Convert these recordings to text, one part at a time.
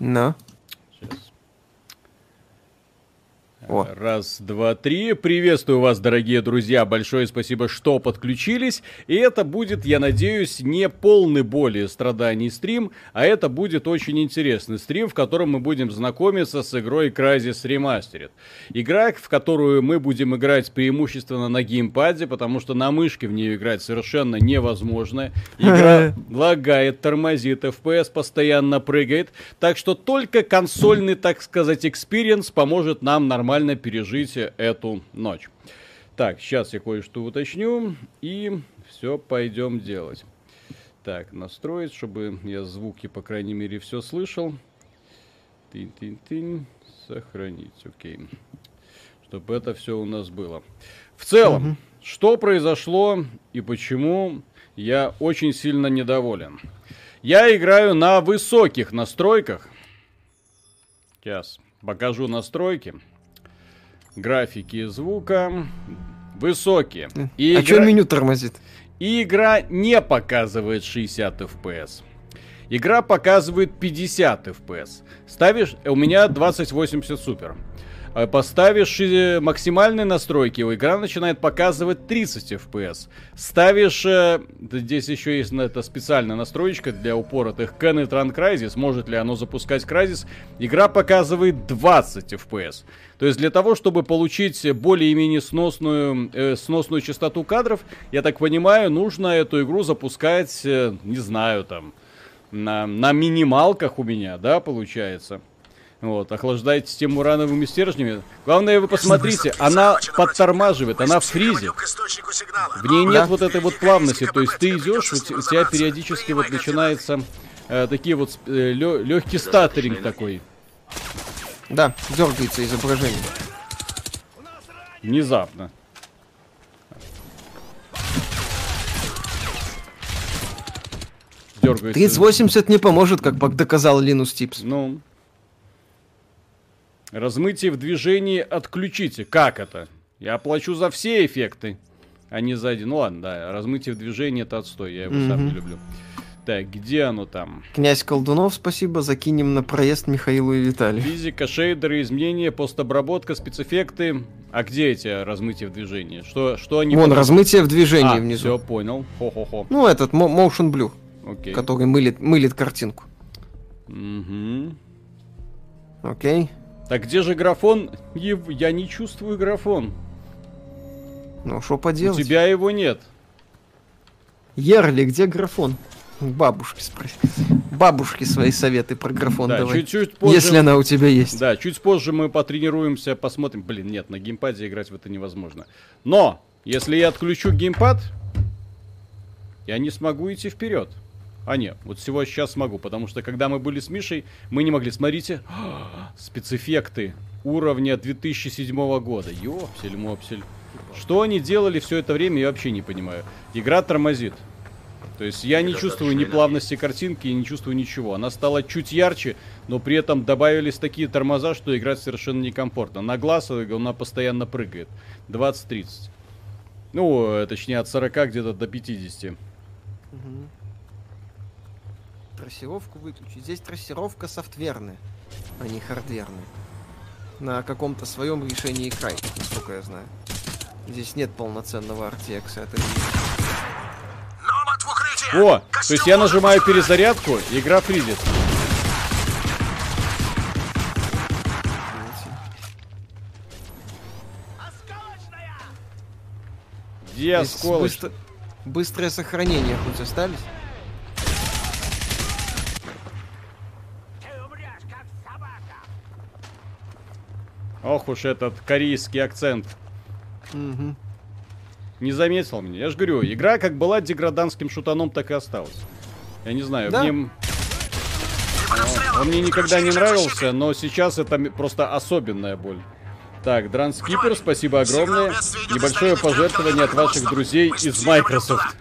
Ну. О. Раз, два, три. Приветствую вас, дорогие друзья. Большое спасибо, что подключились. И это будет, я надеюсь, не полный боли страданий стрим, а это будет очень интересный стрим, в котором мы будем знакомиться с игрой Crysis Remastered. Игра, в которую мы будем играть преимущественно на геймпаде, потому что на мышке в нее играть совершенно невозможно. Игра лагает, тормозит, FPS постоянно прыгает. Так что только консольный, так сказать, experience поможет нам нормально нормально пережить эту ночь. Так, сейчас я кое-что уточню, и все пойдем делать. Так, настроить, чтобы я звуки, по крайней мере, все слышал. Тынь-тынь-тынь. Сохранить, окей. Чтобы это все у нас было. В целом, угу. что произошло и почему я очень сильно недоволен. Я играю на высоких настройках. Сейчас покажу настройки графики звука высокие. И а игра... что меню тормозит? И игра не показывает 60 FPS. Игра показывает 50 FPS. Ставишь... У меня 2080 супер. А поставишь максимальные настройки, игра начинает показывать 30 FPS. Ставишь... Э, здесь еще есть это специальная настроечка для упоротых Can it run Crysis. Может ли оно запускать Crysis? Игра показывает 20 FPS. То есть для того, чтобы получить более-менее сносную, э, сносную частоту кадров, я так понимаю, нужно эту игру запускать, э, не знаю, там, на, на минималках у меня, да, получается. Вот, охлаждает систему урановыми стержнями. Главное, вы посмотрите, она подтормаживает, она в фризе. В ней нет да? вот этой вот плавности. То есть ты идешь, у тебя периодически вот начинается э, такие вот э, легкий статеринг такой. Да, дергается изображение. Внезапно. Дергается. 3080 не поможет, как доказал Линус Типс. Ну, Размытие в движении отключите. Как это? Я плачу за все эффекты, а не за один. Ну ладно, да, размытие в движении это отстой, я его mm-hmm. сам не люблю. Так, где оно там? Князь Колдунов, спасибо, закинем на проезд Михаилу и Виталию. Физика, шейдеры, изменения, постобработка, спецэффекты. А где эти размытия в движении? Что, что они... Вон, размытие в движении а, внизу. все, понял. Хо-хо-хо. Ну, этот Motion Blue, okay. который мылит, мылит картинку. Угу. Окей. Так где же графон? Я не чувствую графон. Ну, что поделать? У тебя его нет. Ерли, где графон? Бабушки спроси. Бабушки свои советы про графон да, давай. Чуть-чуть позже... Если она у тебя есть. Да, чуть позже мы потренируемся, посмотрим. Блин, нет, на геймпаде играть в это невозможно. Но, если я отключу геймпад, я не смогу идти вперед. А нет, вот всего сейчас смогу, потому что когда мы были с Мишей, мы не могли. Смотрите, спецэффекты уровня 2007 года. Ёпсель-мопсель. Что они делали все это время, я вообще не понимаю. Игра тормозит. То есть я не чувствую ни плавности картинки, не чувствую ничего. Она стала чуть ярче, но при этом добавились такие тормоза, что играть совершенно некомфортно. На глаз она постоянно прыгает. 20-30. Ну, точнее, от 40 где-то до 50. Угу трассировку выключить. Здесь трассировка софтверная, а не хардверная. На каком-то своем решении край, насколько я знаю. Здесь нет полноценного RTX. Это... О, то есть я нажимаю перезарядку, и игра фризит. Где осколочная? Быстро... Быстрое сохранение хоть остались? Ох уж этот корейский акцент. Угу. Не заметил меня. Я же говорю, игра как была деграданским шутаном, так и осталась. Я не знаю, да? мне... Он мне никогда не нравился, но сейчас это просто особенная боль. Так, Дранскипер, спасибо огромное. Небольшое пожертвование от ваших друзей из Microsoft.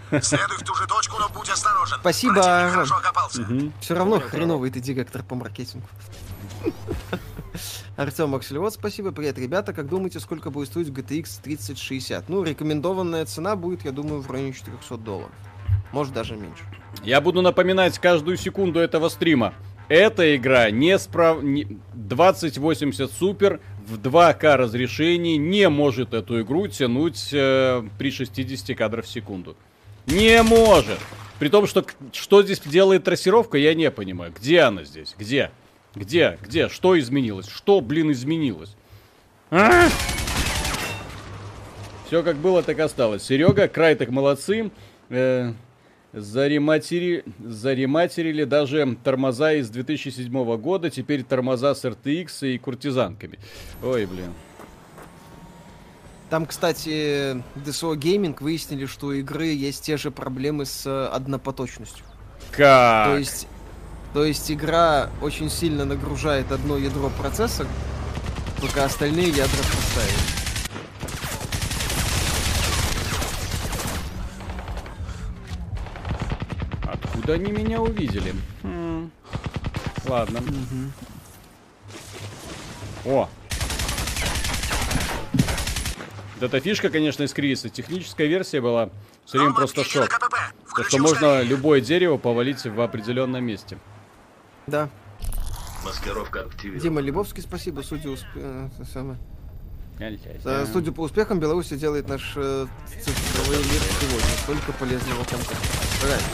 Спасибо. Угу. Все равно хреновый ты директор по маркетингу. Артем Акселевод, спасибо. Привет, ребята. Как думаете, сколько будет стоить GTX 3060? Ну, рекомендованная цена будет, я думаю, в районе 400 долларов. Может, даже меньше. Я буду напоминать каждую секунду этого стрима. Эта игра не справ... не- 2080 Super в 2К разрешении не может эту игру тянуть э, при 60 кадров в секунду. Не может! При том, что что здесь делает трассировка, я не понимаю. Где она здесь? Где? Где? Где? Что изменилось? Что, блин, изменилось? Все как было, так осталось. Серега, Крайтек молодцы. Э, зарематери... Зарематерили даже тормоза из 2007 года. Теперь тормоза с RTX и куртизанками. Ой, блин. Там, кстати, DSO Gaming выяснили, что у игры есть те же проблемы с однопоточностью. Как? То есть, то есть игра очень сильно нагружает одно ядро процессора, пока остальные ядра простаивают. Откуда они меня увидели? Хм. Ладно. О! Вот эта фишка, конечно, из кризиса. Техническая версия была все время просто шок. То, что можно любое дерево повалить в определенном месте. Да. Маскировка активирована. Дима Лебовский, спасибо. Судя, усп- э, самое. Э, Судя по успехам, Беларусь делает наш э, цифровой мир сегодня. Столько полезного контента. Правильно.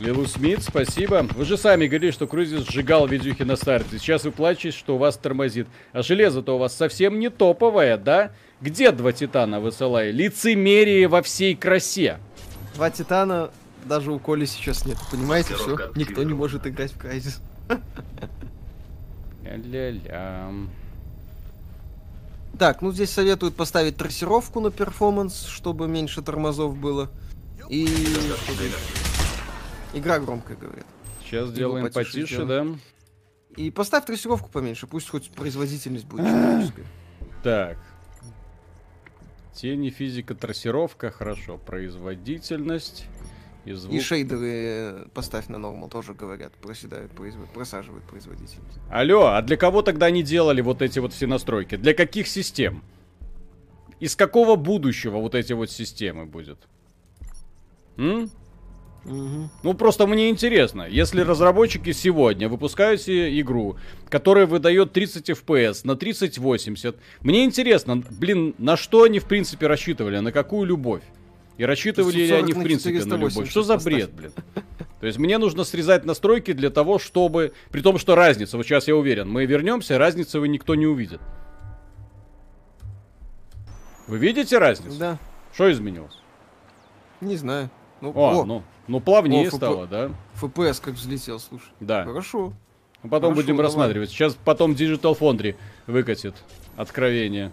Лилу Смит, спасибо. Вы же сами говорили, что Крузис сжигал видюхи на старте. Сейчас вы плачете, что у вас тормозит. А железо-то у вас совсем не топовое, да? Где два титана в SLI? Лицемерие во всей красе. Два титана даже у Коли сейчас нет. Понимаете, все. Никто не может играть в Crysis. Ля-ля-ля. Так, ну здесь советуют поставить трассировку на перформанс, чтобы меньше тормозов было. И игра громкая, говорят. Сейчас сделаем потише потише, да? И поставь трассировку поменьше, пусть хоть производительность будет человеческая. Так. Тени, физика, трассировка, хорошо. Производительность и звук. И шейдеры э, поставь на нормал, тоже говорят, проседают, производ- просаживают производительность. Алло, а для кого тогда они делали вот эти вот все настройки? Для каких систем? Из какого будущего вот эти вот системы будет? М? Ну просто мне интересно, если разработчики сегодня выпускают себе игру, которая выдает 30 FPS на 3080, мне интересно, блин, на что они в принципе рассчитывали, на какую любовь? И рассчитывали ли 40 они в принципе на 480 любовь? Что за бред, блин? То есть мне нужно срезать настройки для того, чтобы... При том, что разница, вот сейчас я уверен, мы вернемся, разницы вы никто не увидит. Вы видите разницу? Да, Что изменилось? не знаю. Ну, О, о, ну, ну плавнее О, ФП. стало, да? FPS как взлетел, слушай. Да. Хорошо. Потом Хорошо, будем давай. рассматривать. Сейчас потом Digital Foundry выкатит откровение.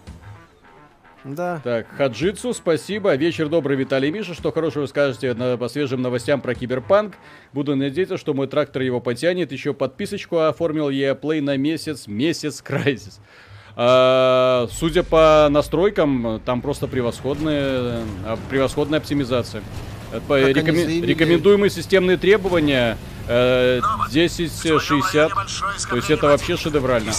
Да. Так, Хаджитсу, спасибо. Вечер добрый, Виталий Миша. Что хорошего скажете на, по свежим новостям про Киберпанк? Буду надеяться, что мой трактор его потянет. Еще подписочку оформил я Play на месяц. Месяц Крайзис. А, судя по настройкам, там просто превосходная, превосходная оптимизация. Э, по- рекомен- Рекомендуемые системные требования э, 1060. То есть это вообще шедеврально.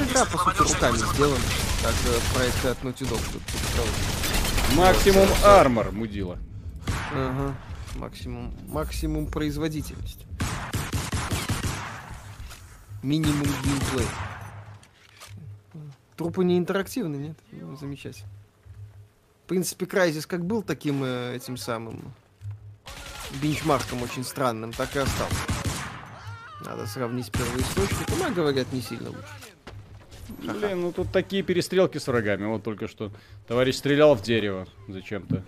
Игра, по сути, руками сделана. Как э, проекты от Naughty Dog. тут представляешь. Максимум армор, мудила. Ага. Максимум, максимум производительности. Минимум геймплей. Трупы не интерактивны, нет? Ну, замечательно. В принципе, Крайзис как был таким э, этим самым бенчмарком очень странным, так и остался. Надо сравнить первоисточник. Ума, говорят, не сильно лучше. Блин, ну тут такие перестрелки с врагами. Вот только что товарищ стрелял в дерево зачем-то.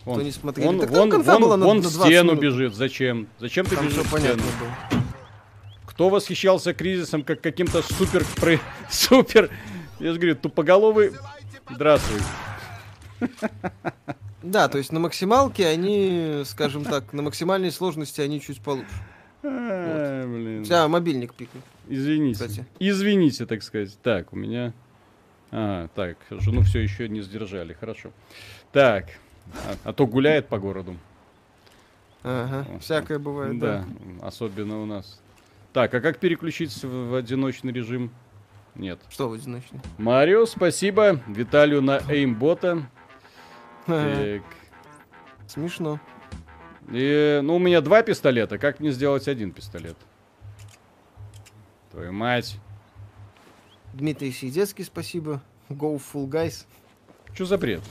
Кто Вон, не смотрели. вон, Так вон, вон- была на- вон на в 20 стену минут. бежит. Зачем? Зачем ты Там бежишь все в понятно стену? было. Кто восхищался кризисом как каким-то супер... про- Супер... Я же говорю, тупоголовый... Здравствуй. Да, то есть на максималке они, скажем так, на максимальной сложности они чуть получше. А, блин. Вся мобильник пикнет. Извините. Кстати. Извините, так сказать. Так, у меня... А, так, жену все еще не сдержали, хорошо. Так, а, а то гуляет по городу. Ага, всякое бывает, Да, да. особенно у нас. Так, а как переключить в, в одиночный режим? Нет. Что в одиночный? Марио, спасибо. Виталию на эймбота. Так. Смешно. И, ну, у меня два пистолета. Как мне сделать один пистолет? Твою мать. Дмитрий Сидецкий, спасибо. Go full guys. Что за бред?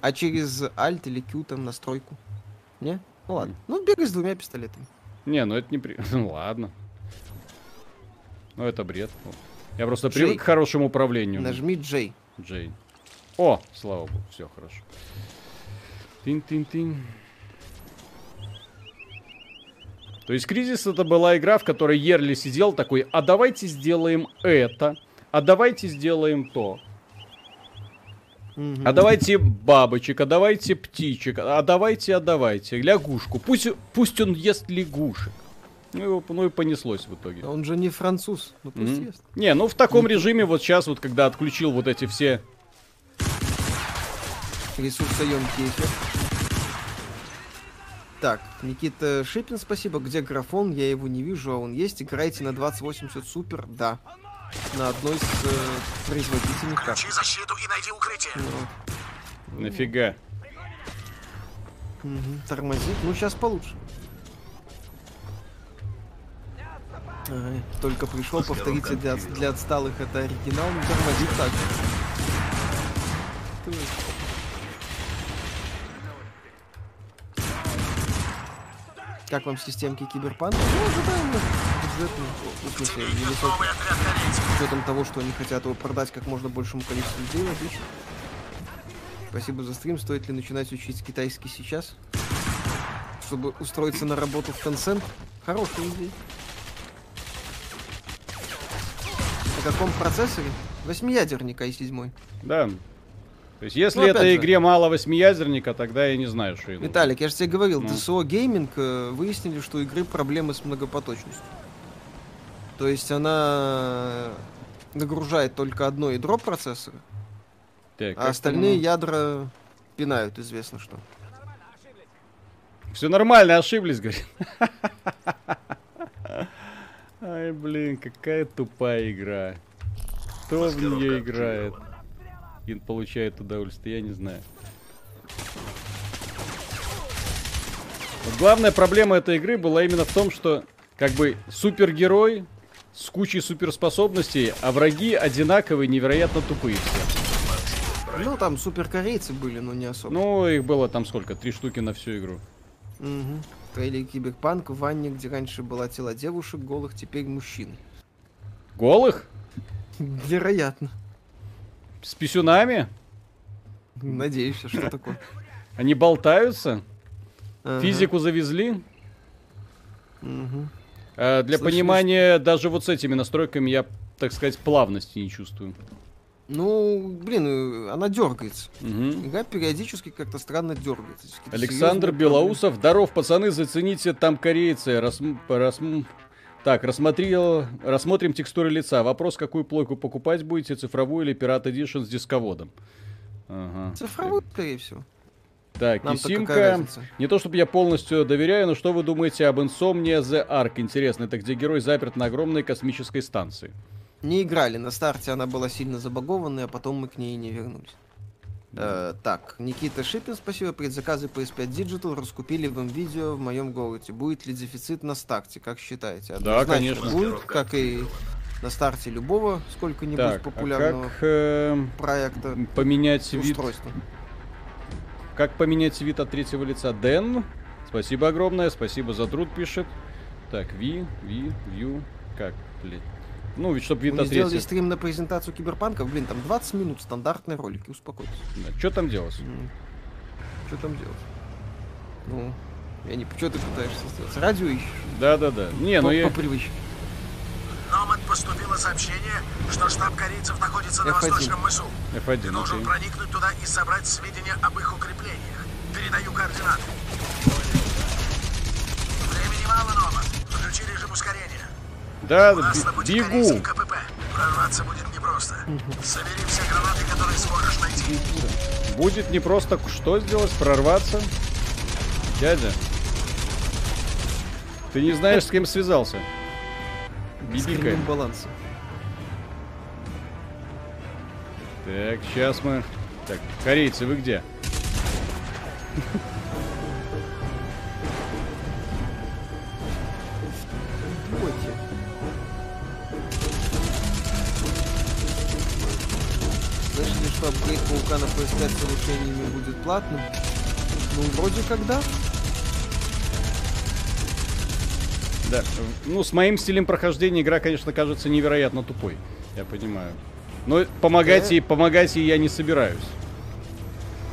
А через Alt или Q там настройку? Не? Ну ладно. Ну, бегай с двумя пистолетами. Не, ну это не при... Ну ладно. Ну это бред. Я просто Джей. привык к хорошему управлению. Нажми J. Джей. О, слава богу, все хорошо. Тин-тин-тин. То есть Кризис это была игра, в которой Ерли сидел такой, а давайте сделаем это, а давайте сделаем то, а давайте бабочек, а давайте птичек, а давайте, а давайте лягушку. Пусть, пусть он ест лягушек. Ну, его- ну и понеслось в итоге. Он же не француз. Ну пусть Мгм. ест. Не, ну в таком режиме вот сейчас вот, когда отключил вот эти все Ресурсоемкий эффект. Так, Никита Шипин, спасибо. Где графон? Я его не вижу, а он есть. Играете на 2080 супер? Да. На одной из э, производителей карт. Включи защиту и найди укрытие. Ну, нафига. мгм, Тормозит. Ну, сейчас получше. Ага, только пришел, повторите для, для отсталых это оригинал, но тормозит так Как вам системки киберпанка? Ну, ожидаемо. Бюджетно. Ну, В смысле, невысокий. Новый отряд корейцев. С учетом того, что они хотят его продать как можно большему количеству людей, отлично. Спасибо за стрим. Стоит ли начинать учить китайский сейчас? Чтобы устроиться на работу в Tencent? Хорошая идея. На каком процессоре? Восьмиядерник i7. Да. То есть, если Ну, этой же. игре мало восьмиядерника, тогда я не знаю, что нужно. Виталик, я же тебе говорил, Ну. DSO Gaming э, выяснили, что у игры проблемы с многопоточностью. То есть она нагружает только одно ядро процессора, Так, а остальные ядра пинают, известно что. Все нормально, ошиблись, говорит. Ай, блин, какая тупая игра. Кто в нее играет? И получает удовольствие, я не знаю. Вот главная проблема этой игры была именно в том, что как бы супергерой с кучей суперспособностей, а враги одинаковые, невероятно тупые все. Ну, там суперкорейцы были, но не особо. Ну, их было там сколько? Три штуки на всю игру. Угу. В трейлере Киберпанк в ванне, где раньше была тела девушек голых, теперь мужчин. Голых? Вероятно. С писюнами? Надеюсь, что такое. Они болтаются? Ага. Физику завезли? Мгм. А, для Слышали, понимания, даже вот с этими настройками я, так сказать, плавности не чувствую. Ну, блин, она дергается. Мгм. Игра периодически как-то странно дергается. Александр Белоусов. Здоров, пацаны, зацените там корейцы. Расм- расм- Так, рассмотрел, рассмотрим текстуры лица. Вопрос, какую плойку покупать будете, цифровую или Pirate Edition с дисководом? Ага. Цифровой, скорее всего. Так, Кисимка. разница? Не то, чтобы я полностью доверяю, но что вы думаете об Insomnia The Ark? Интересно, это где герой заперт на огромной космической станции. Не играли. На старте она была сильно забагованная, а потом мы к ней не вернулись. Э, так, Никита Шипин, спасибо. Предзаказы PS5 Digital раскупили в видео в моем городе. Будет ли дефицит на старте, как считаете? Да, Однозначно конечно. Будет, как и на старте любого сколько-нибудь Так, а популярного как эм, проекта поменять вид устройства. Как поменять вид от третьего лица? Дэн, спасибо огромное, спасибо за труд, пишет. Так, Ви, Ви, Вью, как, блин. Ну, ведь чтобы вид Мы от сделали стрим на презентацию Киберпанка. Блин, там 20 минут, стандартные ролики, успокойтесь. Что там делать? Что там делать? Ну, я не... Что ты пытаешься сделать? Радио ищешь? Да-да-да. Не, ну по, я... по привычке. Номад поступило сообщение, что штаб корейцев находится на F1. восточном мысу. Ты F1, должен окей. проникнуть туда и собрать сведения об их укреплениях. Передаю координаты. Времени мало, Номад. Включи режим ускорения. Да, бегу. Прорваться будет непросто. Собери все гранаты, которые сможешь найти. Будет не просто что сделать, прорваться. Дядя. Ты не знаешь, с кем связался. Бибика. балансом. Так, сейчас мы... Так, корейцы, вы где? на PS5 с улучшениями будет платным? Ну, вроде как да. Да. Ну, с моим стилем прохождения игра, конечно, кажется невероятно тупой. Я понимаю. Но помогать Да. ей, помогать ей я не собираюсь.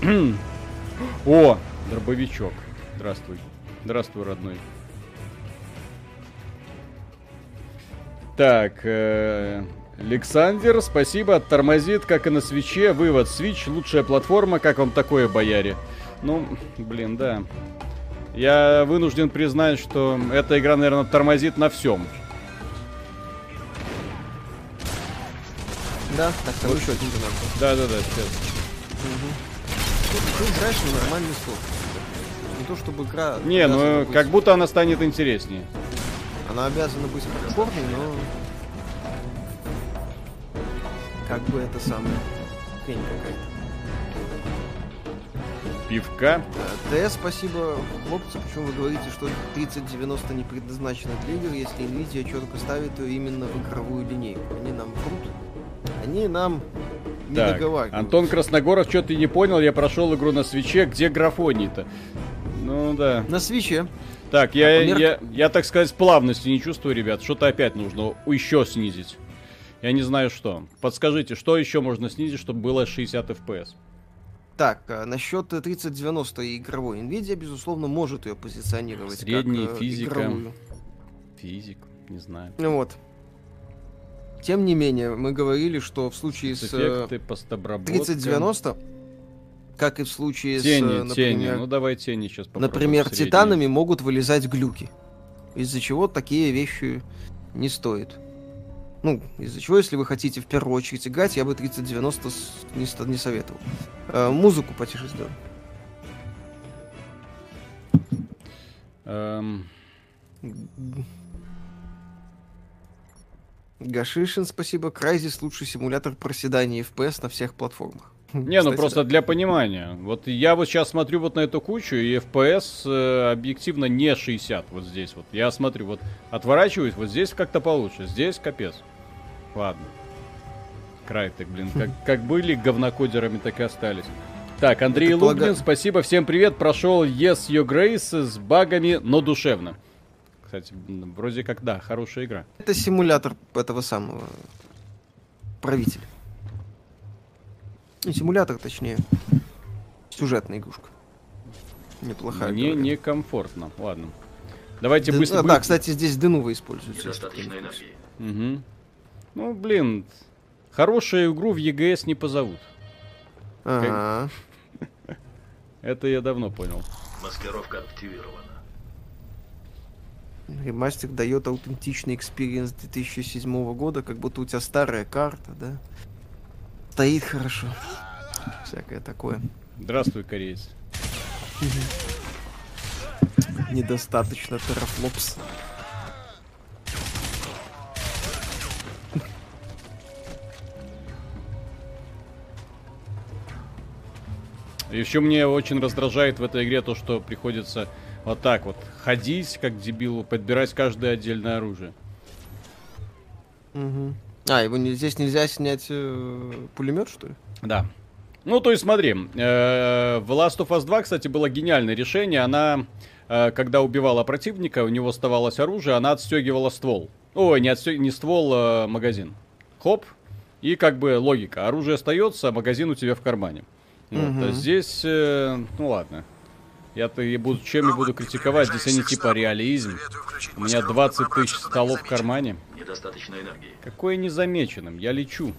О, дробовичок. Здравствуй. Здравствуй, родной. Так, э, Александр, спасибо, тормозит, как и на свече. Вывод, Switch лучшая платформа, как вам такое, бояре? Ну, блин, да. Я вынужден признать, что эта игра, наверное, тормозит на всем. Да, так, там еще один донат. Да-да-да, сейчас. Ты, ты играешь на нормальный слот. Не то чтобы игра... Не, ну быть- как будто она станет интереснее. Она обязана быть хардкорной, но... Как бы это самое... Хрень какая-то. Пивка. Э, ТС, спасибо, хлопцы. Почему вы говорите, что 3090 не предназначена для игр, если Nvidia четко ставит ее именно в игровую линейку? Они нам врут. Они нам не Так, договаривают. Антон Красногоров, что ты не понял, я прошел игру на свече, где графоний-то? Ну да. На свече. Так, я, по мерк- я, я, так сказать, плавности не чувствую, ребят. Что-то опять нужно еще снизить. Я не знаю что. Подскажите, что еще можно снизить, чтобы было 60 FPS? Так, а, насчет 3090 и игровой. Nvidia, безусловно, может ее позиционировать Средняя как э, физика. игровую. Физик, не знаю. Ну вот. Тем не менее, мы говорили, что в случае с э, постобработка. 3090, как и в случае с, Тени, э, тени. например, Ну давай тени сейчас попробуем. например средние. титанами могут вылезать глюки. Из-за чего такие вещи не стоит. Ну, из-за чего, если вы хотите в первую очередь играть, я бы 3090 с- не, не советовал. Э, музыку потише сделай. Эм, Гашишин, спасибо. Crysis лучший симулятор проседания FPS на всех платформах. Не, ну просто для понимания. Вот я вот сейчас смотрю вот на эту кучу, и FPS э, объективно не 60 вот здесь вот. Я смотрю, вот отворачиваюсь, вот здесь как-то получше, здесь капец. Ладно. Край так, блин, как, как были говнокодерами, так и остались. Так, Андрей Это Лугин, полага- спасибо, всем привет. Прошел Yes Your Grace с багами, но душевно. Кстати, вроде как, да, хорошая игра. Это симулятор этого самого правителя. Ну, симулятор, точнее. Сюжетная игрушка. Неплохая. Мне говорят. некомфортно. Ладно. Давайте Ден- быстро... а, да, кстати, здесь Денува используется. Недостаточно энергии. Угу. Ну, блин, хорошую игру в ЕГС не позовут. Ага. Это я давно понял. Маскировка активирована. Ремастер дает аутентичный experience 2007 года, как будто у тебя старая карта, да? Стоит хорошо. Всякое такое. Здравствуй, кореец. Недостаточно терафлопс. Еще мне очень раздражает в этой игре то, что приходится вот так вот ходить, как дебилу, подбирать каждое отдельное оружие. Мгм. А, его не- здесь нельзя снять пулемет, что ли? Да. Ну, то есть смотри, э, в Last of Us 2, кстати, было гениальное решение. Она, э, когда убивала противника, у него оставалось оружие, она отстегивала ствол. Ой, не, отстё- не ствол, а магазин. Хоп, и как бы логика. Оружие остается, а магазин у тебя в кармане. Вот, а здесь, э, ну ладно. Я-то и буду, чем я буду критиковать, здесь они типа реализм. У меня маскировку, 20 тысяч столов в кармане. Недостаточно энергии. Какое незамеченным, я лечу.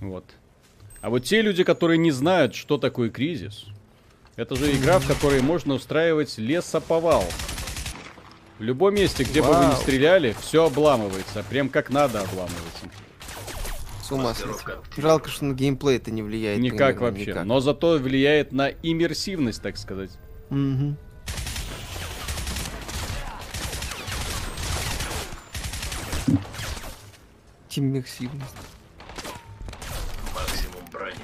Вот. А вот те люди, которые не знают, что такое кризис, это же игра, в которой можно устраивать лесоповал. В любом месте, где бы вы ни Вау. стреляли, все обламывается. Прям как надо обламывается. С ума сойти. Жалко, что на геймплей это не влияет. Никак примерно, вообще. Никак. Но зато влияет на иммерсивность, так сказать. Угу. Иммерсивность. Максимум брони.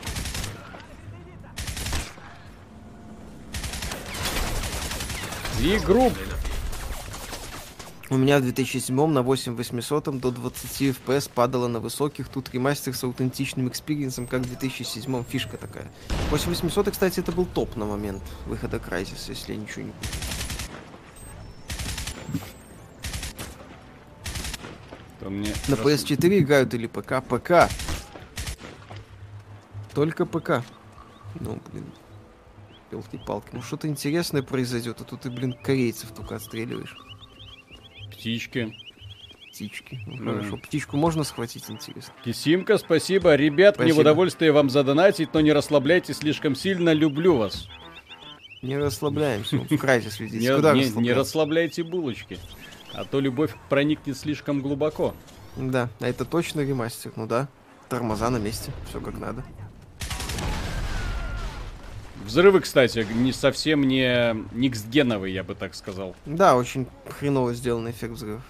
Игру у меня в 2007 на 8800 до 20 FPS падало на высоких. Тут ремастер с аутентичным experience ом, как в 2007 фишка такая. 8800, кстати, это был топ на момент выхода Crysis, если я ничего не то мне На раз- PS4 играют или ПК? ПК. Только ПК. Ну, блин. Палки-палки. Ну, что-то интересное произойдет, а тут ты, блин, корейцев только отстреливаешь. Птички. Птички. Ну, хорошо. Птичку можно схватить, интересно. Кисимка, спасибо. Ребят, мне в Спасибо. удовольствие вам задонатить, но не расслабляйтесь слишком сильно. Люблю вас. Не расслабляемся. В Crysis ведите. Не, не- расслабляйте булочки. А то любовь проникнет слишком глубоко. Да, а это точно ремастер, ну да. Тормоза на месте, все как надо. Взрывы, кстати, не совсем не никсгеновые, я бы так сказал. Да, очень хреново сделанный эффект взрывов.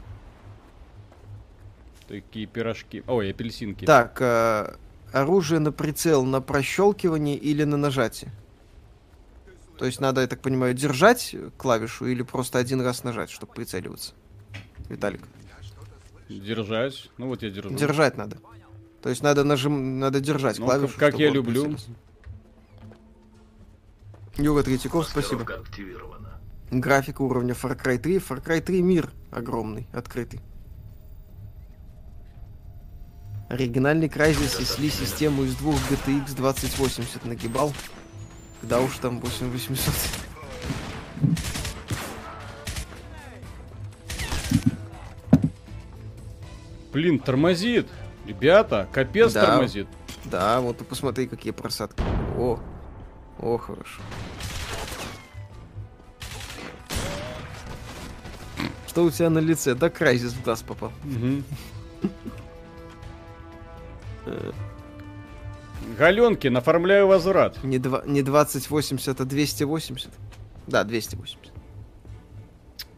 Такие пирожки. Ой, апельсинки. Так, э, оружие на прицел на прощелкивание или на нажатие? То есть надо, я так понимаю, держать клавишу или просто один раз нажать, чтобы прицеливаться? Виталик. Держать. Ну вот я держу. Держать надо. То есть надо нажим, надо держать Ну, клавишу. как я люблю. прицелился. Юра Третьяков, спасибо. Графика уровня Far Cry 3. Far Cry 3 мир огромный, открытый. Оригинальный Crysis несли систему из двух GTX 2080 нагибал. Да уж там 8800. Блин, тормозит. Ребята, капец Да. тормозит. Да, вот ты посмотри, какие просадки. О, о, хорошо. Что у тебя на лице? Да, Crysis в глаз попал. Галенкин, оформляю возврат. Не, два, не 2080, а 280. Да, 280.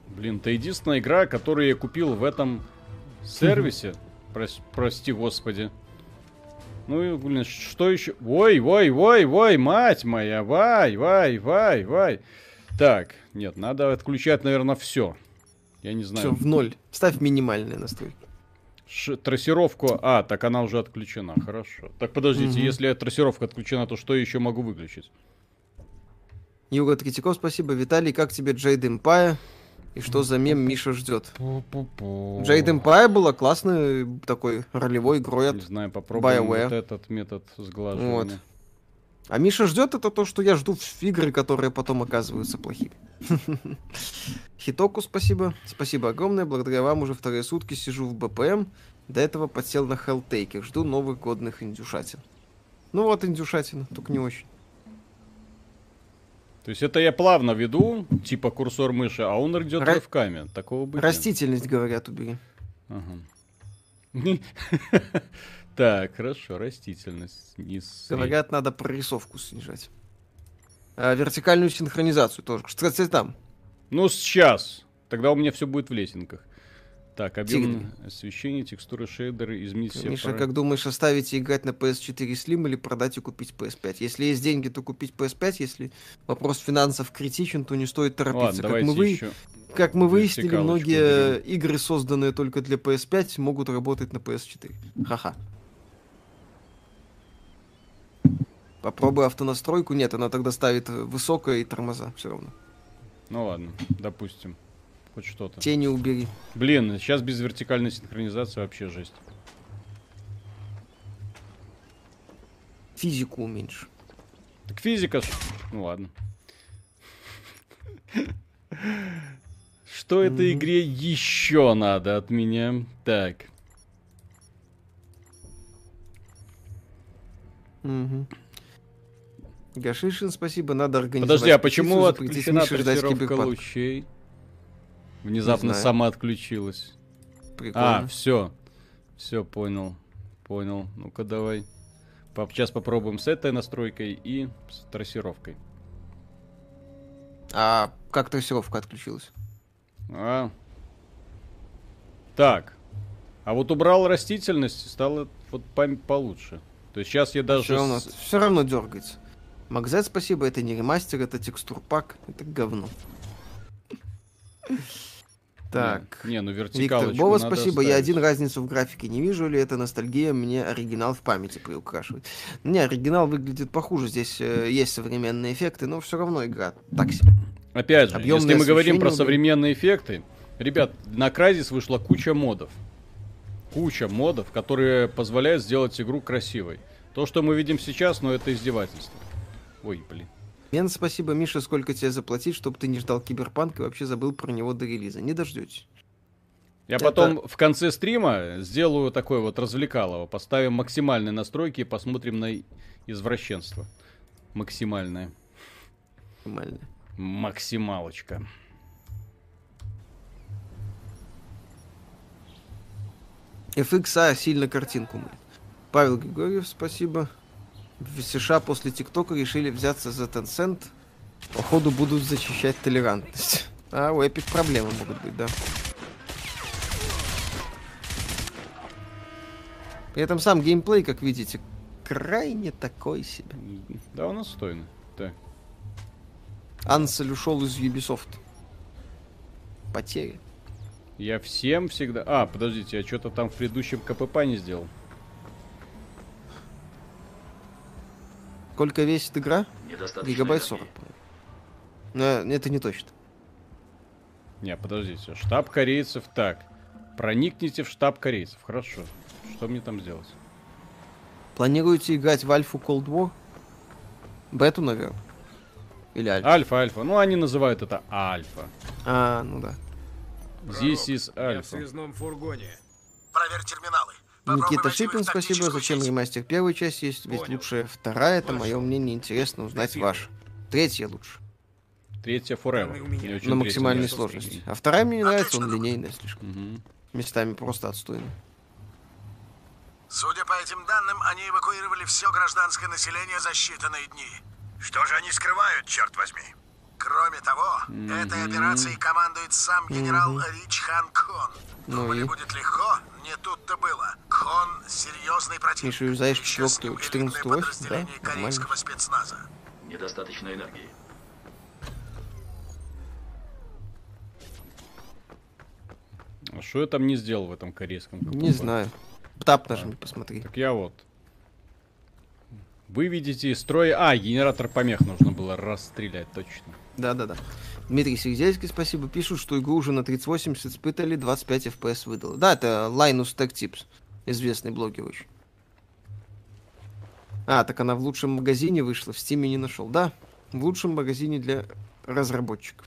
Блин, это единственная игра, которую я купил в этом сервисе. Прос- прости, господи. Ну и, блин, что еще? Ой, ой, ой, ой, мать моя, вай, вай, вай, вай. Так, нет, надо отключать, наверное, все. Я не Все, знаю. в ноль. Ставь минимальные настройки. Ш- трассировку. А, так она уже отключена. Хорошо. Так подождите, Мгм. если трассировка отключена, то что еще могу выключить? Юга Третьяков, спасибо. Виталий, как тебе Джейд Эмпайр? И что за мем Миша ждет? Джейд Эмпайр была классной такой ролевой игрой Не от... знаю, попробуем BioWare. вот этот метод сглаживания. А Миша ждет это то, что я жду в игры, которые потом оказываются плохими. Хитоку спасибо. Спасибо огромное. Благодаря вам уже вторые сутки сижу в БПМ. До этого подсел на Helltaker. Жду новых годных индюшатин. Ну вот индюшатина, только не очень. То есть это я плавно веду, типа курсор мыши, а он идет Ра- рывками. Такого быть. Растительность, говорят, убери. Ага. Так, хорошо, растительность. Говорят, надо прорисовку снижать. А, вертикальную синхронизацию тоже. Кстати, там. Ну, сейчас. Тогда у меня все будет в лесенках. Так, объем освещения, текстуры, шейдеры, изменить все. Миша, пара- как думаешь, оставить и играть на PS4 Slim или продать и купить PS5? Если есть деньги, то купить PS5. Если вопрос финансов критичен, то не стоит торопиться. Ладно, как, мы вы... еще. как мы выяснили, многие игры, созданные только для PS5, могут работать на PS4. Ха-ха. Попробуй автонастройку. Нет, она тогда ставит высокое и тормоза все равно. Ну ладно, допустим. Хоть что-то. Тени убери. Блин, сейчас без вертикальной синхронизации вообще жесть. Физику уменьши. Так физика. Ну ладно. Что этой игре еще надо от меня? Так. Мгм. Гашишин, спасибо, надо организовать. Подожди, а почему отключена трассировка лучей? Внезапно сама отключилась. Прикольно. А, все. Все, понял. Понял. Ну-ка давай. Сейчас попробуем с этой настройкой и с трассировкой. А как трассировка отключилась? А. Так. А вот убрал растительность, стало вот память получше. То есть сейчас я даже... Все равно, с- все равно дергается. Макзет, спасибо, это не ремастер, это текстурпак, это говно. Так. Не, ну Виктор вертикалочку Бова, надо спасибо. Я ставить. один разницу в графике не вижу, ли это ностальгия мне оригинал в памяти приукрашивает. Не, оригинал выглядит похуже. Здесь э, есть современные эффекты, но все равно игра так себе. Опять же, Объемное если мы говорим про современные эффекты, ребят, на Crysis вышла куча модов. Куча модов, которые позволяют сделать игру красивой. То, что мы видим сейчас, ну это издевательство. Ой, блин. Мен, спасибо, Миша, сколько тебе заплатить, чтобы ты не ждал Киберпанк и вообще забыл про него до релиза. Не дождетесь. Я Это- потом в конце стрима сделаю такой вот развлекалово. Поставим максимальные настройки и посмотрим на извращенство. Максимальное. Нормально. Максималочка. FXA сильно картинку мылит. Павел Григорьев, спасибо. В США после ТикТока решили взяться за Tencent. Походу будут зачищать толерантность. А у Epic проблемы могут быть, да. При этом сам геймплей, как видите, крайне такой себе. Да, он отстойный. Так. Ансель ушел из Ubisoft. Потери. Я всем всегда... А, подождите, я что-то там в предыдущем КПП не сделал. Сколько весит игра? Гигабайт энергии. 40. по-моему. Но это не точно. Не, подождите. Штаб корейцев. Так. Проникните в штаб корейцев. Хорошо. Что мне там сделать? Планируете играть в Альфу Cold War? Бету, наверное. Или Альфа. Альфа, альфа. Ну, они называют это альфа. А, ну да. This is Я в альфа. связном фургоне. Проверь терминалы. Никита Шипин, спасибо. Зачем ремастер первой части есть? Ведь лучшая вторая, это мое мнение. Интересно узнать ваше. Третья лучше. Третья forever. На максимальной сложности. А вторая мне не нравится, он линейная слишком. Местами просто отстойный. Судя по этим данным, они эвакуировали все гражданское население за считанные дни. Что же они скрывают, черт возьми? Кроме того, этой операцией командует сам генерал Рич Хан Кон. Ну Думали, и? будет легко? Не тут-то было. Кон — серьезный противник. Еще с четвертую, ним 14 элитное ось, подразделение да? Нормально. корейского спецназа. Недостаточно энергии. А что я там не сделал в этом корейском КПП? Не знаю. Тап нажми, посмотри. Так я вот. Выведите из строя... А, генератор помех нужно было расстрелять, точно. Да-да-да. Дмитрий Сергеевский, спасибо. Пишут, что игру уже на 3080 испытали, 25 FPS выдало. Да, это Linus Tech Tips. Известный блогер очень. А, так она в лучшем магазине вышла, в Стиме не нашел. Да, в лучшем магазине для разработчиков.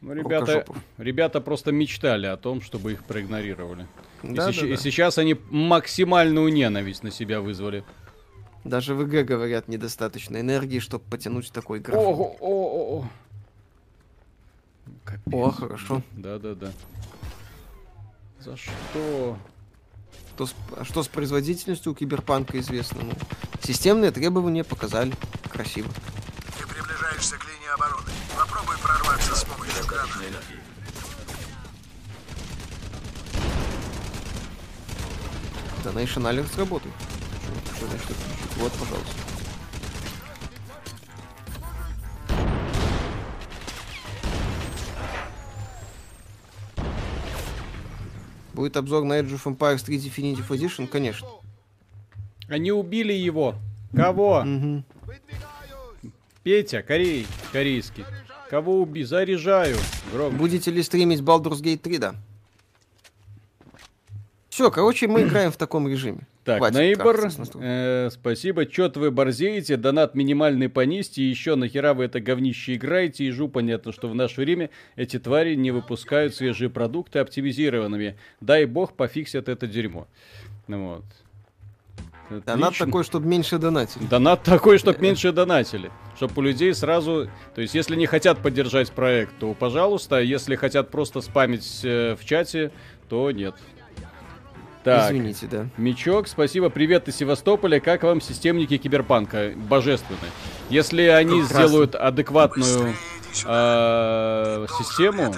Ну, ребята, ребята просто мечтали о том, чтобы их проигнорировали. И, Да, сеч- да, и да. сейчас они максимальную ненависть на себя вызвали. Даже в ИГ говорят недостаточно энергии, чтобы потянуть такой график. Ого, о, о, о. Капец. О, хорошо. Да-да-да. За что? Что с, а что с производительностью у киберпанка известно? Ну, системные требования показали. Красиво. Ты приближаешься к линии обороны. Попробуй прорваться с помощью гранат. Недостаточно энергии. Donation Alert работает. Что, что значит отключить? Вот, пожалуйста. Будет обзор на Age of Empires 3 Definitive Edition? Конечно. Они убили его. Кого? Петя, корей, корейский. Кого уби? Заряжаю. Громко. Будете ли стримить Baldur's Gate 3, да? Все, короче, мы играем в таком режиме. Так, Хватит Нейбор, э, спасибо. Чё-то вы борзеете, донат минимальный и еще нахера вы это говнище играете, ежу понятно, что в наше время эти твари не выпускают свежие продукты оптимизированными. Дай бог пофиксят это дерьмо. Вот. Донат Отлично. такой, чтобы меньше донатили. Донат такой, чтобы меньше донатили. Чтобы у людей сразу... То есть, если не хотят поддержать проект, то пожалуйста. Если хотят просто спамить э, в чате, то нет. Так. Извините, да. Мечок, спасибо. Привет из Севастополя. Как вам системники Киберпанка? Божественны. Если они Прекрасно. сделают адекватную э, систему,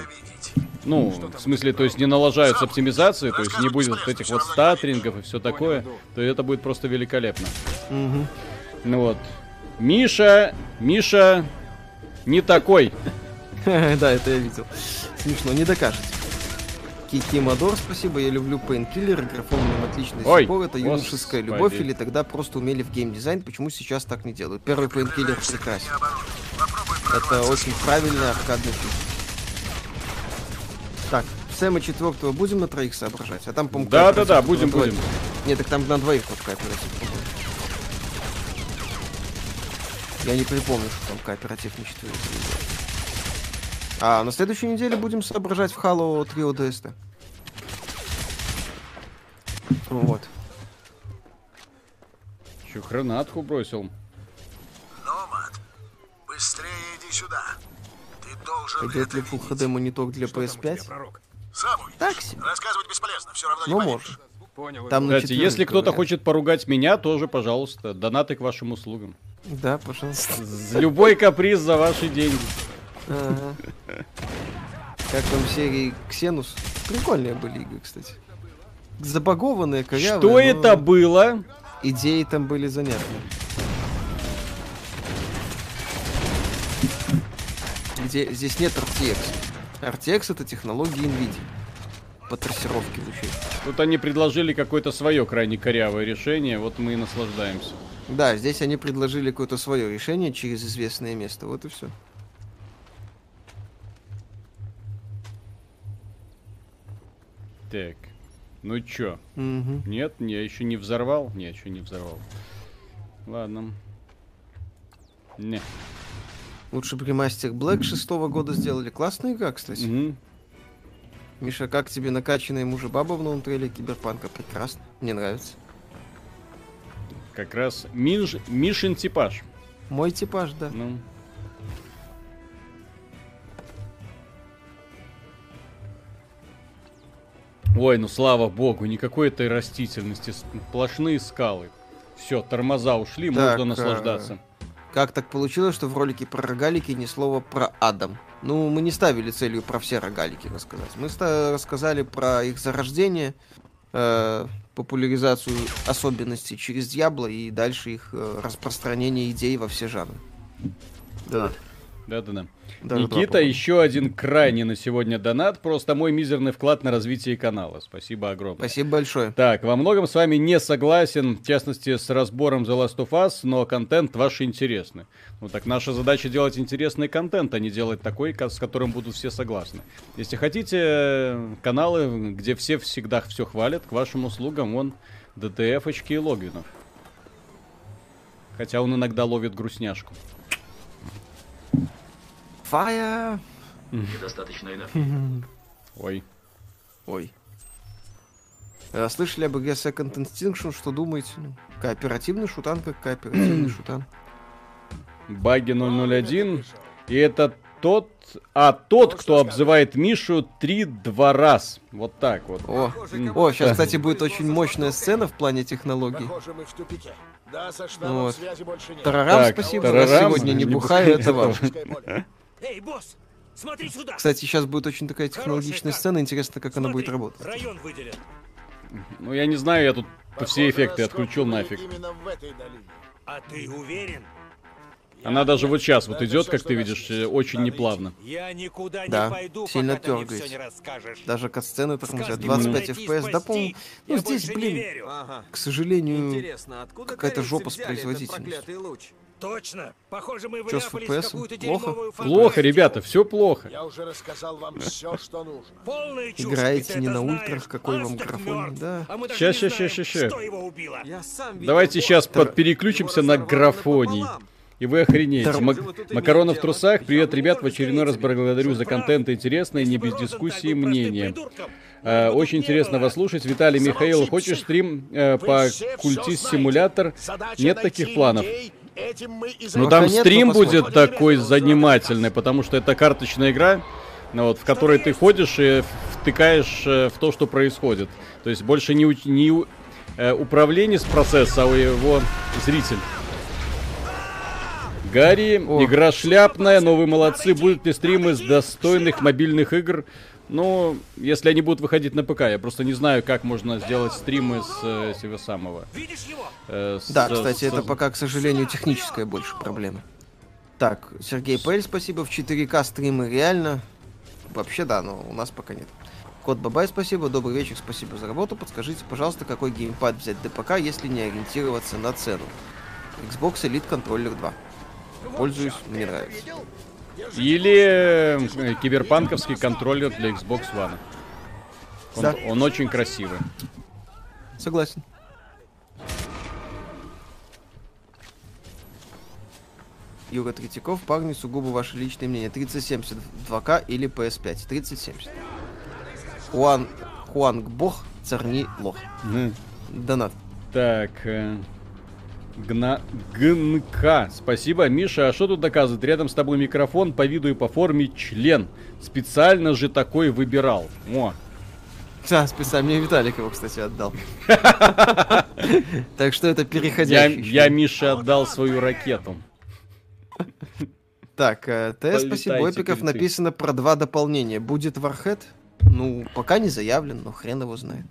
ну, в смысле, то есть не налажают с оптимизацией, то есть не будет вот этих вот статрингов и все такое, то это будет просто великолепно. Ну вот. Миша, Миша не такой. Да, это я видел. Смешно, не докажете. Кики Мадор, спасибо, я люблю Painkiller, графон отличный Ой, сбор, это юношеская господи. любовь, или тогда просто умели в геймдизайн, почему сейчас так не делают? Первый Painkiller прекрасен. Это очень правильный аркадный фильм. Так, Сэма четвертого будем на троих соображать? А там, по-моему, Да, да, да, будем, будем. Нет, так там на двоих вот кооператив. Я не припомню, что там кооператив на четверых. А на следующей неделе будем соображать в Halo 3 ODST. Вот. Че, гранатку бросил? Номад, быстрее иди сюда. Ты должен Пойдет это ли Full. HD монитор для PS5? Сам увидишь. Так себе. Рассказывать бесполезно, все равно не Ну, поверишь. может. Там на Кстати, если кто-то говорят. хочет поругать меня, тоже, пожалуйста, донаты к вашим услугам. Да, пожалуйста. Любой каприз за ваши деньги. Ага. Как там серии Ксенус? Прикольные были игры, кстати. Забагованные, корявые. Что но это было? Идеи там были занятные. Где здесь нет RTX. RTX это технология NVIDIA. По трассировке лучей. Тут они предложили какое-то свое крайне корявое решение, вот мы и наслаждаемся. Да, здесь они предложили какое-то свое решение через известное место. Вот и все. Так, ну чё? Угу. Нет, я еще не взорвал? Нет, еще не взорвал. Ладно. Не. Лучше бы ремастер Black шестого года сделали. Классная игра, кстати. Мгм. Миша, как тебе накачанная мужа баба в новом трейлере Киберпанка? Прекрасно. Мне нравится. Как раз Минж... Мишин типаж. Мой типаж, да. Ну. Ой, ну слава богу, никакой этой растительности, сплошные скалы. Все, тормоза ушли, Так, можно а, наслаждаться. Как так получилось, что в ролике про рогалики ни слова про Адам? Ну, мы не ставили целью про все рогалики рассказать. Мы рассказали про их зарождение, э, популяризацию особенностей через Дьябло и дальше их э, распространение идей во все жанры. Да. Да-да-да. Даже Никита, еще один крайне на сегодня донат. Просто мой мизерный вклад на развитие канала. Спасибо огромное. Спасибо большое. Так, во многом с вами не согласен, в частности, с разбором The Last of Us, но контент ваш интересный. Ну так наша задача делать интересный контент, а не делать такой, ко- с которым будут все согласны. Если хотите э, каналы, где все всегда все хвалят, к вашим услугам вон ДТФ-очки и Логвинов. Хотя он иногда ловит грустняшку. Фая. Недостаточно энергии. Ой. Ой. Э, Слышали об игре Second Instinction? Что думаете? Ну, кооперативный шутан, как кооперативный шутан. Баги 001. И это тот... А, тот, кто обзывает Мишу 3-2 раз. Вот так вот. О, о, сейчас, кстати, будет очень мощная сцена в плане технологий. Вот. Тарарам, Так, спасибо. тарарам, Я сегодня не бухаю, это вам. Эй, босс, смотри сюда. Кстати, сейчас будет очень такая технологичная карта. сцена. Интересно, как она Смотри, будет работать. Район выделен. Ну, я не знаю, я тут все Похоже, эффекты отключил нафиг. были Именно в этой долине. А ты уверен? Она даже вот сейчас вот идет, как ты видишь, есть. очень неплавно. Я никуда Да, не пойду, сильно все расскажешь. Даже катсцены тормозят. Скажи, 25 найти, FPS. Да, спасти, по Ну, я здесь, блин, к сожалению, какая-то жопа с производительностью. Точно. Похоже, мы Чё вляпались в какую-то Плохо? дерьмовую Плохо, ребята, все плохо. Я уже рассказал вам все, что нужно. Полная чушь, Играете не на ультрах, какой вам графон, да. А убило. Я сам видел Давайте сейчас постер. переключимся Его на графоний. И вы охренеете. Тор- Мак- Макаронов в трусах. Привет, ребят. В очередной раз благодарю за контент интересно и не без дискуссии мнения. бы Очень интересно вас слушать. Виталий Михаил, хочешь стрим э, по культист симулятор? Нет таких планов. Этим мы и Ну там стрим но будет посмотрим. такой занимательный, потому что это карточная игра, ну вот, в которой ты ходишь и втыкаешь э, в то, что происходит. То есть больше не, уч- не у- э, управление с процесса, а его зритель. Гарри, О. игра шляпная, но вы молодцы. Будут ли стримы с достойных мобильных игр? Ну, если они будут выходить на ПК, я просто не знаю, как можно сделать стримы с э, этого самого. Видишь его? э, с- Да, с- кстати, с- это пока, к сожалению, техническая больше проблема. Так, Сергей Пэль, спасибо. В 4К стримы реально. Вообще да, но у нас пока нет. Кот Бабай, спасибо. Добрый вечер, спасибо за работу. Подскажите, пожалуйста, какой геймпад взять ДПК, если не ориентироваться на цену? Xbox Elite Controller 2. Пользуюсь, мне нравится. Или э, киберпанковский контроллер для Xbox One. Он, Да. он очень красивый. Согласен. Юра Третьяков, парни, сугубо ваше личное мнение. 3070 2К или PS5? 3070. Хуан, Хуанг Бог, царни лох. Мгм. Донат. Так. э, Гна... ГНК. Спасибо. Миша, а что тут доказывает? Рядом с тобой микрофон по виду и по форме член. Специально же такой выбирал. О, Да, специально. Мне Виталик его, кстати, отдал. Так что это переходящий. я. Мише отдал свою ракету. Так, э, Т, Полетайте, спасибо, крысы. написано про два дополнения. Будет Warhead? Ну, пока не заявлен, но хрен его знает.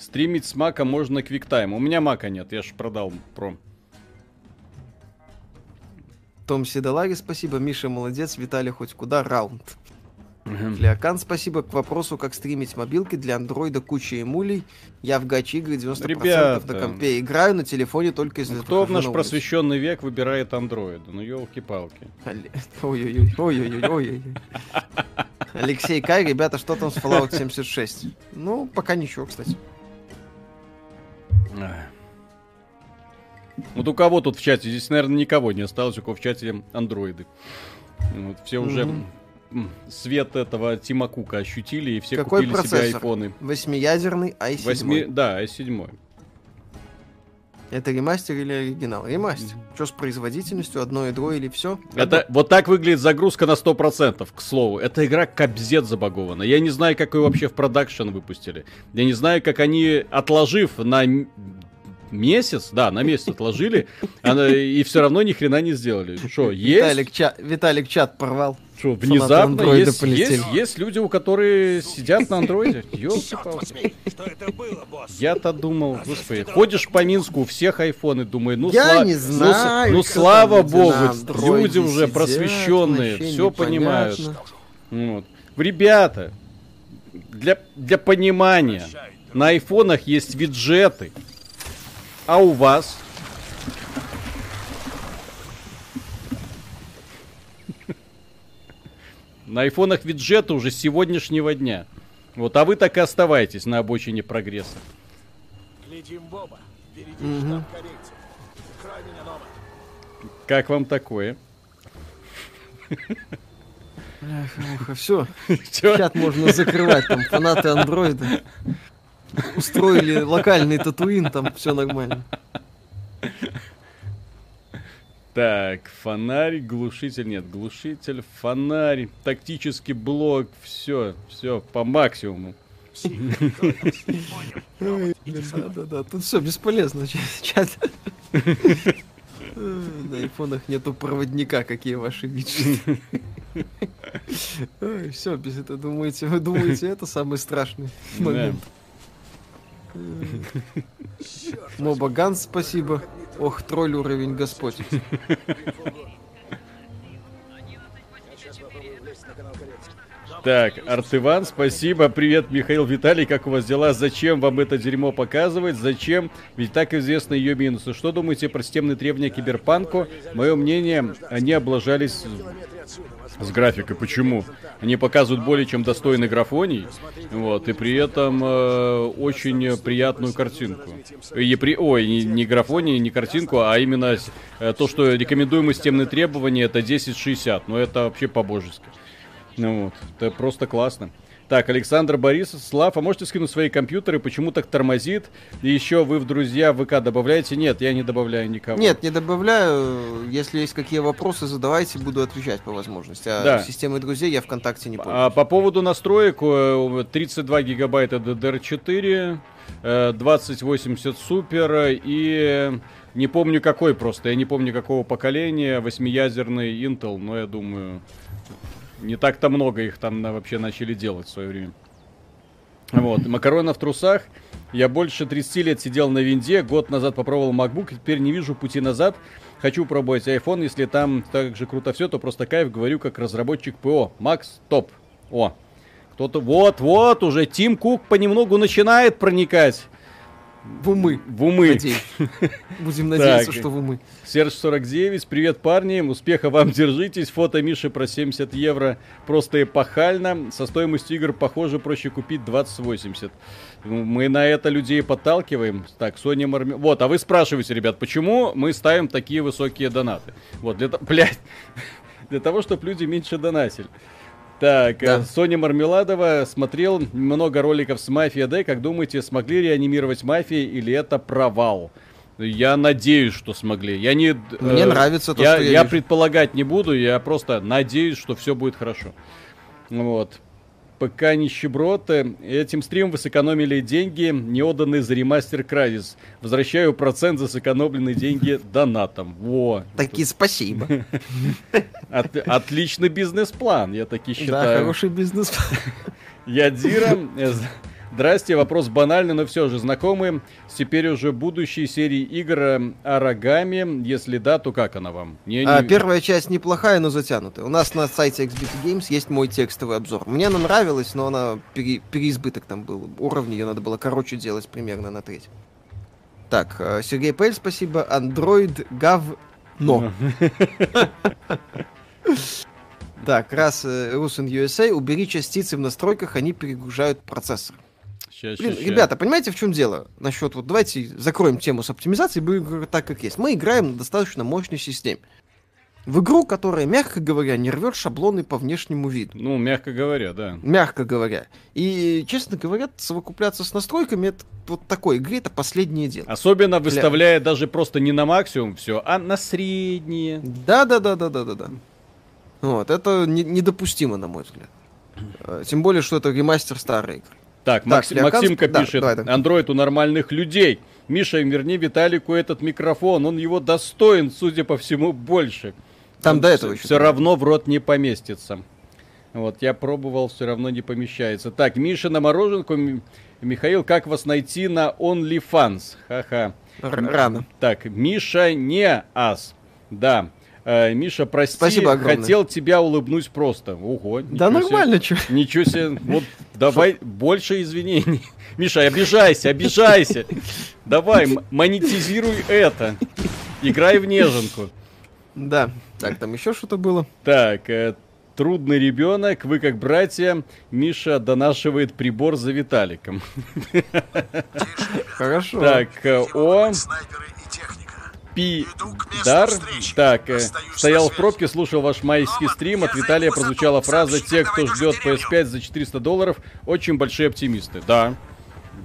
Стримить с мака можно квиктайм. У меня мака нет, я же продал про. Том Седолаги, спасибо. Миша, молодец. Виталий, хоть куда? Раунд. Флеокан, спасибо. К вопросу, как стримить мобилки для андроида куча эмулей. Я в гачи игры 90% Ребята. на компе играю, на телефоне только если Кто в наш на просвещенный век выбирает андроида? Ну, елки-палки. Ой-ой-ой, ой-ой-ой. Алексей Кай, ребята, что там с Fallout 76? Ну, пока ничего, кстати. Вот у кого тут в чате? Здесь, наверное, никого не осталось, у кого в чате андроиды. Вот, все уже Мгм. м, свет этого Тима Кука ощутили, и все Какой купили себе процессор? айфоны. Восьмиядерный i7. Восьми... Да, i7. Это ремастер или оригинал? Ремастер. Что с производительностью? Одно ядро или все? Это вот так выглядит загрузка на 100%, к слову. Эта игра капзет забагована. Я не знаю, как ее вообще в продакшн выпустили. Я не знаю, как они, отложив на месяц, да, на месяц отложили, и все равно ни хрена не сделали. Что, есть? Виталик, чат, Виталик чат порвал. Что, внезапно есть, есть, есть люди, у которых сидят на андроиде. Ёлки-палки. Что это было, босс? Я-то думал, господи, ходишь по Минску, у всех айфоны, думаю, ну, Я сла- не ну, с- знаю, ну, кто слава богу, люди уже сидят, просвещенные, все понимают. Вот. Ребята, для, для понимания, на айфонах есть виджеты, а у вас? На айфонах виджеты уже с сегодняшнего дня. Вот, а вы так и оставайтесь на обочине прогресса. Глядим Боба. Впереди Мгм. штаб корейцев. Меня. Как вам такое? Все, Чё? чат можно закрывать, там фанаты андроида. Устроили локальный татуин, там все нормально. Так, фонарь, глушитель, нет, глушитель, фонарь, тактический блок, все, все по максимуму. Да-да-да, тут все бесполезно, чат- На айфонах нету проводника, какие ваши виджеты. Все, без этого думаете, вы думаете, это самый страшный момент. Моба Ганс, спасибо. Ох, тролль уровень Господь. Так, Артыван, спасибо. Привет, Михаил Виталий, как у вас дела? Зачем вам это дерьмо показывать? Зачем? Ведь так известны ее минусы. Что думаете про системные требования киберпанку? Мое мнение, они облажались с графикой. Почему? Они показывают более чем достойный графоний, вот, и при этом э, очень приятную картинку. И при, ой, не, не графоний, не картинку, а именно э, то, что рекомендуемые системные требования, это 1060. Но это вообще по-божески. Ну вот, это просто классно. Так, Александр Борисов, Слав, а можете скинуть свои компьютеры, почему так тормозит? И еще вы в друзья в ВК добавляете? Нет, я не добавляю никого. Нет, не добавляю. Если есть какие вопросы, задавайте, буду отвечать по возможности. А Да. системой друзей я ВКонтакте не помню. А по поводу настроек, э, 32 гигабайта DDR4, э, 2080 Super и не помню какой просто, я не помню какого поколения, восьмиядерный Intel, но я думаю, не так-то много их там вообще начали делать в свое время. Вот, макарона в трусах. Я больше 30 лет сидел на винде, год назад попробовал MacBook, теперь не вижу пути назад. Хочу пробовать iPhone, если там так же круто все, то просто кайф, говорю, как разработчик ПО. Макс, топ. О, кто-то, вот-вот, уже Тим Кук понемногу начинает проникать В умы. в умы. Надеюсь. Будем надеяться, Так. что в умы. Серж 49, привет, парни, успеха вам, держитесь. Фото Миши про 70 евро просто эпохально. Со стоимостью игр, похоже, проще купить 2080. Ну, Мы на это людей подталкиваем. Так, Sony Marmi... Вот, а вы спрашиваете, ребят, почему мы ставим такие высокие донаты? Вот, для, блядь, для того, чтобы люди меньше донатили. Так, Да. э, Соня Мармеладова смотрел много роликов с Мафия Д. Как думаете, смогли реанимировать Мафии или это провал? Я надеюсь, что смогли. Я не... Мне э, нравится то, я, что я я вижу. предполагать не буду, я просто надеюсь, что все будет хорошо. Вот. ПК нищеброд. э, Этим стримом вы сэкономили деньги, не отданные за ремастер Кразис. Возвращаю процент за сэкономленные деньги донатом. Во. Такие спасибо. От- отличный бизнес-план, я таки Да, считаю. хороший бизнес. Я Дира. Э, Здрасте, вопрос банальный, но все же знакомы с теперь уже будущей серии игр э, Арагами. Если да, то как она вам? Не- А, не- Первая часть неплохая, но затянутая. У нас на сайте XBT Games есть мой текстовый обзор. Мне она нравилась, но она пере- переизбыток там был. Уровни ее надо было короче делать примерно на треть. Так, э, Сергей Пель, спасибо. Android Гав но. Так, раз э, Russian USA, убери частицы в настройках, они перегружают процессор. Ща, Блин, ща. ребята, понимаете, в чем дело? Насчет вот давайте закроем тему с оптимизацией, будем так, как есть. Мы играем на достаточно мощной системе. В игру, которая, мягко говоря, не рвет шаблоны по внешнему виду. Ну, мягко говоря, да. Мягко говоря. И, честно говоря, совокупляться с настройками это вот такой игре это последнее дело. Особенно выставляя даже просто не на максимум все, а на средние. Да, да, да, да, да, да, да. Вот, это не- недопустимо, на мой взгляд. Э, Тем более, что это ремастер старой игры. Так, Макс- для Максимка да, пишет, андроид у нормальных людей. Миша, верни Виталику этот микрофон, он его достоин, судя по всему, больше. Там Он до этого все еще равно в рот не поместится. Вот, я пробовал, все равно не помещается. Так, Миша на мороженку. Михаил, как вас найти на OnlyFans? Ха-ха. Рано. Так, Миша не ас. Да. Э, Миша, прости, Спасибо огромное. хотел тебя улыбнуть просто. Ого. Да себе. нормально, что. Ничего себе. Вот давай больше извинений. Миша, обижайся, обижайся. Давай, монетизируй это. Играй в неженку. Да. Так, там еще что-то было. Так, э, трудный ребенок, вы как братья. Миша донашивает прибор за Виталиком. Хорошо. Так, э, о, Снайперы и техника. Пидар. Так, э, стоял в пробке, слушал ваш майский стрим. От Виталия прозвучала фраза «Те, кто ждет PS5 за 400 долларов, очень большие оптимисты». Да.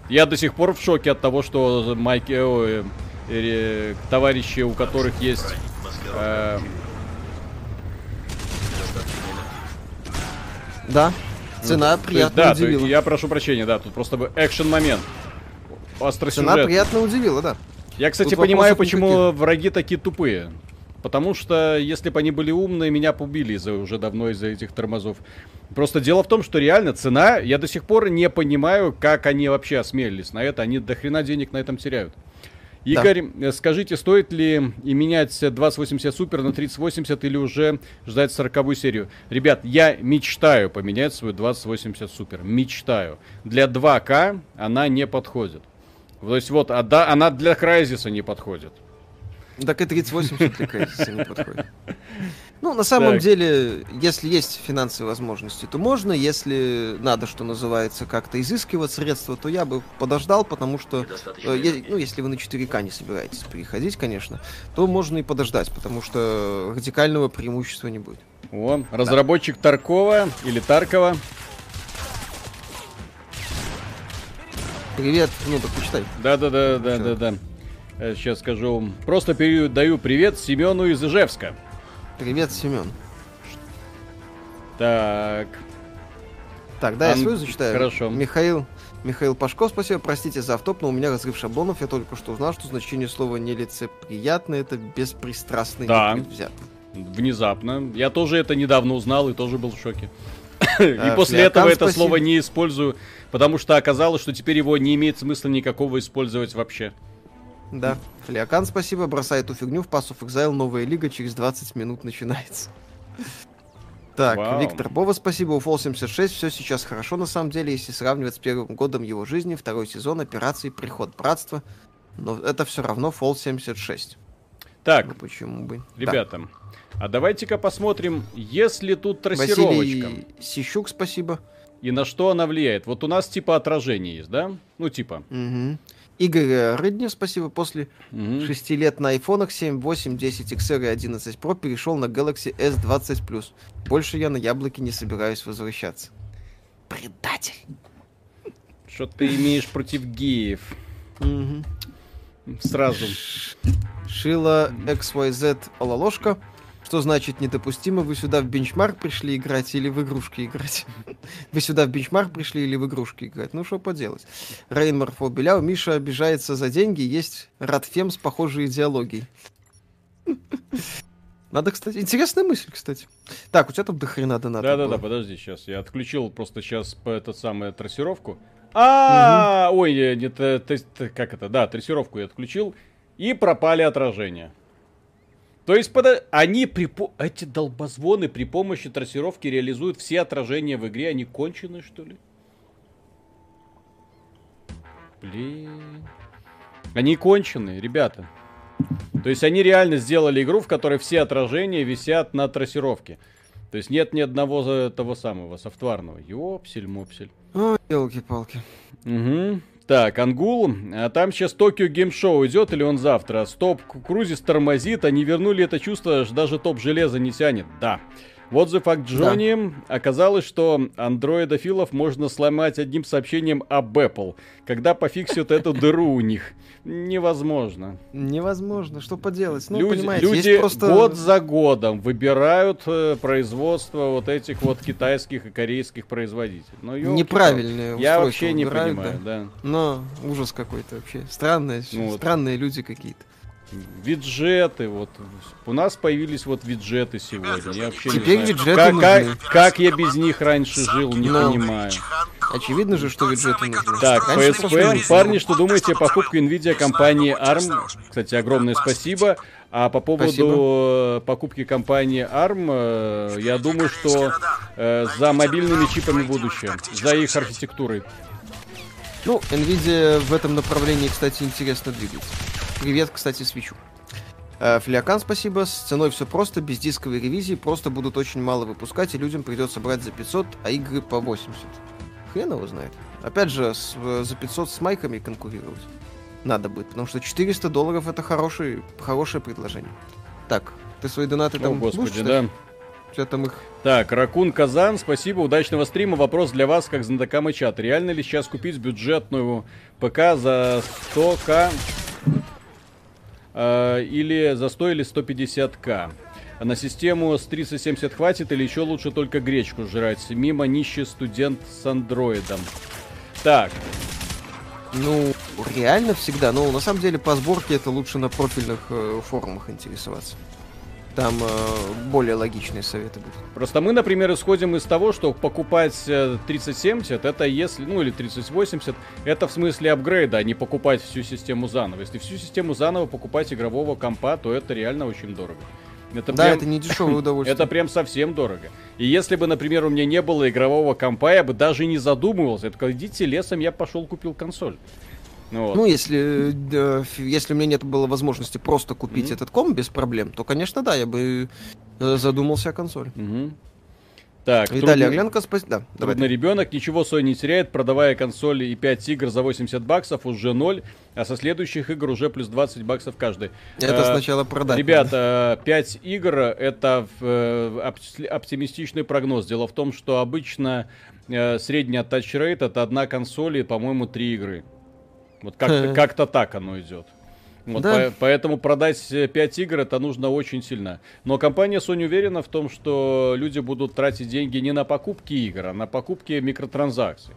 Я до сих пор в шоке от того, что майки, э, э, товарищи, у которых есть... э, Да. Цена то есть, приятно да, удивила. есть я прошу прощения, да, тут просто бы экшен момент. Острый Цена приятно удивила, да. Я, кстати, Тут понимаю, почему никаких. враги такие тупые. Потому что, если бы они были умные, меня побили из-за, уже давно из-за этих тормозов. Просто дело в том, что реально цена, я до сих пор не понимаю, как они вообще осмелились на это. Они до хрена денег на этом теряют. Игорь, э, скажите, стоит ли и менять 2080 Super на 3080 или уже ждать 40 серию? Ребят, я мечтаю поменять свою 2080 Super. Мечтаю. Для 2К она не подходит. То есть вот, а да, она для Crysis не подходит. Так и 3080 для кризиса не подходит. Ну, на самом Так. деле, если есть финансовые возможности, то можно. Если надо, что называется, как-то изыскивать средства, то я бы подождал, потому что, э, энергии. ну, если вы на 4К не собираетесь переходить, конечно, то можно и подождать, потому что радикального преимущества не будет. О, разработчик Таркова или Таркова. Привет, ну так почитай. Да-да-да, да-да-да. Сейчас скажу. Просто передаю привет Семену из Ижевска. Привет, Семен. Так. Так, да, я Ан- свою зачитаю. хорошо. Михаил, Михаил Пашков, спасибо, простите за автоп, но у меня разрыв шаблонов, я только что узнал, что значение слова нелицеприятно это беспристрастный Да. Внезапно. Я тоже это недавно узнал и тоже был в шоке. И А, после Флякан, этого это слово не использую, потому что оказалось, что теперь его не имеет смысла никакого использовать вообще. Да. Флиакан, спасибо, бросай эту фигню в Pass of Exile, новая лига через 20 минут начинается. Так, Вау. Виктор Бова, спасибо. У Fall 76 все сейчас хорошо, на самом деле, если сравнивать с первым годом его жизни, второй сезон операции «Приход братства». Но это все равно Fall 76. Так, Ну почему бы? Да. А давайте-ка посмотрим, есть ли тут трассировочка Василий Сищук, спасибо. и на что она влияет. Вот у нас типа отражение есть, да? Ну, типа. Мгм. Игорь Рыднев, спасибо. После Мгм. шести лет на айфонах 7, 8, 10 XR и 11 Pro перешел на Galaxy S20 Больше я на яблоки не собираюсь возвращаться. Предатель. Что ты имеешь против геев? Мгм. Сразу. Шила XYZ Ололошка. Что значит недопустимо? Вы сюда в бенчмарк пришли играть или в игрушки играть? Вы сюда в бенчмарк пришли или в игрушки играть? Ну, что поделать. Рейнмар Фобеляу. Миша обижается за деньги. Есть Радфем с похожей идеологией. Надо, кстати... Интересная мысль, кстати. Так, у тебя там дохрена доната Да-да-да, подожди, сейчас. Я отключил просто сейчас по этот самую трассировку. А, ой, э, не т- т- т- как это? Да, трассировку я отключил и пропали отражения. То есть подо- они при эти долбозвоны при помощи трассировки реализуют все отражения в игре, они кончены что ли? Блин. Они конченые, ребята. То есть они реально сделали игру, в которой все отражения висят на трассировке. То есть нет ни одного того самого софтварного. Ёпсель-мопсель. Ой, елки-палки. Угу. Так, Ангул, а там сейчас Токио Гейм Шоу идет или он завтра? Стоп, Крузис тормозит, они вернули это чувство, аж даже топ железа не тянет. Да. Вот the факт Джонни. Оказалось, что андроидофилов можно сломать одним сообщением об Apple. Когда пофиксят эту дыру у них. Невозможно. Невозможно, что поделать. Ну, люди понимаете, люди просто... год за годом выбирают э, производство вот этих вот китайских и корейских производителей. Ну, ёлки-палки. Неправильное Я вообще не выбирают, понимаю, да. Но ужас какой-то вообще. Странные, Ну вот. странные люди какие-то. Виджеты, вот. У нас появились вот виджеты сегодня. Я вообще не Теперь знаю. виджеты как, как, нужны. как я без них раньше жил, не Ну. понимаю. Очевидно же, что виджеты нужны. Так, Раньше просто не PSP. Парни, что думаете о покупке Nvidia компании ARM? Кстати, огромное спасибо. А по поводу Спасибо. э, покупки компании ARM, э, я думаю, что э, за мобильными чипами будущее, за их архитектурой. Ну, Nvidia в этом направлении, кстати, интересно двигается. Привет, кстати, свечу. Э, Флиакан, спасибо. С ценой все просто, без дисковой ревизии. Просто будут очень мало выпускать, и людям придется брать за 500, а игры по 80. Хрен его знает. Опять же, с- э, за 500 с майками конкурировать надо будет, потому что 400 долларов это хороший, хорошее предложение. Так, ты свои донаты О, там будешь господи, читать? да. Тебя там их... Так, Ракун Казан, спасибо, удачного стрима. Вопрос для вас, как знатокам и чат. Реально ли сейчас купить бюджетную ПК за 100к э, или за 100 или 150к? А на систему с 370 хватит или еще лучше только гречку жрать? Мимо нищий студент с андроидом. Так, Ну, реально всегда. Ну, на самом деле, по сборке это лучше на профильных э, форумах интересоваться. Там э, более логичные советы будут. Просто мы, например, исходим из того, что покупать э, 3070 это если, ну или 3080, это в смысле апгрейда, а не покупать всю систему заново. Если всю систему заново покупать игрового компа, то это реально очень дорого. Это Да, прям- это не дешевое удовольствие. это прям совсем дорого. И если бы, например, у меня не было игрового компа, я бы даже не задумывался. Я такой, идите лесом, я пошел купил консоль. Ну, вот. Ну, если, э, если у меня нет было возможности просто купить Мгм. этот комп без проблем, то, конечно, да, я бы э, задумался о консоли. Мгм. Так, Виталий трудно- Орленко, спасибо. Да, давай. Трудный ребенок, ничего Sony не теряет, продавая консоли и 5 игр за 80 баксов, уже 0, а со следующих игр уже плюс 20 баксов каждый. Это Э, сначала продать. Ребята, 5 игр это э, оп- оптимистичный прогноз. Дело в том, что обычно э, средний rate это одна консоль и, по-моему, 3 игры. Вот как-то, как-то так оно идет. Вот Да. по- поэтому продать 5 игр это нужно очень сильно. Но компания Sony уверена в том, что люди будут тратить деньги не на покупки игр, а на покупки микротранзакций.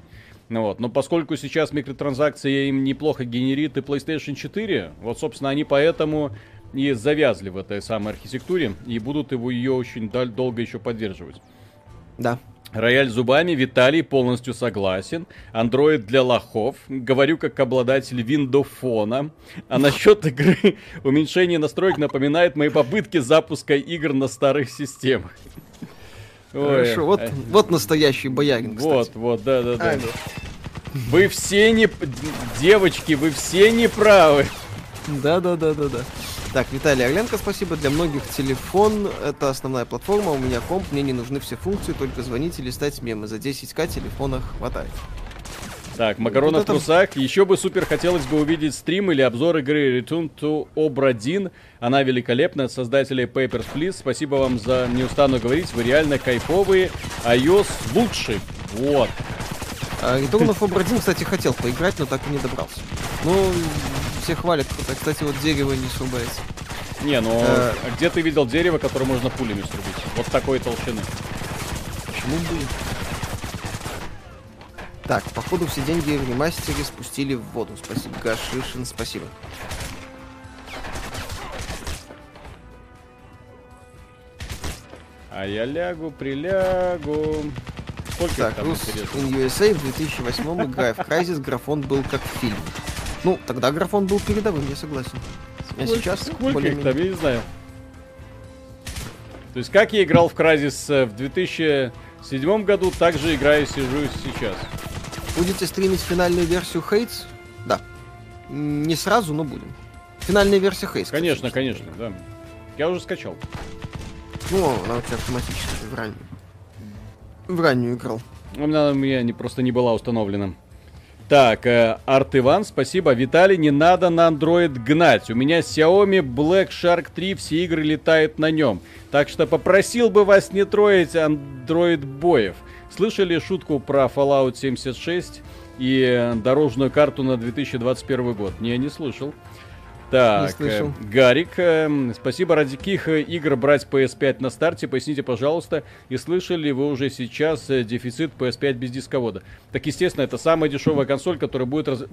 Ну вот. Но поскольку сейчас микротранзакции им неплохо генерит и PlayStation 4, вот, собственно, они поэтому и завязли в этой самой архитектуре и будут его ее очень долго еще поддерживать. Да. Рояль зубами, Виталий полностью согласен. Андроид для лохов. Говорю как обладатель виндофона. А насчет игры уменьшение настроек напоминает мои попытки запуска игр на старых системах. Ой, Хорошо, вот, вот настоящий боярин, вот, кстати. вот, да, да, да. Алло. Вы все не... Девочки, вы все не правы. Да, да, да, да, да. Так, Виталий Орленко, спасибо. Для многих телефон это основная платформа. У меня комп, мне не нужны все функции, только звонить и листать мемы. За 10к телефона хватает. Так, Макарона Вот в трусах. Еще бы супер хотелось бы увидеть стрим или обзор игры Return to Obra Dinn. Она великолепна от создателей Papers, Please. Спасибо вам за не устану говорить. Вы реально кайфовые. iOS лучший. Вот. А Return of Obra Dinn, кстати, хотел поиграть, но так и не добрался. Ну, все хвалят. Кстати, вот дерево не срубается. Не, ну Э. а где ты видел дерево, которое можно пулями срубить? Вот такой толщины. Почему бы? Так, походу все деньги в ремастере спустили в воду. Спасибо, Гашишин, спасибо. А я лягу, прилягу. Сколько Так, там Рус интересно? in USA в 2008 играя в Crysis, графон был как в фильме. Ну, тогда графон был передовым, я согласен. А Сколько- сейчас сколько их там, я не знаю. То есть, как я играл в Crysis э, в 2007 году, так же играю, сижу сейчас. Будете стримить финальную версию Хейтс? Да. Не сразу, но будем. Финальная версия Хейтс. Конечно, конечно, да. Я уже скачал. Ну, она у тебя автоматически в раннюю. В раннюю играл. Она у меня не, просто не была установлена. Так, э, Арт Иван, спасибо. Виталий, не надо на Android гнать. У меня Xiaomi Black Shark 3, все игры летают на нем. Так что попросил бы вас не троить Android боев. Слышали шутку про Fallout 76 и дорожную карту на 2021 год? Не, не слышал. Так, э, Гарик, э, спасибо. Ради каких э, игр брать PS5 на старте? Поясните, пожалуйста. И слышали ли вы уже сейчас э, дефицит PS5 без дисковода? Так, естественно, это самая дешевая консоль, которая будет раз-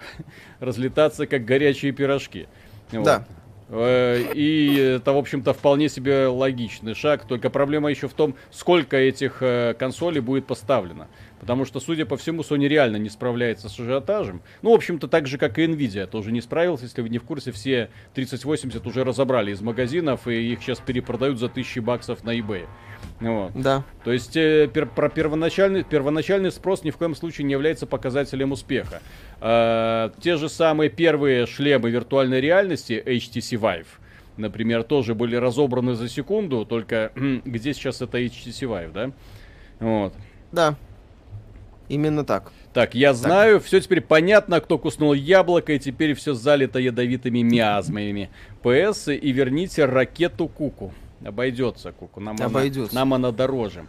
разлетаться как горячие пирожки. Вот. Да. Э, И это, в общем-то, вполне себе логичный шаг. Только проблема еще в том, сколько этих консолей будет поставлено. Потому что, судя по всему, Sony реально не справляется с ажиотажем. Ну, в общем-то, так же, как и Nvidia тоже не справился. Если вы не в курсе, все 3080 уже разобрали из магазинов, и их сейчас перепродают за 1000 баксов на eBay. Вот. Да. То есть э, пер- про первоначальный, первоначальный спрос ни в коем случае не является показателем успеха. Э, те же самые первые шлемы виртуальной реальности HTC Vive, например, тоже были разобраны за секунду, только где сейчас это HTC Vive, да? Вот. Да. Именно так. Так, я знаю, все теперь понятно, кто куснул яблоко, и теперь все залито ядовитыми миазмами. ПС и верните ракету Куку. Обойдется Куку, нам, Обойдется. Она, нам она дороже.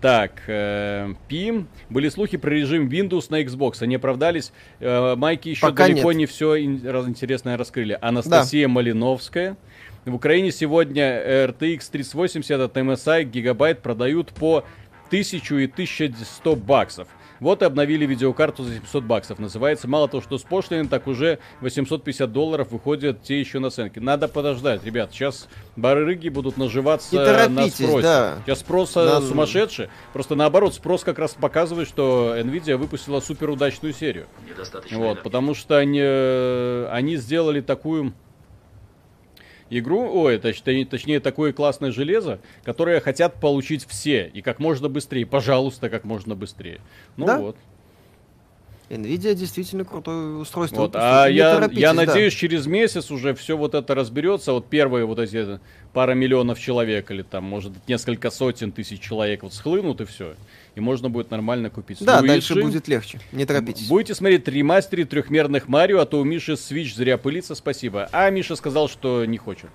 Так, э, Пи. Были слухи про режим Windows на Xbox. Они оправдались. Э, Майки еще Пока далеко нет. не все интересное раскрыли. Анастасия Малиновская. В Украине сегодня RTX 3080 от MSI гигабайт продают по 1000 и 1100 баксов. Вот и обновили видеокарту за 700 баксов. Называется мало того, что с пошлиной, так уже 850 долларов выходят те еще наценки. Надо подождать, ребят. Сейчас барыги будут наживаться на спросе. да. Сейчас спрос э, Нам- сумасшедший. Просто наоборот, спрос как раз показывает, что Nvidia выпустила супер удачную серию. Недостаточно Вот, потому что они, э, они сделали такую игру, ой, точнее, точнее, такое классное железо, которое хотят получить все, и как можно быстрее, пожалуйста, как можно быстрее. Ну Да. вот. Nvidia действительно крутое устройство. Вот, а я, я да. надеюсь, через месяц уже все вот это разберется. Вот первые вот эти пара миллионов человек или там, может, несколько сотен тысяч человек вот схлынут и все. И можно будет нормально купить. Да, Луиджи. дальше будет легче. Не торопитесь. Будете смотреть ремастере трехмерных Марио, а то у Миши Switch зря пылится, спасибо. А Миша сказал, что не хочет.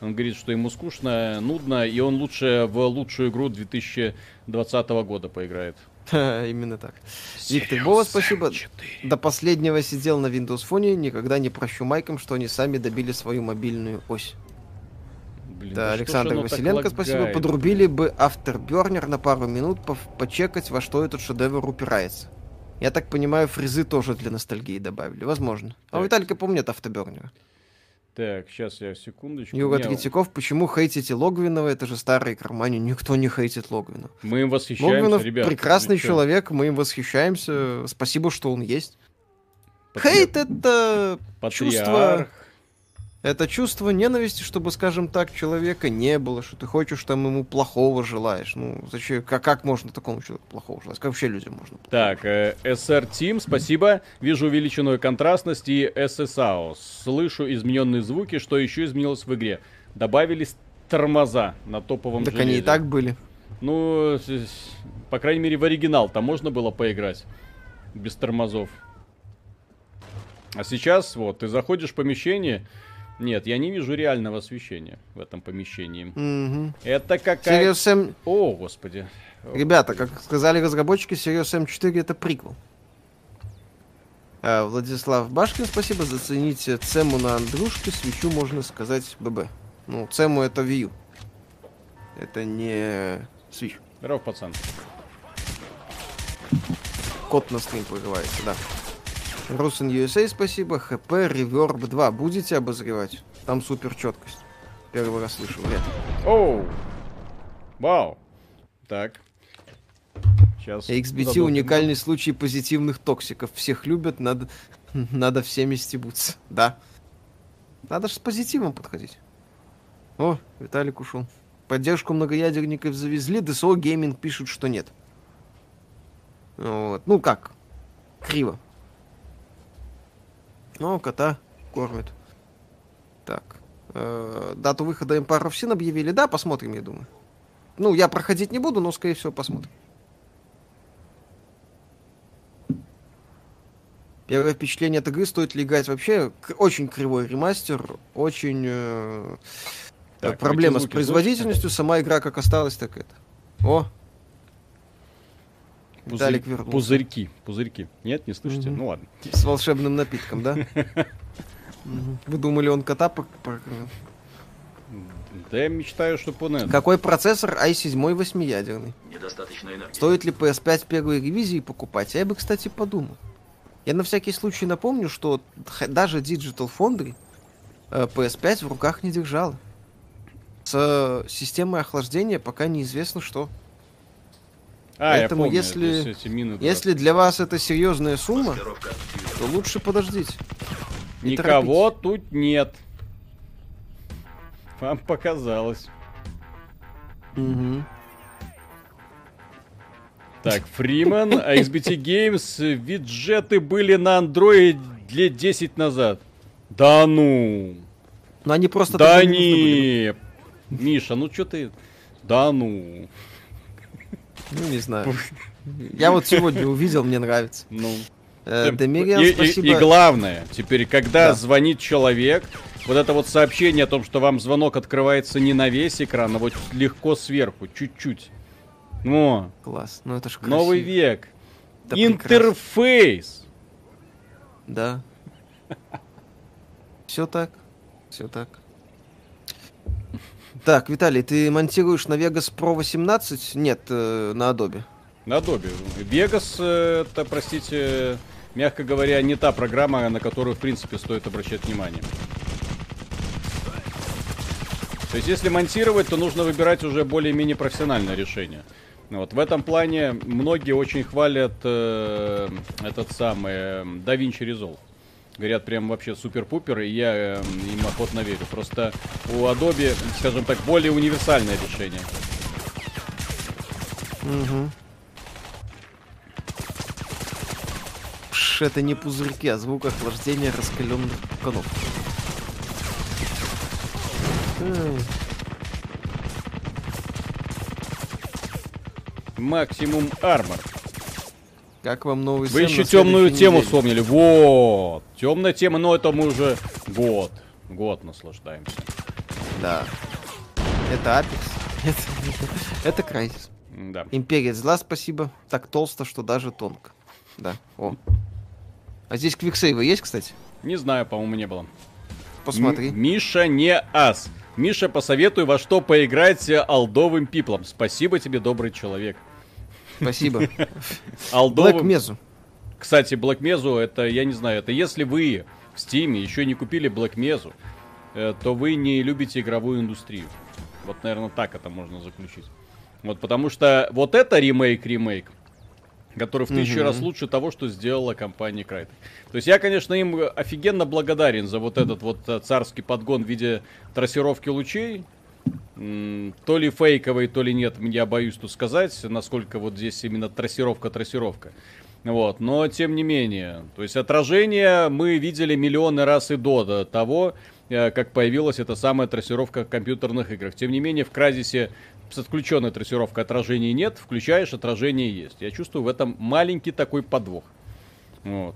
Он говорит, что ему скучно, нудно, и он лучше в лучшую игру 2020 года поиграет. Именно так. Виктор Бова, спасибо. До последнего сидел на Windows Phone, никогда не прощу майкам, что они сами добили свою мобильную ось. Блин, Да, ж Александр так Василенко, спасибо. Подрубили бы Afterburner на пару минут, пов- почекать, во что этот шедевр упирается. Я так понимаю, фрезы тоже для ностальгии добавили. Возможно. А у Так. Виталика, нет Afterburner. Так, сейчас я секундочку. Юра Не, Третьяков, почему хейтите Логвинова? Это же старый кармане. Никто не хейтит Логвинова. Мы им восхищаемся, Логвинов ребят. прекрасный чё? человек, мы им восхищаемся. Спасибо, что он есть. Патри- Хейт это чувство, Патриарх. Это чувство ненависти, чтобы, скажем так, человека не было, что ты хочешь там ему плохого желаешь. Ну, зачем, как, как можно такому человеку плохого желать? Как вообще людям можно? Так, э, SR Team, спасибо. Вижу увеличенную контрастность и SSAO. Слышу измененные звуки. Что еще изменилось в игре? Добавились тормоза на топовом так железе. они и так были. Ну, по крайней мере, в оригинал там можно было поиграть без тормозов. А сейчас, вот, ты заходишь в помещение. Нет, я не вижу реального освещения в этом помещении. Мгм. Это какая... Serious Sam... О, господи. Ребята, как сказали разработчики, Serious M4 это приквел. А, Владислав Башкин, спасибо. Зацените цему на Андрушке, свечу можно сказать ББ. Ну, цему это U. Это не Switch. Здоров, пацан. Код на стрим прорывается, да. Русин USA, спасибо. ХП, Reverb 2. Будете обозревать? Там супер четкость. Первый раз слышу, вряд ли. Оу. Вау. Так. Сейчас. XBT уникальный случай позитивных токсиков. Всех любят, надо, надо всеми стебуться. Да. Надо же с позитивом подходить. О, Виталик ушел. Поддержку многоядерников завезли, DSO Gaming пишут, что нет. Вот. Ну как? Криво. Ну, кота кормят. Так. Э, дату выхода Empire of Sin объявили. Да, посмотрим, я думаю. Ну, я проходить не буду, но, скорее всего, посмотрим. Первое впечатление от игры стоит ли играть вообще? Очень кривой ремастер, очень э, Так, проблема с звуки производительностью. Сама игра как осталась, так это. О, Пузырь- Виталик вернулся. Пузырьки. Пузырьки. Нет, не слышите? Мгм. Ну ладно. с волшебным напитком, да? Вы думали, он кота Да я мечтаю, чтобы он. Какой процессор i7 восьмиядерный? Недостаточно энергии. Стоит ли PS5 первой ревизии покупать? Я бы, кстати, подумал. Я на всякий случай напомню, что даже Digital Foundry э, PS5 в руках не держала. С э, системой охлаждения пока неизвестно что. А, Поэтому я помню, если- мины Если для вас это серьезная сумма, то лучше подождите. не Никого тут нет. Вам показалось. Мгм. Так, Фриман, XBT Games, виджеты были на Android лет 10 назад. Да ну. Но они просто да не. Миша, ну что ты... Да ну. Ну, не знаю. Я вот сегодня увидел, мне нравится. Ну. Э, Демириан, и, и- спасибо. и главное, теперь, когда Да. звонит человек, вот это вот сообщение о том, что вам звонок открывается не на весь экран, а вот легко сверху, чуть-чуть. Ну, Класс. Ну это ж красиво. новый век. Это Интерфейс. Да. Все так. Все так. Так, Виталий, ты монтируешь на Vegas Pro 18? Нет, э, на Adobe. На Adobe. Vegas, э, это, простите, мягко говоря, не та программа, на которую, в принципе, стоит обращать внимание. То есть, если монтировать, то нужно выбирать уже более-менее профессиональное решение. Вот в этом плане многие очень хвалят э, этот самый э, DaVinci Resolve. Говорят, прям вообще супер-пупер, и я э, им охотно верю. Просто у Adobe, скажем так, более универсальное решение. Угу. Пш, это не пузырьки, а звук охлаждения раскаленных. Эй, Максимум армор. Как вам новый Вы еще темную тему неделе? вспомнили. Вот. Темная тема, но это мы уже год. Год наслаждаемся. Да. Это Апекс. Это, это Крайсис. Да. Империя зла, спасибо. Так толсто, что даже тонко. Да. О. А здесь квиксейвы есть, кстати? Не знаю, по-моему, не было. Посмотри. М- Миша не ас. Миша, посоветуй, во что поиграть алдовым пиплом. Спасибо тебе, добрый человек. Спасибо. Black Алдовым... Mesa. Кстати, Black Mesa, это, я не знаю, это если вы в Steam еще не купили Black Mesa, э, то вы не любите игровую индустрию. Вот, наверное, так это можно заключить. Вот потому что вот это ремейк-ремейк, который в тысячу Мгм. раз лучше того, что сделала компания Crytek. То есть я, конечно, им офигенно благодарен за вот этот вот э, царский подгон в виде трассировки лучей. То ли фейковый, то ли нет, я боюсь тут сказать, насколько вот здесь именно трассировка-трассировка. Вот, но тем не менее, то есть отражение мы видели миллионы раз и до до того, э, как появилась эта самая трассировка в компьютерных играх. Тем не менее, в Кразисе с отключенной трассировкой отражений нет, включаешь, отражение есть. Я чувствую в этом маленький такой подвох. Вот.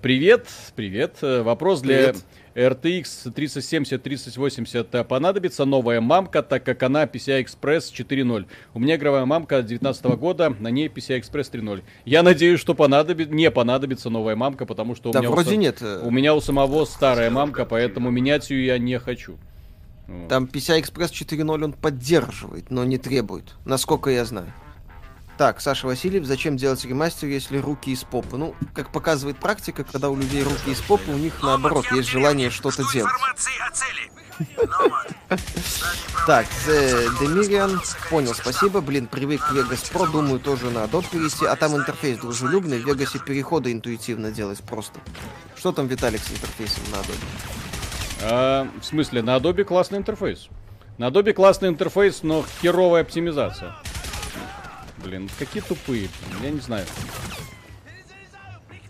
Привет, привет. Э, Вопрос для. RTX 3070-3080 э, понадобится новая мамка, так как она PCI Express 4.0. У меня игровая мамка 19 года, на ней PCI Express 3.0. Я надеюсь, что понадобит, не понадобится новая мамка, потому что у Да меня у вроде са- нет. э, У меня у самого старая мамка, поэтому менять ее я не хочу. Там PCI Express 4.0 он поддерживает, но не требует, насколько я знаю. Так, Саша Васильев, зачем делать ремастер, если руки из попы? Ну, как показывает практика, когда у людей руки из попы, у них наоборот есть желание что-то делать. Ну. Так, The Demirian, понял, спасибо. Блин, привык к Vegas Pro, думаю, тоже на Adobe перейти. А там интерфейс дружелюбный, в Вегасе переходы интуитивно делать просто. Что там, Виталик, с интерфейсом на Adobe? А, в смысле, на Adobe классный интерфейс. На Adobe классный интерфейс, но херовая оптимизация. Блин, какие тупые, блин, я не знаю.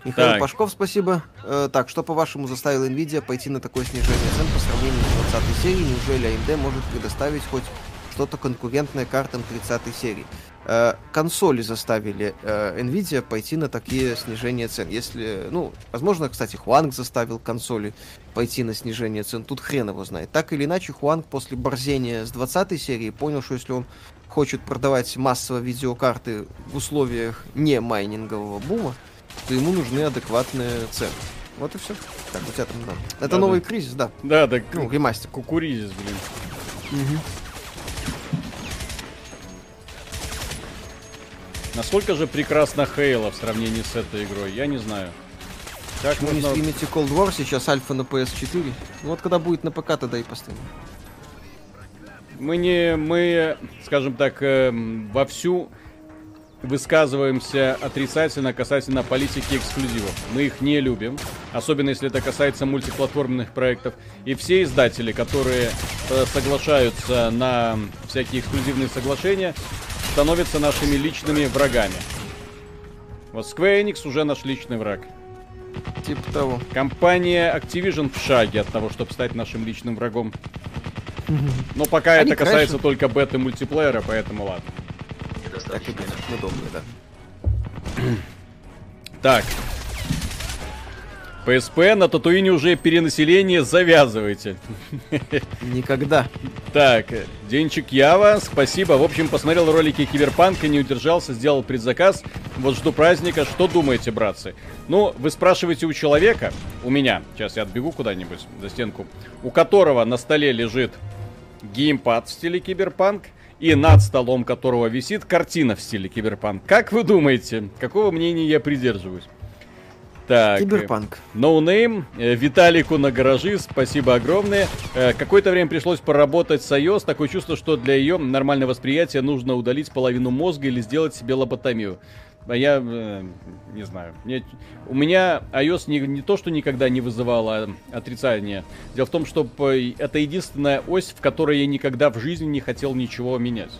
Михаил Так. Пашков, спасибо. Э, так, что по-вашему заставило Nvidia пойти на такое снижение цен по сравнению с 20 серией? Неужели AMD может предоставить хоть что-то конкурентное картам 30 серии? Э, консоли заставили э, Nvidia пойти на такие снижения цен. Если, ну, возможно, кстати, Хуанг заставил консоли пойти на снижение цен. Тут хрен его знает. Так или иначе, Хуанг после борзения с 20 серии понял, что если он хочет продавать массово видеокарты в условиях не майнингового бума, то ему нужны адекватные цены. Вот и все. Так, у тебя там, да. Это Да, новый да. кризис, да. Да, да, Ну, ремастер. кукуризис, блин. Насколько же прекрасна Хейла в сравнении с этой игрой, я не знаю. Как не можно... стримите Cold War, сейчас альфа на PS4. Ну вот когда будет на ПК, тогда и поставим. Мы не, мы, скажем так, эм, вовсю высказываемся отрицательно касательно политики эксклюзивов. Мы их не любим, особенно если это касается мультиплатформенных проектов. И все издатели, которые э, соглашаются на всякие эксклюзивные соглашения, становятся нашими личными врагами. Вот Square Enix уже наш личный враг. Типа того. Компания Activision в шаге от того, чтобы стать нашим личным врагом. Но пока Они это касается крашат. только беты мультиплеера, поэтому ладно. Недостаточно. Удобно, да. Так. PSP на Татуине уже перенаселение завязывайте. Никогда. Так, Денчик Ява, спасибо. В общем, посмотрел ролики Киберпанка, не удержался, сделал предзаказ. Вот жду праздника. Что думаете, братцы? Ну, вы спрашиваете у человека, у меня, сейчас я отбегу куда-нибудь за стенку, у которого на столе лежит геймпад в стиле Киберпанк, и над столом которого висит картина в стиле Киберпанк. Как вы думаете, какого мнения я придерживаюсь? Так, э, Киберпанк. Ноунейм, э, Виталику на гаражи, спасибо огромное. Э, Какое-то время пришлось поработать с iOS. Такое чувство, что для ее нормального восприятия нужно удалить половину мозга или сделать себе лоботомию. А я э, не знаю. Мне- у меня iOS не, не то, что никогда не вызывало отрицания. Дело в том, что это единственная ось, в которой я никогда в жизни не хотел ничего менять.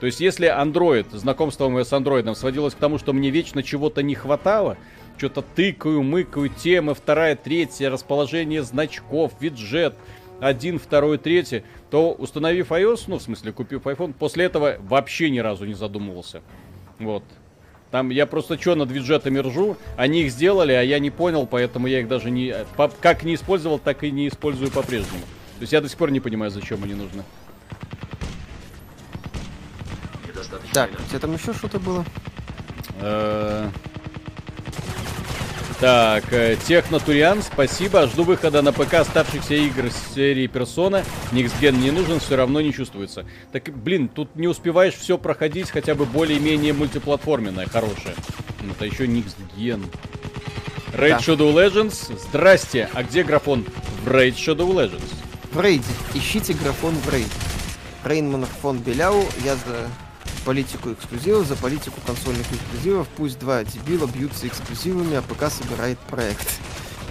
То есть, если Android, знакомство мое с Android сводилось к тому, что мне вечно чего-то не хватало, что-то тыкаю, мыкаю, темы, вторая, третья, расположение значков, виджет, один, второй, третий, то установив iOS, ну, в смысле, купив iPhone, после этого вообще ни разу не задумывался. Вот. Там я просто что над виджетами ржу, они их сделали, а я не понял, поэтому я их даже не... по- как не использовал, так и не использую по-прежнему. То есть я до сих пор не понимаю, зачем они нужны. Так, у тебя там еще что-то было? Так, э, Технотуриан, спасибо. Жду выхода на ПК оставшихся игр с серии Персона. Никсген не нужен, все равно не чувствуется. Так, блин, тут не успеваешь все проходить, хотя бы более-менее мультиплатформенное, хорошее. Ну, Это еще Никсген. Raid Да. Shadow Legends. Здрасте, а где графон в Raid Shadow Legends? В рейде. Ищите графон в рейде. Рейнман фон Беляу. Я за политику эксклюзивов, за политику консольных эксклюзивов. Пусть два дебила бьются эксклюзивами, а ПК собирает проект.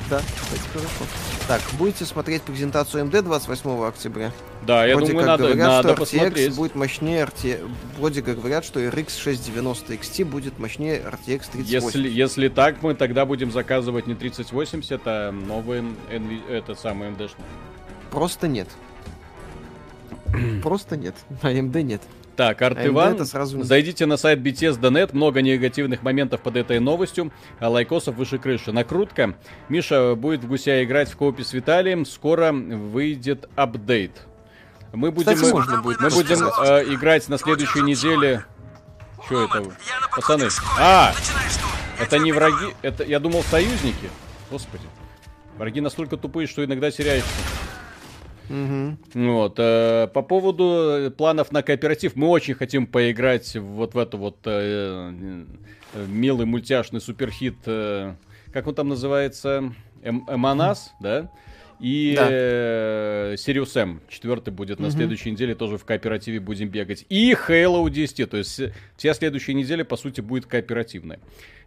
Да, кстати, хорошо. Так, будете смотреть презентацию МД 28 октября? Да, я Вроде думаю, как надо, говорят, надо что RTX посмотреть. будет мощнее RT... Вроде как говорят, что RX 690 XT будет мощнее RTX 3080. Если, если так, мы тогда будем заказывать не 3080, а новый NV... этот самый MD-шный. Просто нет. Просто нет. А AMD нет. Так, Артыван, это сразу зайдите на сайт BTS.net, много негативных моментов под этой новостью, а лайкосов выше крыши. Накрутка. Миша будет в гуся играть в коопе с Виталием, скоро выйдет апдейт. Мы будем, Кстати, можно будет мы будем э, играть на следующей неделе. Что это? На Пацаны. А, это не враги, это, я думал, союзники. Господи. Враги настолько тупые, что иногда теряешься. Мгм. Вот, э, по поводу планов на кооператив, мы очень хотим поиграть вот в эту вот э, э, милый мультяшный суперхит, э, как он там называется, Эм- Эманас, да? И Да. э, Sirius M, четвертый будет на следующей неделе, тоже в кооперативе будем бегать. И Halo 10, то есть э, вся следующая неделя, по сути, будет кооперативная.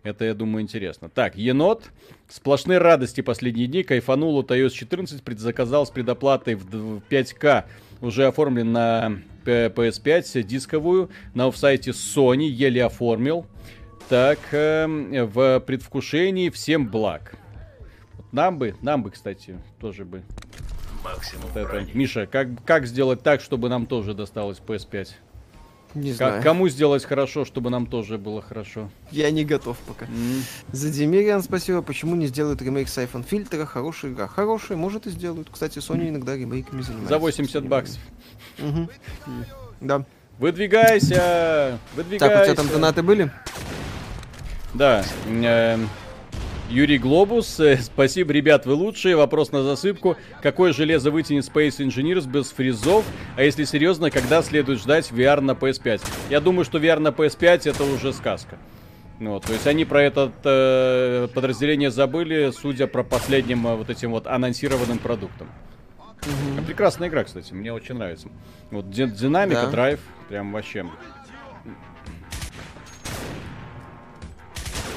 Это, я думаю, интересно. Так, енот. Сплошные радости последние дни. Кайфанул от iOS 14. Предзаказал с предоплатой в д- в 5К. Уже оформлен на П- PS5 дисковую. На офсайте Sony. Еле оформил. Так, эм, в предвкушении всем благ. Нам бы, нам бы, кстати, тоже бы. Максимум Вот это. Миша, как, как сделать так, чтобы нам тоже досталось PS5? Не знаю. кому сделать хорошо, чтобы нам тоже было хорошо? Я не готов пока. За Демириан спасибо. Почему не сделают ремейк с iPhone фильтра? Хорошая игра. Хорошая, может и сделают. Кстати, Sony иногда ремейками занимается. За 80 баксов. Да. Выдвигайся! Выдвигайся! Так, у тебя там донаты были? Да. эм, Юрий Глобус, э, спасибо, ребят, вы лучшие. Вопрос на засыпку. Какое железо вытянет Space Engineers без фризов? А если серьезно, когда следует ждать VR на PS5? Я думаю, что VR на PS5 это уже сказка. Ну, вот, то есть они про это э, подразделение забыли, судя про последним э, вот этим вот анонсированным продуктом. Прекрасная игра, кстати, мне очень нравится. Вот ди- динамика, Да. драйв, прям вообще.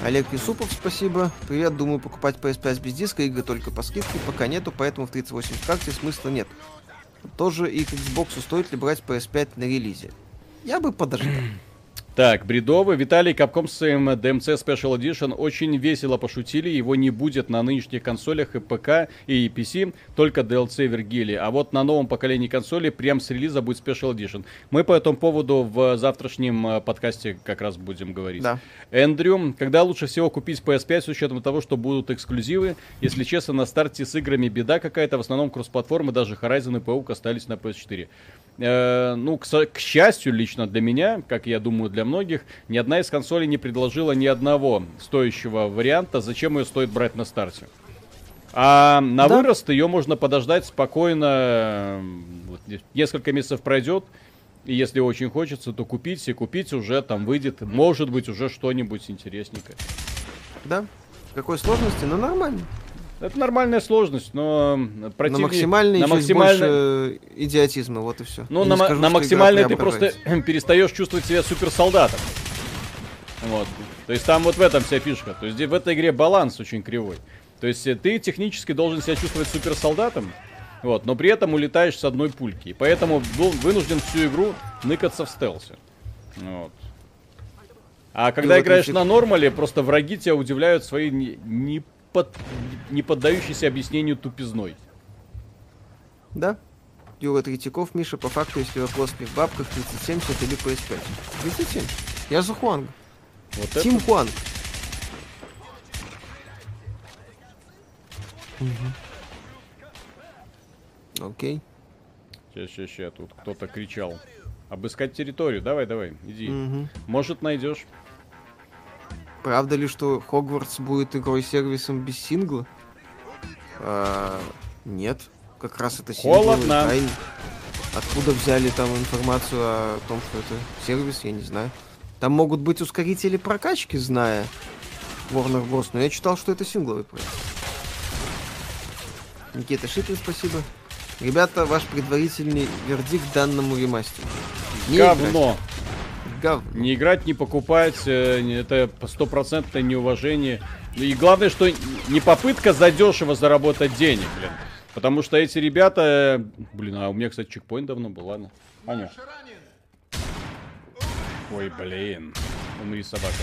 Олег Юсупов, спасибо. Привет, думаю покупать PS5 без диска, игры только по скидке, пока нету, поэтому в 3080 карте смысла нет. Тоже и к Xbox стоит ли брать PS5 на релизе? Я бы подождал. Так, бредовый. Виталий Capcom с своим DMC Special Edition очень весело пошутили. Его не будет на нынешних консолях и ПК, и PC, только DLC Вергилии. А вот на новом поколении консолей прям с релиза будет Special Edition. Мы по этому поводу в завтрашнем э, подкасте как раз будем говорить. Да. Эндрю, когда лучше всего купить PS5 с учетом того, что будут эксклюзивы? Если честно, на старте с играми беда какая-то. В основном кроссплатформы, даже Horizon и Паук остались на PS4. Э, ну, к, к счастью, лично для меня, как я думаю, для многих, ни одна из консолей не предложила ни одного стоящего варианта, зачем ее стоит брать на старте. А на Да. вырост ее можно подождать спокойно. вот не- несколько месяцев пройдет. И если очень хочется, то купить. И купить уже там выйдет, может быть, уже что-нибудь интересненькое. Да? В какой сложности? Ну, нормально. Это нормальная сложность, но противник... на максимальной на чуть максимальной- больше идиотизма, вот и все. Ну, на, ма- на максимальной ты просто перестаешь чувствовать себя суперсолдатом. Вот. То есть там вот в этом вся фишка. То есть в этой игре баланс очень кривой. То есть э, ты технически должен себя чувствовать суперсолдатом, вот, но при этом улетаешь с одной пульки. И поэтому был вынужден всю игру ныкаться в стелсе. Вот. А когда вот играешь на нормале, просто враги тебя удивляют своей не, не, под- не поддающейся объяснению тупизной. Да? Юра Третьяков, Миша, по факту, если вопрос не в бабках, 3070 или PS5. 3070. Я за Хуанг. Вот это Тим Хуанг. Окей. Сейчас, сейчас, сейчас, тут кто-то кричал. Обыскать территорию, давай, давай, иди. Мгм. Может, найдешь. Правда ли, что Хогвартс будет игрой-сервисом без сингла? А, нет. Как раз это сингловый Холодно. тайн. Откуда взяли там информацию о том, что это сервис, я не знаю. Там могут быть ускорители прокачки, зная Warner Bros. Но я читал, что это сингловый проект. Никита Шипин, спасибо. Ребята, ваш предварительный вердикт данному ремастеру. Не играть. Говно. Не играть, не покупать, э, это стопроцентное неуважение. Ну И главное, что не попытка задешево заработать денег, блин. Потому что эти ребята... э, Блин, а у меня, кстати, чекпоинт давно был, ладно. Аня. Ой, блин. Умри, собака.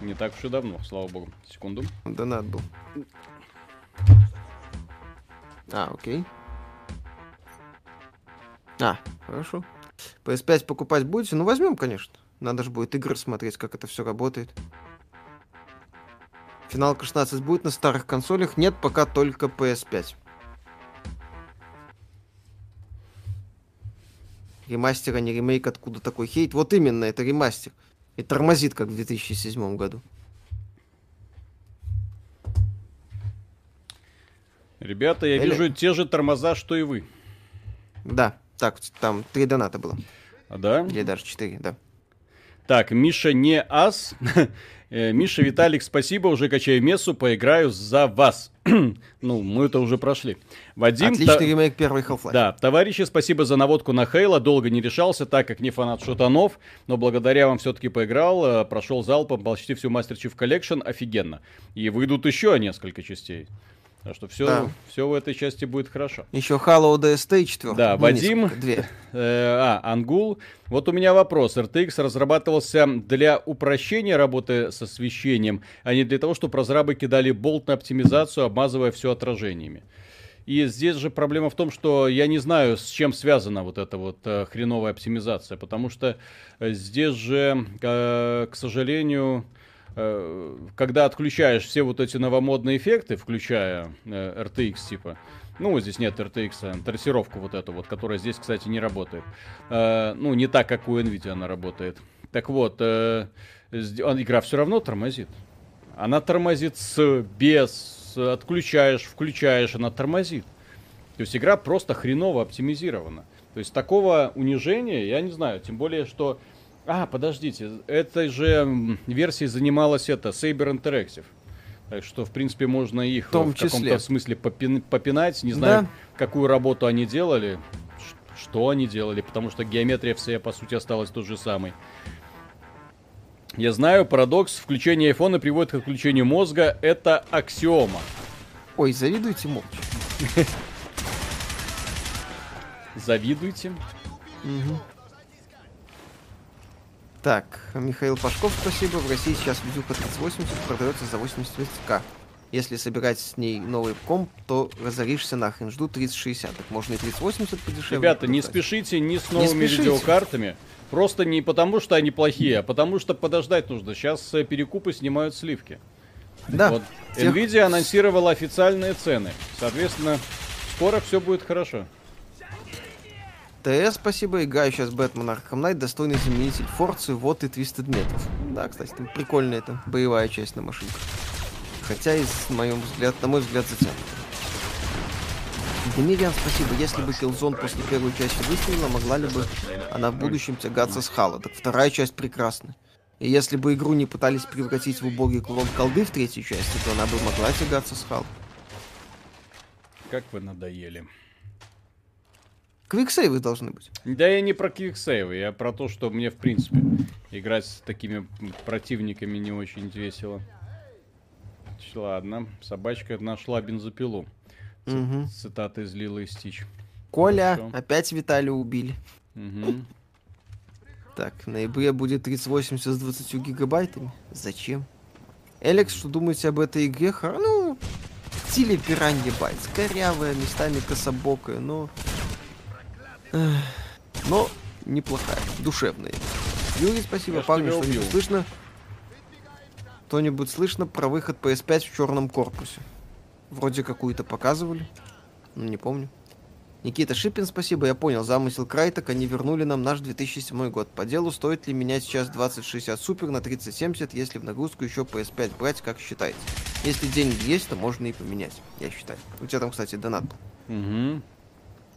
Не так уж и давно, слава богу. Секунду. Донат был. А, окей. А, хорошо. PS5 покупать будете? Ну, возьмем, конечно. Надо же будет игры смотреть, как это все работает. Финалка 16 будет на старых консолях? Нет, пока только PS5. Ремастер, а не ремейк, откуда такой хейт? Вот именно, это ремастер. И тормозит, как в 2007 году. Ребята, я Эля. вижу те же тормоза, что и вы. Да, так, там три доната было. А да? Или даже четыре, да. Так, Миша не ас. Э, Миша, Виталик, спасибо, уже качаю мессу, поиграю за вас. ну, мы это уже прошли. Вадим, Отличный та- ремейк первой Half-Life. да, товарищи, спасибо за наводку на Хейла. Долго не решался, так как не фанат шутанов, но благодаря вам все-таки поиграл, э, прошел залпом почти всю Master Chief Collection, офигенно. И выйдут еще несколько частей. Так что все, Да. все в этой части будет хорошо. Еще Halo DST и четвертый. Да, Ну, Вадим. Две. Э, а, Ангул. Вот у меня вопрос. RTX разрабатывался для упрощения работы с освещением, а не для того, чтобы разрабы кидали болт на оптимизацию, обмазывая все отражениями. И здесь же проблема в том, что я не знаю, с чем связана вот эта вот э, хреновая оптимизация, потому что э, здесь же, э, к сожалению, э, когда отключаешь все вот эти новомодные эффекты, включая э, RTX типа, ну, здесь нет RTX, а трассировку вот эту вот, которая здесь, кстати, не работает. Э, ну, не так, как у NVIDIA она работает. Так вот, э, игра все равно тормозит. Она тормозит с, без, отключаешь, включаешь, она тормозит. То есть игра просто хреново оптимизирована. То есть такого унижения, я не знаю, тем более, что... А, подождите, этой же версией занималась это, Saber Interactive. Так что, в принципе, можно их В том в каком-то смысле попин- попинать. Не знаю, Да. какую работу они делали, что они делали, потому что геометрия вся, по сути, осталась той же самой. Я знаю, парадокс включения айфона приводит к отключению мозга. Это аксиома. Ой, завидуйте молча. Завидуйте. Так, Михаил Пашков, спасибо. В России сейчас видюха 3080 продается за 80к. Если собирать с ней новый комп, то разоришься нахрен. Жду 3060. Так можно и 3080 подешевле. Ребята, не покупать. спешите ни с новыми спешите. видеокартами. Просто не потому, что они плохие, а потому что подождать нужно. Сейчас э, перекупы снимают сливки. Да. Вот тех- Nvidia анонсировала официальные цены. Соответственно, скоро все будет хорошо. ТС, спасибо. Играю сейчас Бэтмен Arkham Knight, достойный заменитель Форцы, вот и Twisted Metal. Да, кстати, там прикольная эта боевая часть на машинках. Хотя, из, на, моем взгляд, на мой взгляд, затянута. Демириан, спасибо. Если бы Killzone после первой части выстрелила, могла ли бы она в будущем тягаться с Хало? Так вторая часть прекрасна. И если бы игру не пытались превратить в убогий клон колды в третьей части, то она бы могла тягаться с Хало. Как вы надоели. Квиксейвы должны быть. Да я не про киксейвы, я про то, что мне, в принципе, играть с такими противниками не очень весело. Ладно, собачка нашла бензопилу. Ц- Мгм. Цитата из Лила и Стич. Коля, Хорошо. опять Виталия убили. Мгм. Так, в ноябре будет 3080 с 20 гигабайтами. Зачем? Элекс, что думаете об этой игре? Ну, в стиле пираньи байт. Корявая, местами кособокая, но... Но неплохая, душевная. Юрий, спасибо. Я Парни, что-нибудь убил. слышно? Кто-нибудь слышно про выход PS5 в черном корпусе? Вроде какую-то показывали. Ну, не помню. Никита Шипин, спасибо, я понял. Замысел Крайток, они вернули нам наш 2007 год. По делу, стоит ли менять сейчас 2060 Супер на 3070, если в нагрузку еще PS5 брать, как считаете? Если деньги есть, то можно и поменять, я считаю. У тебя там, кстати, донат был. Мгм.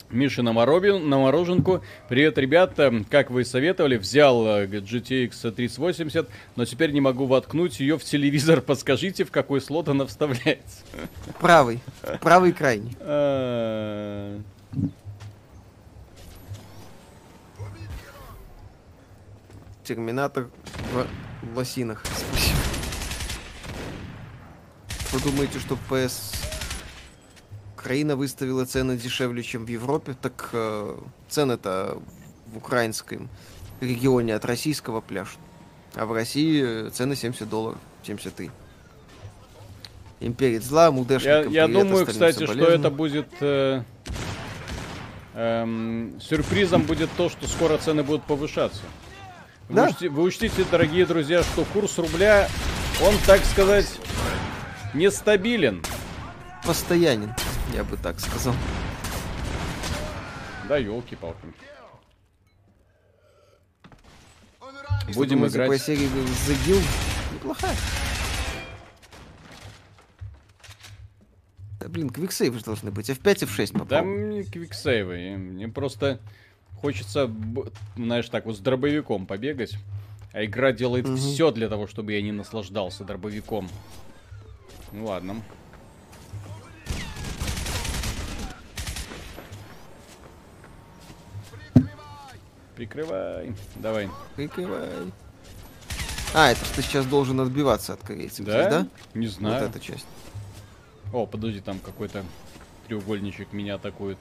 Миша на, моробин- на мороженку. Привет, ребята. Как вы советовали, взял э, GTX 3080, но теперь не могу воткнуть ее в телевизор. Подскажите, в какой слот она вставляется. Правый. Правый крайний. А, Терминатор в лосинах. Спасибо. Вы думаете, что PS Украина выставила цены дешевле, чем в Европе? Так э, цены-то в украинском регионе от российского пляж. А в России э, цены 70 долларов, 73. Имперец зла, Я, мудешникам я привет, думаю, кстати, что это будет... э, эм, сюрпризом будет то, что скоро цены будут повышаться. Вы, Да. учти- вы учтите, дорогие друзья, что курс рубля, он, так сказать, нестабилен. постоянен, я бы так сказал. Да, елки-палки. Будем думаете играть. по серии Guild? Неплохая. Да, блин, квиксейвы же должны быть. F5, F6 Да попал. мне квиксейвы. и Мне просто хочется, знаешь, так вот с дробовиком побегать. А игра делает Мгм. все для того, чтобы я не наслаждался дробовиком. Ну ладно. Прикрывай. Давай. Прикрывай. А, это ты сейчас должен отбиваться от корейцев, Да? здесь, да? Не знаю. Вот эта часть. О, подожди, там какой-то треугольничек меня атакует.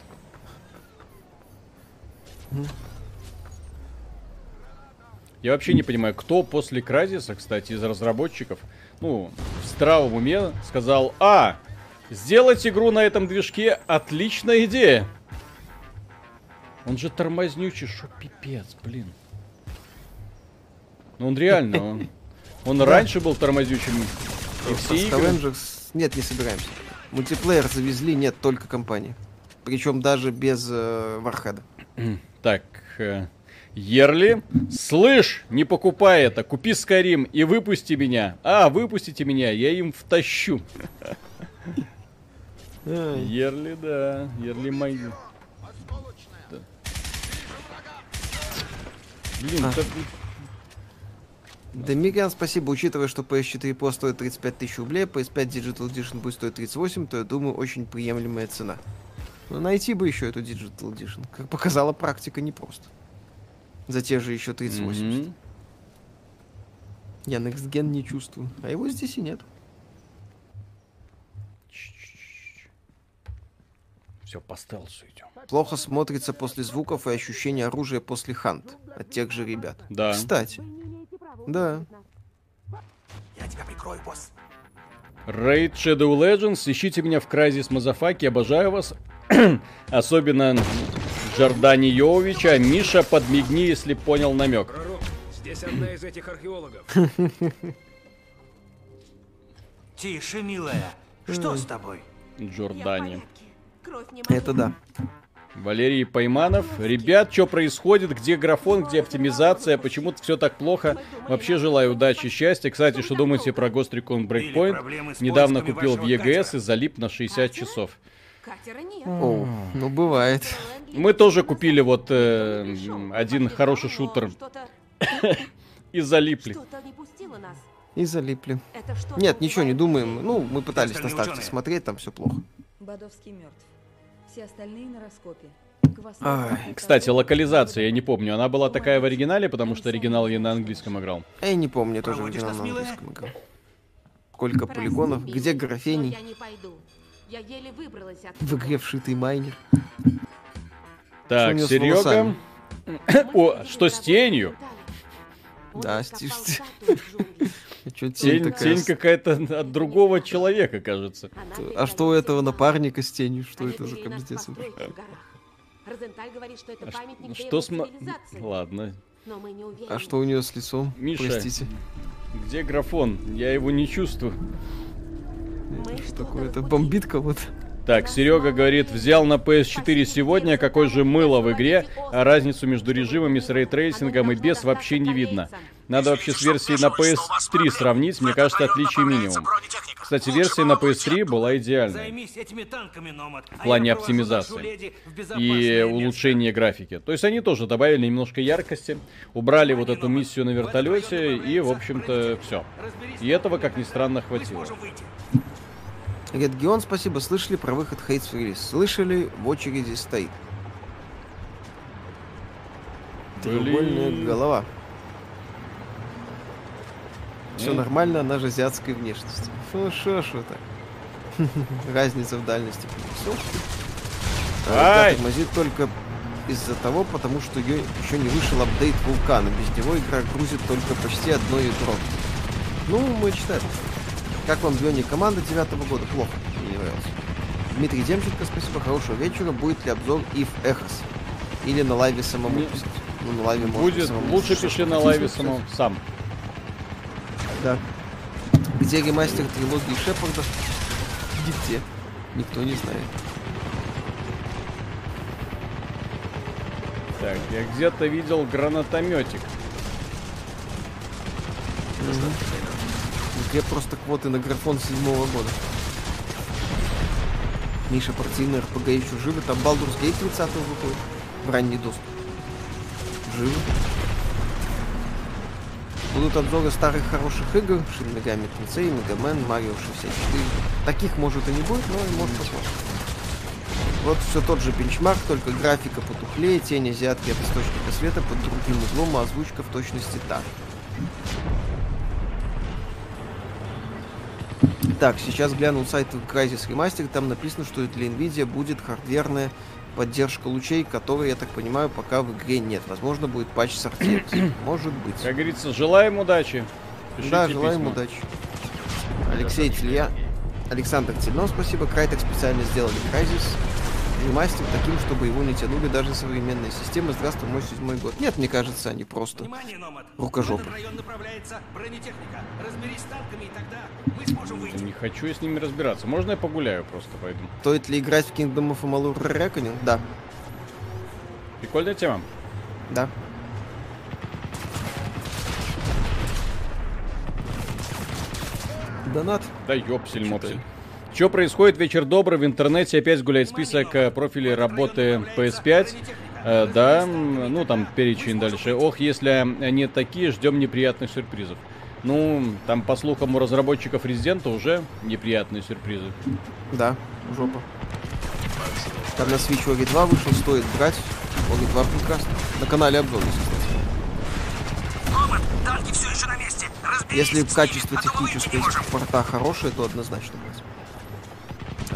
Я вообще не понимаю, кто после Кразиса, кстати, из разработчиков, ну, в здравом уме сказал, а, сделать игру на этом движке отличная идея. Он же тормознючий, шо пипец, блин. Ну он реально, он, он раньше был тормозючим. И все игры... Нет, не собираемся. Мультиплеер завезли, нет, только компании. Причем даже без э, Вархеда. Так, э, Ерли, слышь, не покупай это, купи Скарим и выпусти меня. А, выпустите меня, я им втащу. Ерли, да, Ерли мои. Блин, А. да- Демириан, спасибо. Учитывая, что PS4 Pro стоит 35 тысяч рублей, PS5 Digital Edition будет стоить 38, то я думаю, очень приемлемая цена. Но найти бы еще эту Digital Edition. Как показала практика, непросто. За те же еще 3080. Мгм. Я Next Gen не чувствую. А его здесь и нет. Все, по стелсу идем. Плохо смотрится после звуков и ощущения оружия после хант. От тех же ребят. Да. Кстати. Да. Я тебя прикрою, босс. Raid Shadow Legends, ищите меня в Кразис Мазафаки, обожаю вас. Особенно Джордани Йовича. Миша, подмигни, если понял намек. Пророк, здесь одна из этих археологов. Тише, милая. Что с тобой? Джордани. Это да. Валерий Пайманов. Ребят, что происходит? Где графон, где оптимизация? Почему-то все так плохо. Вообще желаю удачи, счастья. Кстати, что думаете про Ghost Recon Breakpoint? Недавно купил в катера. и залип на 60 часов. Катера нет. О, ну бывает. Мы тоже купили вот э, один хороший шутер и залипли. И залипли. Нет, ничего не думаем. Ну, мы пытались на старте смотреть, там все плохо. Бодовский мертв. Все остальные на раскопе. Ай, Кстати, локализация, я не помню, она была такая в оригинале, потому что оригинал я на английском играл. Я не помню, я тоже Проводишь оригинал на английском играл. Сколько Прости, полигонов, где графений, Я не пойду. Я еле выбралась от в игре вшитый майнер. Так, Серега. О, что с тенью? Да, стиль. Чё, тень Тень, такая тень какая-то от другого человека, кажется. А что у этого напарника с тенью? Что это за кобздец? Розенталь говорит, что это А памятник что с... Ладно. А что у нее с лицом? Миша. Простите. Где графон? Я его не чувствую. Мы что-то Такое это бомбит кого-то. Так, Серега говорит, взял на PS4 сегодня, какой же мыло в игре, а разницу между режимами с ray tracing ом и без вообще не видно. Надо вообще с версией на PS3 сравнить, мне кажется, отличий минимум. Кстати, версия на PS3 была идеальной в плане оптимизации и улучшения графики. То есть они тоже добавили немножко яркости, убрали вот эту миссию на вертолете и, в общем-то, все. И этого, как ни странно, хватило. Говорит, Геон, спасибо. Слышали про выход Хейтс релиз? Слышали, в очереди стоит. Треугольная голова. Все Ну. нормально, она же азиатской внешности. Фу, шо, шо так. Разница в дальности. Все. Ай! тормозит только из-за того, потому что ее еще не вышел апдейт вулкана. Без него игра грузит только почти одно ядро. Ну, мы читаем. Как вам Бионик команда девятого года? Плохо. Мне не нравилось. Дмитрий Демченко, спасибо, хорошего вечера. Будет ли обзор If Эхос? Или на лайве самому Не- писать? Ну, на лайве Будет лучше пиши на лайве самому сам. Да. Где ремастер трилогии Шепарда? Где? Никто не знает. Так, я где-то видел гранатометик. В игре просто квоты на графон седьмого года. Миша, партийный РПГ еще живы. Там Baldur's Gate 30 выходит. В ранний доступ. Живы. Будут обзоры старых хороших игр. Shin Megami Tensei, Mega Man, Mario 64. Таких может и не будет, но и может посмотрим. Вот все тот же бенчмарк, только графика потухлее, тень азиатки от источника света под другим углом, а озвучка в точности та. Так, сейчас глянул сайт Crysis Remaster, там написано, что для Nvidia будет хардверная поддержка лучей, которой, я так понимаю, пока в игре нет. Возможно, будет патч с RTX. Может быть. Как говорится, желаем удачи. Пишите Да, желаем письма. удачи. Алексей Телья. Александр Тельнов, спасибо. Крайтек специально сделали Ремастер таким, чтобы его не тянули даже современные системы. Здравствуй, мой седьмой год. Нет, мне кажется, они просто Внимание, рукожопы. В этот район направляется бронетехника. Разберись с танками, и тогда мы сможем выйти. Не хочу я с ними разбираться. Можно я погуляю просто пойду? Стоит ли играть в Kingdom of Amalur Reckoning? Да, Прикольная тема. да. Донат. Да ёпсель мопсель. Что происходит? Вечер добрый. В интернете опять гуляет список э, профилей работы PS5. Э, да, ну там перечень дальше. Ох, если они такие, ждем неприятных сюрпризов. Ну, там, по слухам, у разработчиков Резидента уже неприятные сюрпризы. Да, жопа. Там на Switch Ori 2 вышел, стоит брать. Ori 2 прекрасно. На канале обзор кстати. Номад, танки все еще на месте. Разберись Если качество а можем. порта хорошее, то однозначно брать.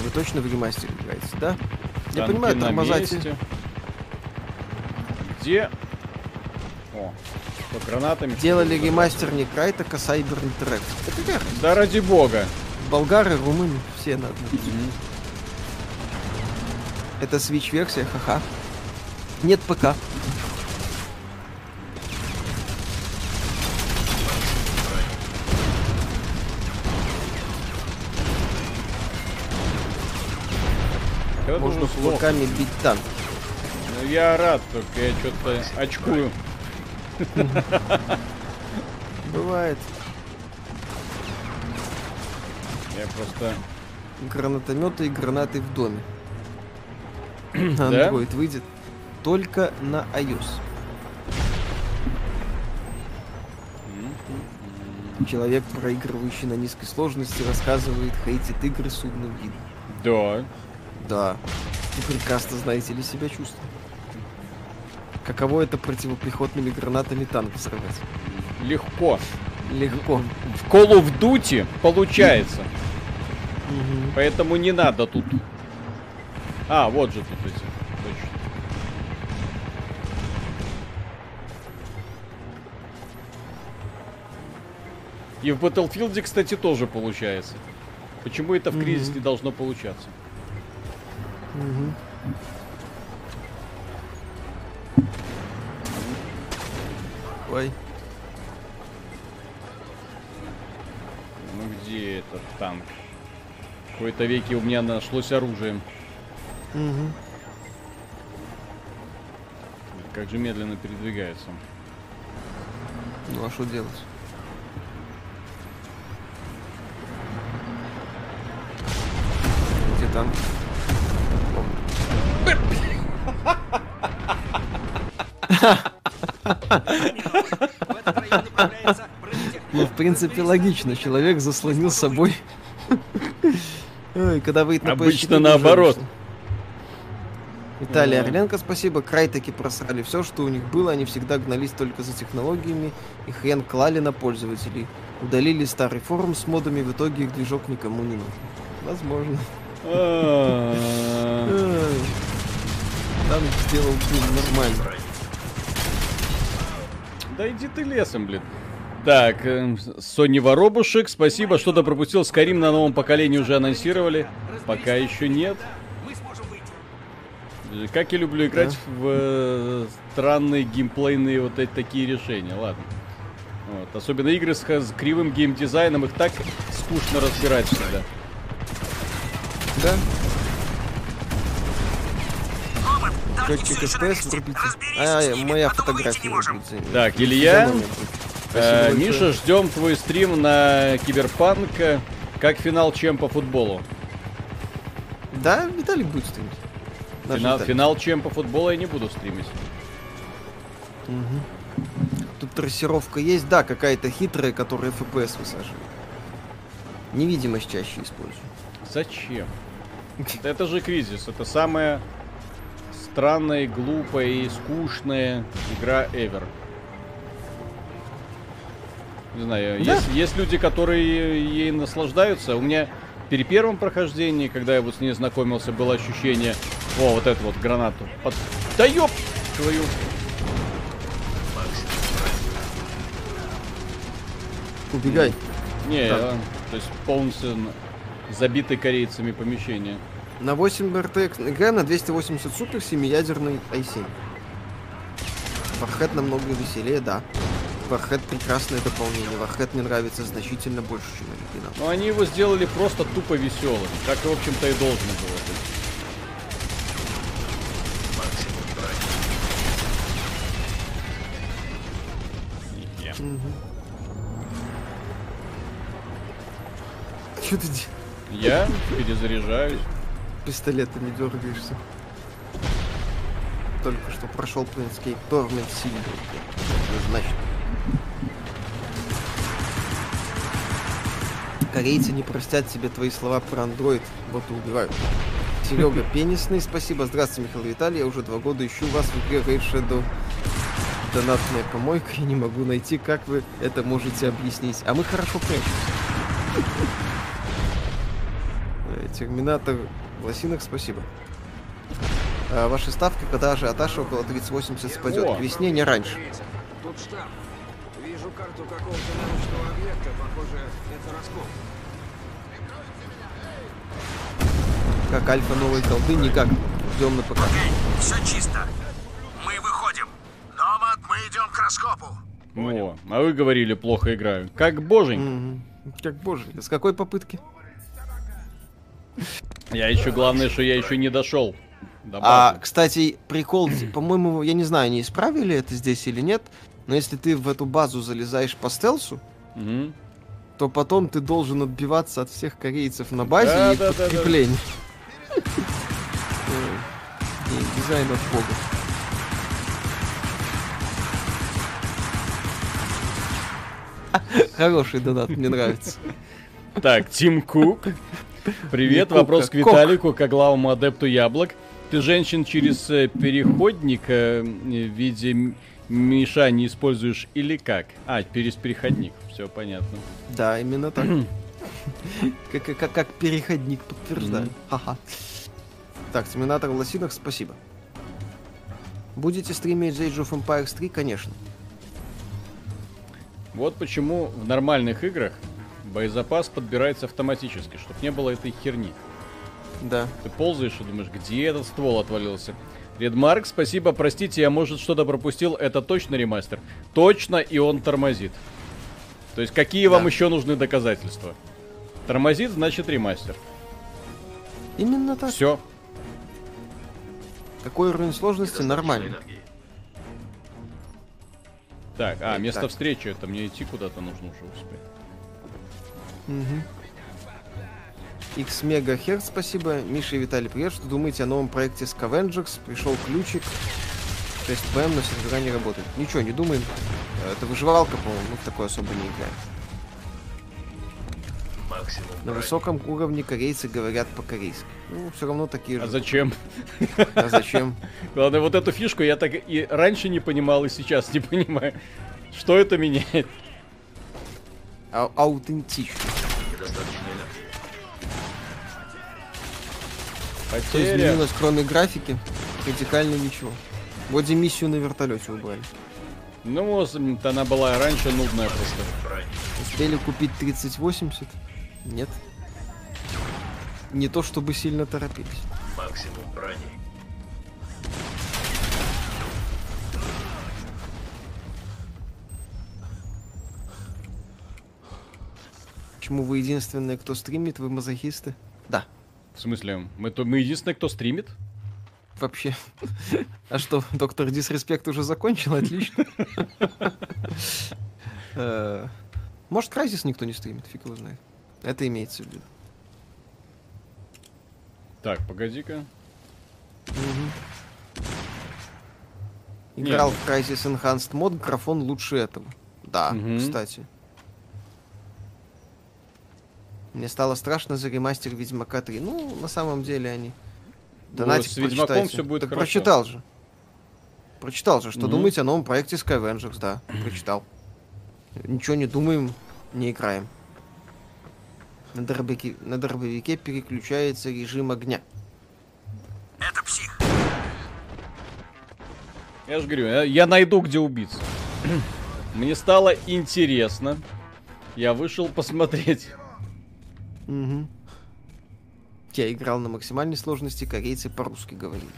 А вы точно в ремастере играете, да? Я Танки понимаю, тормоза те-. Где? О, что, гранатами? Делали ли, ремастер не Крайтека, а какая разница? Да ради бога. Болгары, румыны, все надо. Это Switch версия, ха-ха. Нет ПК. Ты Можно сдох? кулаками бить танк. Ну я рад, только я что-то очкую. Бывает. Я просто... Гранатометы и гранаты в доме. Android выйдет только на iOS. Человек, проигрывающий на низкой сложности, рассказывает, хейтит игры с умным видом. Да. Да. И прекрасно знаете ли себя чувствует. Каково это противопехотными гранатами танк взрывать? Легко. Легко. В Call of Duty получается. Поэтому не надо тут. А, вот же тут эти. Точно. И в Battlefield, кстати, тоже получается. Почему это в кризис не должно получаться? Ой. Ну где этот танк? В какой-то веке у меня нашлось оружие. Мгм. Как же медленно передвигается. Ну а что делать? Где там? В этот район направляется бронетехника. Ну, в принципе, логично. Человек заслонил собой. Ой, когда выйдет на Обычно PS4, наоборот. Виталий Орленко, спасибо. Край таки просрали все, что у них было. Они всегда гнались только за технологиями и хрен клали на пользователей. Удалили старый форум с модами, в итоге их движок никому не нужен. Возможно. А. Там сделал нормально. Да иди ты лесом, блин. Так, эм, Sony Воробушек, спасибо, что-то пропустил. Скарим на новом поколении уже анонсировали. Пока еще нет. Э, Как я люблю играть в э, странные геймплейные вот эти такие решения. Ладно. Вот. Особенно игры с, с кривым геймдизайном, их так скучно разбирать всегда. Да? FPS месте. врубите. А, моя фотография. Так, Илья. Э, Миша, большое. ждем твой стрим на Киберпанк. э, Как финал чем по футболу? Да, Виталик будет стримить. Финал, Виталик. финал чем по футболу я не буду стримить. Тут трассировка есть, да, какая-то хитрая, которая FPS высаживает. Невидимость чаще использую. Зачем? Это же кризис. Это самая странная, глупая и скучная игра ever. Не знаю, Да. есть, есть люди, которые ей наслаждаются. У меня при первом прохождении, когда я вот с ней знакомился, было ощущение, о, вот эту вот гранату. Под... Да ёп твою. Убегай. Не, Так. а, то есть полностью забитый корейцами помещение. На 8 RTX играем на 280 супер 7-ядерный i7. Warhead намного веселее, да. Warhead прекрасное дополнение. Warhead мне нравится значительно больше, чем оригинал. Но они его сделали просто тупо веселым, как, в общем-то, и должно было быть. Че ты де- Я перезаряжаюсь. Пистолета не дергаешься? Только что прошел Planescape Torment сильный. Значит. Корейцы не простят тебе твои слова про андроид, вот и убивают. Серега Пенисный, спасибо. Здравствуйте, Михаил Виталий. Я уже два года ищу вас в игре Raid Shadow. Донатная помойка и не могу найти, как вы это можете объяснить. А мы хорошо прячемся. Э, Терминатор в лосинах, спасибо. А ваши ставки, когда ажиотаж около 3080 спадет? О. К весне, не раньше. Тут штаб. Вижу карту какого-то научного объекта. Похоже, это раскоп. Как альфа новой колды, никак. Ждем на ПК. Окей, все чисто. Мы выходим. Номад, мы идем к раскопу. О, а вы говорили, плохо играю. Как боженька. Мгм. Как боже, с какой попытки? Я еще, главное, что я еще не дошел. До А, кстати, прикол, по-моему, я не знаю, они исправили это здесь или нет, но если ты в эту базу залезаешь по стелсу, Мгм. то потом ты должен отбиваться от всех корейцев на базе Да, и да, да, да. Ой, и Дизайн от бога. Хороший донат, мне нравится. Так, Тим Кук. Привет, Кук, вопрос к Виталику, как главному адепту яблок. Ты женщин через э, переходник э, в виде м- меша не используешь или как? А, через переходник, все понятно. Да, именно так. Как, как, как переходник подтверждаю. Ха-ха. Так, Терминатор в лосинах, спасибо. Будете стримить The Age of Empires 3? Конечно. Вот почему в нормальных играх боезапас подбирается автоматически, чтобы не было этой херни. Да. Ты ползаешь и думаешь, где этот ствол отвалился? Редмарк, спасибо, простите, я, может, что-то пропустил. Это точно ремастер? Точно, и он тормозит. То есть, какие вам Да. еще нужны доказательства? Тормозит, значит ремастер. Именно так. Все. Какой уровень сложности? Нормально. Так, а, Так. место встречи, это мне идти куда-то нужно уже успеть. X Мегахерц, спасибо. Миша и Виталий, привет. Что думаете о новом проекте Scavengers? Пришел ключик. 6 PM, но сервера не работает. Ничего, не думаем. Э, Это выживалка, по-моему, мы в такой особо не играем. Максимум На высоком уровне корейцы говорят по-корейски. Ну, все равно такие А же. зачем? А зачем? Главное, вот эту фишку я так и раньше не понимал, и сейчас не понимаю. Что это меняет? А- аутентично. Что изменилось, кроме графики? Радикально ничего. Вроде миссию на вертолете убрали. Ну, она была раньше нудная просто. Успели купить 3080? Нет. Не то чтобы сильно торопились. Максимум брони. Почему вы единственные, кто стримит, вы мазохисты? Да, В смысле, мы, то, мы единственные, кто стримит? вообще. А что, доктор Дисреспект уже закончил? Отлично. Э, Может, Крайзис никто не стримит, фиг его знает. Это имеется в виду. Так, погоди-ка. Играл в Crysis Enhanced мод, графон лучше этого. Да, кстати. Мне стало страшно за ремастер Ведьмака 3. Ну, на самом деле они... Донатик с Ведьмаком прочитайте. всё будет Так хорошо. прочитал же. Прочитал же, что Мгм. думаете о новом проекте Skywengers, да, прочитал. Ничего не думаем, не играем. На дробовике, на дробовике переключается режим огня. Это псих. Я же говорю, я, я найду, где убиться. Мне стало интересно. Я вышел посмотреть. Угу. Я играл на максимальной сложности, корейцы по-русски говорили.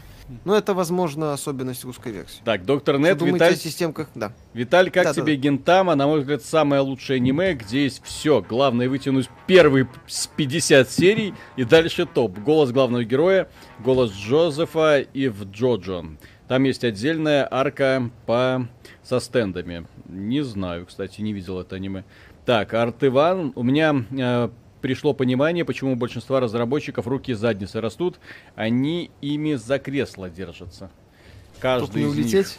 Но это, возможно, особенность русской версии. Так, доктор Что Нет, думаете Виталь, о системках? Да. Виталь, как Да-да-да. тебе Гентама? На мой взгляд, самое лучшее аниме, где есть все. Главное вытянуть первый с 50 серий и дальше топ. Голос главного героя, голос Джозефа и в Джоджо. Там есть отдельная арка по со стендами. Не знаю, кстати, не видел это аниме. Так, Арт Иван. У меня э, пришло понимание, почему у большинства разработчиков руки и задницы растут. Они ими за кресло держатся. Тут Каждый не из них. улететь.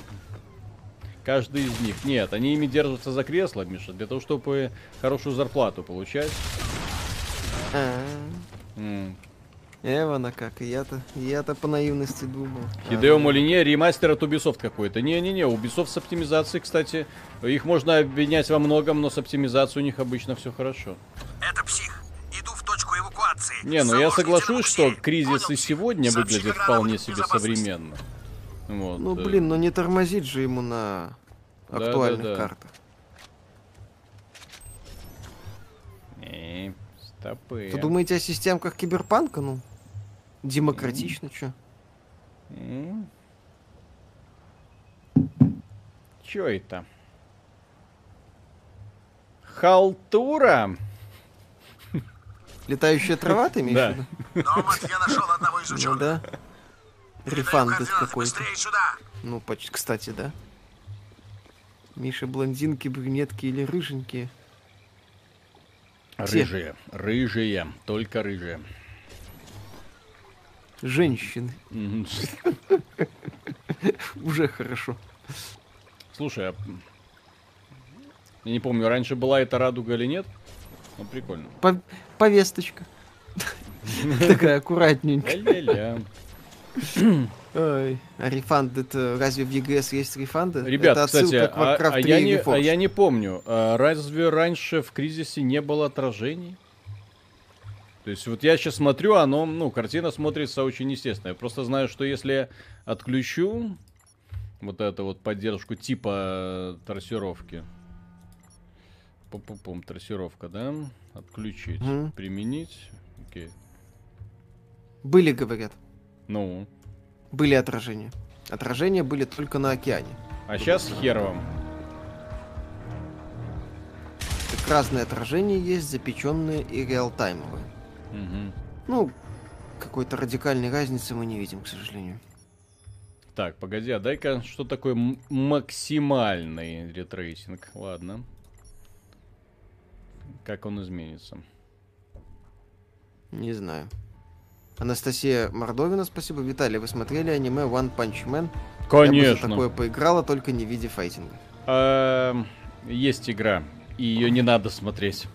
Каждый из них. Нет, они ими держатся за кресло, Миша, для того, чтобы хорошую зарплату получать. А. Эвана как, и я-то, я-то по наивности думал. Хидео А, Молине ремастер от Ubisoft какой-то. Не-не-не, Ubisoft с оптимизацией, кстати. Их можно обвинять во многом, но с оптимизацией у них обычно все хорошо. Это псих. Иду в точку эвакуации. Не, ну я соглашусь, что кризис Понял, и сегодня выглядит вполне себе современно. Вот, Ну, э, блин, ну не тормозит же ему на Да, актуальных да, да. картах. э, стопы. Что думаете о системках киберпанка? Ну, демократично, чё? М. Чё это? Халтура? Летающая трава, ты имеешь Да. в виду? Номад, я нашел одного из Ну ученых. да. Передаю Рефандед координаты, какой-то. Быстрее сюда. Ну, поч- кстати, да. Миша, блондинки, брюнетки или рыженькие? Все. Рыжие. Рыжие. Только рыжие. Женщины. Уже хорошо. Слушай, а... Я не помню, раньше была эта радуга или нет? Ну, прикольно. По- повесточка. Такая аккуратненькая. Ой, а рефанд это разве в ЕГС есть рефанды? Ребят, это кстати, а, а 3 я не, а я не помню, а разве раньше в кризисе не было отражений? То есть вот я сейчас смотрю, оно, ну, картина смотрится очень естественно. Я просто знаю, что если я отключу вот эту вот поддержку типа трассировки, пум-пум-пум, трассировка, да, отключить, Мгм. применить, окей, Были, говорят, ну, были отражения. Отражения были только на океане. а сейчас хер вам. Так разные отражения есть, запеченные и realtime овые. Мгм. Ну, какой-то радикальной разницы мы не видим, к сожалению. Так, погоди, а дай-ка, что такое максимальный ray tracing? Ладно. Как он изменится? Не знаю. Анастасия Мордовина, спасибо. Виталий, вы смотрели аниме One Punch Man? Я бы за Конечно. такое поиграла, только не в виде файтинга. Эм, Есть игра, и ее не надо смотреть.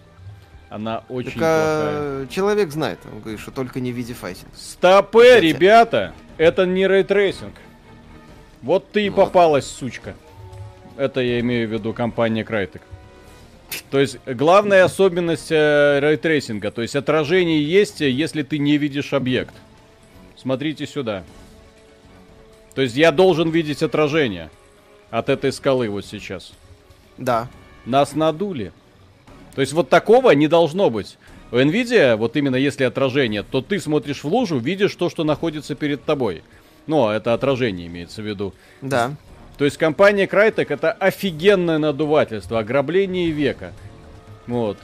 Она очень Так, плохая. а, человек знает, он говорит, что только не в виде файтинга. Стопы, ребята! Это не ray tracing. Вот ты и Вот. попалась, сучка. Это я имею в виду компания Crytek. То есть главная особенность э, ray tracing а, то есть отражение есть, если ты не видишь объект. Смотрите сюда. То есть я должен видеть отражение от этой скалы вот сейчас. Да. Нас надули. То есть вот такого не должно быть. У Nvidia, вот именно если отражение, то ты смотришь в лужу, видишь то, что находится перед тобой. Ну, а это отражение имеется в виду. Да. То есть компания Crytek это офигенное надувательство, ограбление века. Вот.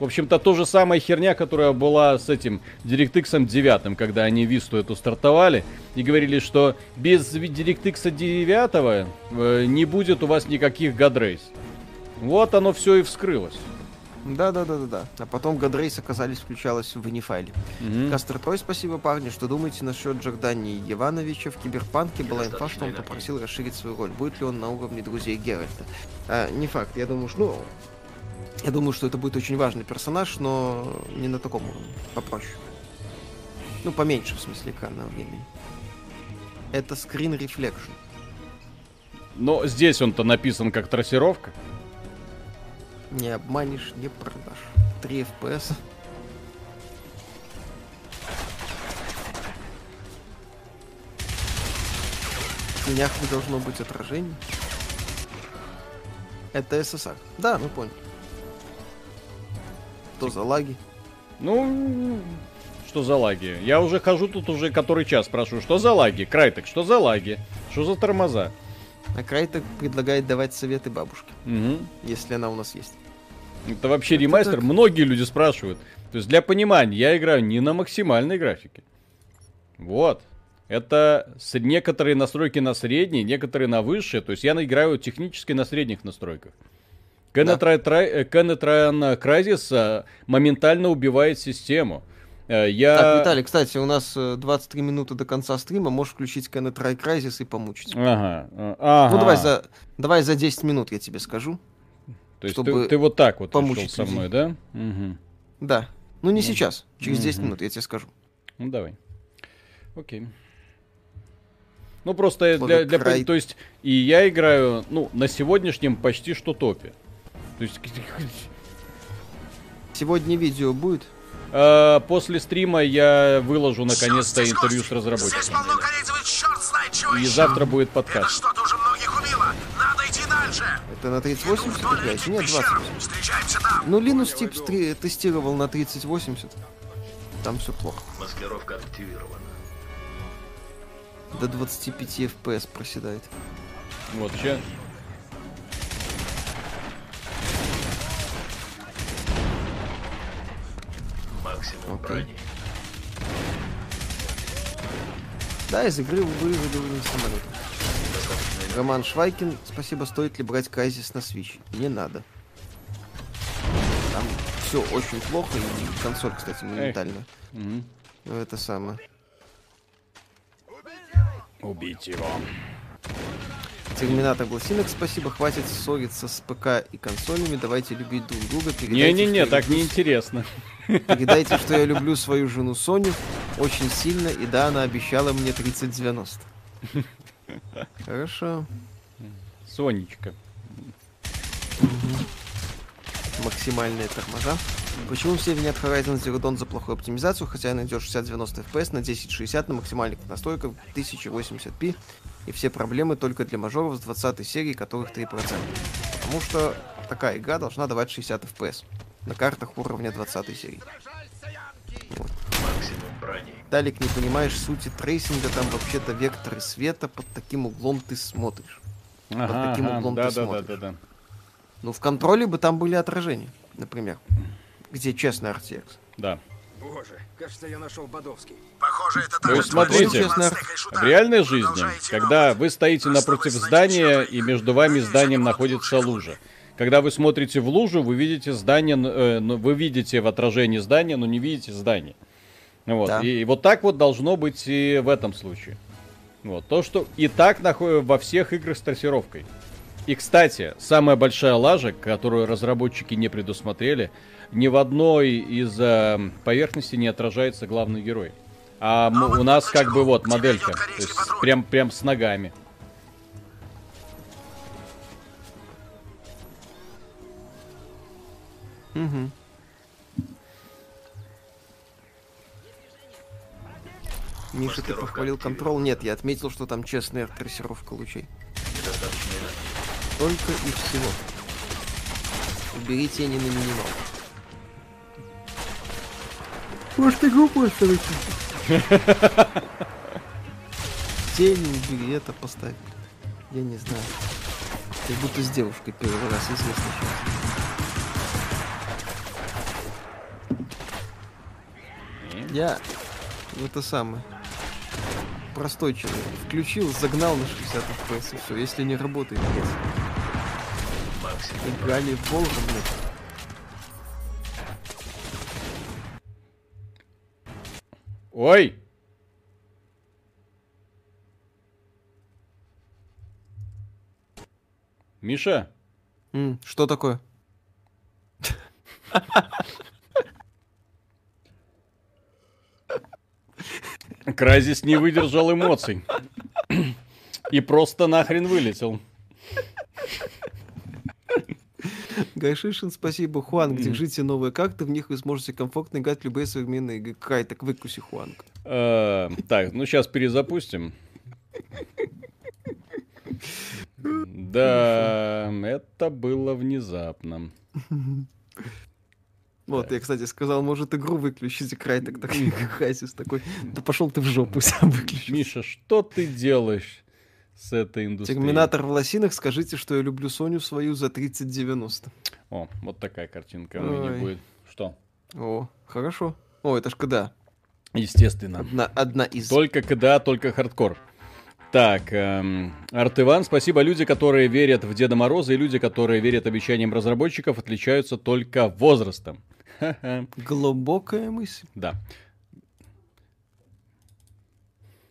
В общем-то, то же самая херня, которая была с этим DirectX 9, когда они Висту эту стартовали, и говорили, что без DirectX 9 э, не будет у вас никаких гадрейс. Вот оно все и вскрылось. Да, да, да, да, да. А потом Гадрейс оказались включалась в инифайле. Мгм. Кастер Трой, спасибо, парни. Что думаете насчет Джордани Ивановича в Киберпанке? Была инфа, что он попросил расширить свою роль. Будет ли он на уровне друзей Геральта? А, не факт. Я думаю, что... Ну, я думаю, что это будет очень важный персонаж, но не на таком уровне. Попроще. Ну, поменьше, в смысле, экранного времени. Это Screen Reflection. Но здесь он-то написан как трассировка. Не обманешь, не продашь. 3 FPS. В тенях не должно быть отражений. Это СССР. Да, мы поняли. Что за лаги? Ну, что за лаги? Я уже хожу тут уже который час, спрашиваю, что за лаги? Крайтек, что за лаги? Что за тормоза? А Крайтек предлагает давать советы бабушке, Мгм. если она у нас есть. Это вообще Это ремастер. так. Многие люди спрашивают. То есть для понимания, я играю не на максимальной графике. Вот. Это с- некоторые настройки на средней, некоторые на высшие. То есть я играю технически на средних настройках. Э, Ryan Crysis э, моментально убивает систему. Э, Я... Так, Виталий, кстати, у нас э, 23 минуты до конца стрима. Можешь включить Kenneth Try Crysis и помучить. Ага, э, ага. Ну, давай за, давай за 10 минут я тебе скажу. То есть чтобы ты, ты вот так вот помучить со мной, да? Мгм. Да. Ну, не сейчас. Через 10 Мгм. минут я тебе скажу. Ну давай. Окей. Ну просто Слово для, для край. то есть и я играю, ну на сегодняшнем почти что топе. То есть Сегодня видео будет. Э, после стрима я выложу наконец-то интервью с разработчиком. Здесь полно корейцев, и черт знает чего И еще. завтра будет Это подкаст. что-то уже многих убило. Надо идти дальше. Это на 3080 Вдоль играете? этих Нет, пещер. 2080. Встречаемся там. Ну, Linux три- тестировал на 3080. Там все плохо. Маскировка активирована. До 25 FPS проседает. Вот сейчас. Максимум Окей. брони. Да, из игры самолета. Достаточно энергии. Роман Швайкин, спасибо, стоит ли брать Crysis на Switch? Не надо. Там все очень плохо, и консоль, кстати, моментально. Мгм. Это самое. Убить его. Терминатор Бласинок, спасибо, хватит ссориться с ПК и консолями, давайте любить друг друга. Не-не-не, так люблю неинтересно. Передайте, что я люблю свою жену Соню очень сильно, и да, она обещала мне 3090. Хорошо. Сонечка. Максимальные тормоза. Почему все винят Horizon Zero Dawn за плохую оптимизацию, хотя она идет 60-90 FPS на 1060 на максимальных настройках 1080p, и все проблемы только для мажоров с 20 серии, которых 3%. Потому что такая игра должна давать 60 FPS на картах уровня 20 серии. Брони. Далек не понимаешь сути трейсинга, там вообще-то векторы света под таким углом ты смотришь. Ага, таким ага, углом ты да, да, да, смотришь. да, да. Ну, в контроле бы там были отражения, например. Где честный RTX. Да. Боже, кажется, я нашел Бодовский. Похоже, это То та есть, смотрите. В реальной жизни, когда вы стоите напротив здания, и между вами и зданием находится лужа. Когда вы смотрите в лужу, вы видите здание, э, но вы видите в отражении здания, но не видите здание. Вот. Да. И, и вот так вот должно быть и в этом случае. Вот. То, что и так находится во всех играх с трассировкой. И, кстати, самая большая лажа, которую разработчики не предусмотрели, ни в одной из э, поверхностей не отражается главный герой. А м- у нас как бы вот моделька, то есть прям, прям с ногами. Угу. Миша, ты похвалил контрол? Нет, я отметил, что там честная трассировка лучей. Только и всего. Убери тени на минимал. Может, ты группу оставить? Тени убери, это поставь. Я не знаю. Как будто с девушкой первый раз известно сейчас. Я это самое. Простой человек. Включил, загнал на 60 FPS и все. Если не работает. Максимум. Играли в Волга, блядь. Ой! Миша, М, что такое? Кразис не выдержал эмоций. И просто нахрен вылетел. Гайшишин, спасибо. Хуанг, держите новые карты, в них вы сможете комфортно играть любые современные игры. Край, так выкуси, Хуанг. Э, Так, ну сейчас перезапустим. Да, это было внезапно. Вот, я, кстати, сказал, может, игру выключите, край, так так такой, да пошел ты в жопу, сам выключи. Миша, что ты делаешь с этой индустрией? Терминатор в лосинах, скажите, что я люблю Соню свою за 3090. О, вот такая картинка у меня будет. Что? О, хорошо. О, это ж когда? Естественно. Одна, одна из... Только КДА, только хардкор. Так, эм, Арт Иван, спасибо. Люди, которые верят в Деда Мороза и люди, которые верят обещаниям разработчиков, отличаются только возрастом. Глубокая мысль. Да.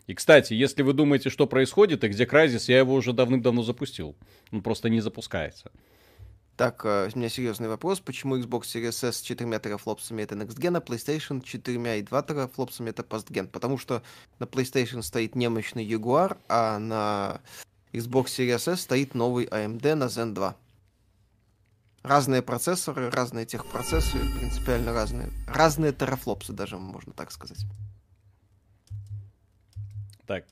И, кстати, если вы думаете, что происходит и где Crysis, я его уже давным-давно запустил. Он просто не запускается. Так, э, у меня серьезный вопрос. Почему Xbox Series S с 4 терафлопсами это Next Gen, а PlayStation 4,2 терафлопсами это Postgen? Потому что на PlayStation стоит немощный Jaguar, а на Xbox Series S стоит новый AMD на Zen 2. Разные процессоры, разные техпроцессы, принципиально разные. Разные терафлопсы даже, можно так сказать. Так,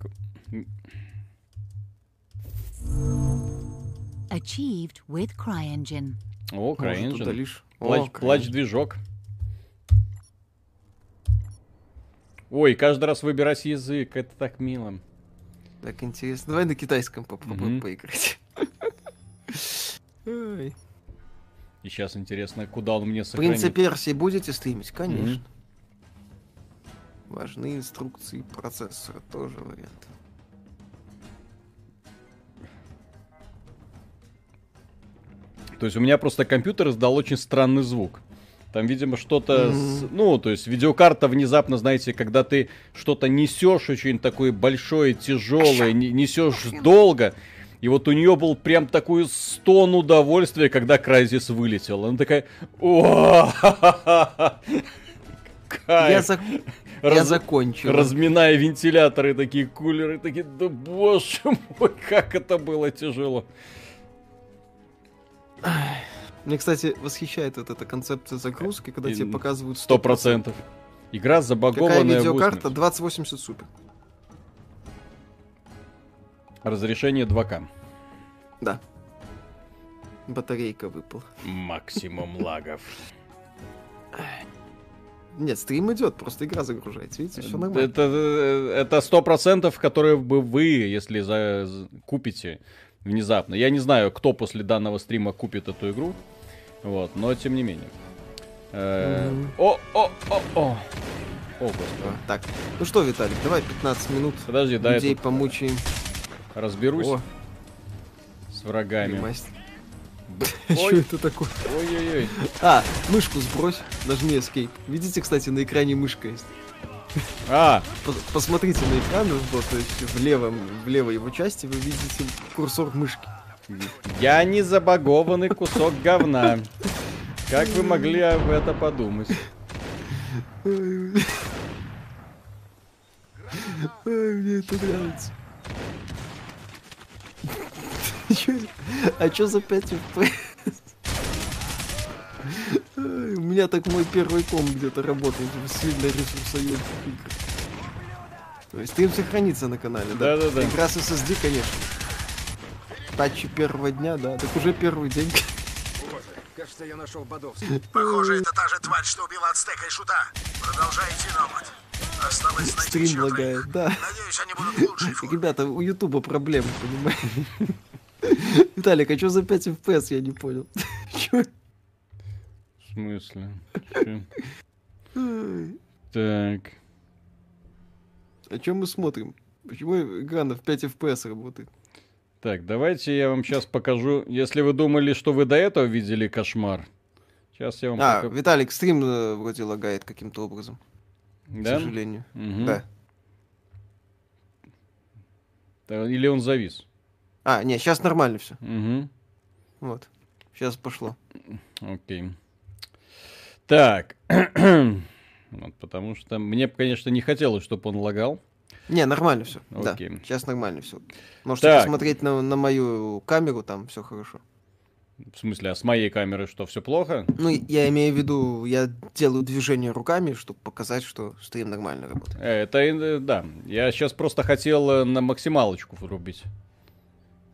Achieved with CryEngine. о, Может, CryEngine. Плач, CryEngine. плач-движок. Ой, каждый раз выбирать язык, это так мило. Так интересно. Давай на китайском попробуем Мгм. поиграть. И сейчас интересно, куда он мне В сохранит. принципе, версии будете стримить? Конечно. Важны инструкции процессора, тоже вариант. То есть у меня просто компьютер издал очень странный звук. Там, видимо, что-то... с- Ну, то есть видеокарта внезапно, знаете, когда ты что-то несешь очень такое большое, тяжелое, несешь долго. И вот у нее был прям такой стон удовольствия, когда Крайзис вылетел. Она такая... «О, Я, Кайф. Зак- я Раз- закончил. Разминая вентиляторы, такие кулеры, такие, да боже мой, как это было тяжело. Мне, кстати, восхищает вот эта концепция загрузки, когда И тебе показывают Сто процентов. Игра Какая забагованная в видеокарта? усмерть. 2080 супер. Разрешение 2К. Да. Батарейка выпала. Максимум лагов. Нет, стрим идет, просто игра загружается. Видите, все нормально. Это э, это сто процентов, которые бы вы, если за, купите внезапно. Я не знаю, кто после данного стрима купит эту игру, вот, но тем не менее. Э. О, о, о, о. О, господи. А, Так, ну что, Виталик, давай 15 минут Подожди, да, людей тут помучаем. разберусь О, с врагами. мастер. Что это такое? Ой-ой-ой. А, мышку сбрось, нажми Escape. Видите, кстати, на экране мышка есть. А, Пос- Посмотрите на экран, вот, то есть в левом, в левой его части вы видите курсор мышки. я не забагованный кусок говна. Как вы могли об это подумать? Ой, мне это нравится. А чё за 5 FPS? У меня так мой первый ком где-то работает в сильно ресурсоемких играх. То есть стрим сохранится на канале, да? Да-да-да. Игра с SSD, конечно. Тачи первого дня, да. Так уже первый день. Боже, кажется, я нашел Бодовский. Похоже, это та же тварь, что убила ацтека и шута. Продолжайте, Номад. Осталось найти Стрим лагает, да. Надеюсь, они будут форме. Ребята, у Ютуба проблемы, понимаете? Виталик, а что за 5 FPS, я не понял. Чё? В смысле? Чё? Так. А что мы смотрим? Почему игра на в 5 FPS работает? Так, давайте я вам сейчас покажу. Если вы думали, что вы до этого видели кошмар. Сейчас я вам А, пока- Виталик, стрим э, вроде лагает каким-то образом, к Да? сожалению. Мгм. Да. Да, Или он завис. А, не, сейчас нормально все. Угу. Вот. Сейчас пошло. Окей. Так. вот, потому что мне, конечно, не хотелось, чтобы он лагал. Не, нормально все. Да. Окей. Сейчас нормально все. Можете Так. посмотреть на, на мою камеру, там все хорошо. В смысле, а с моей камеры что, все плохо? Ну, я имею в виду, я делаю движение руками, чтобы показать, что стрим нормально работает. Это, э, да. Я сейчас просто хотел э, на максималочку врубить.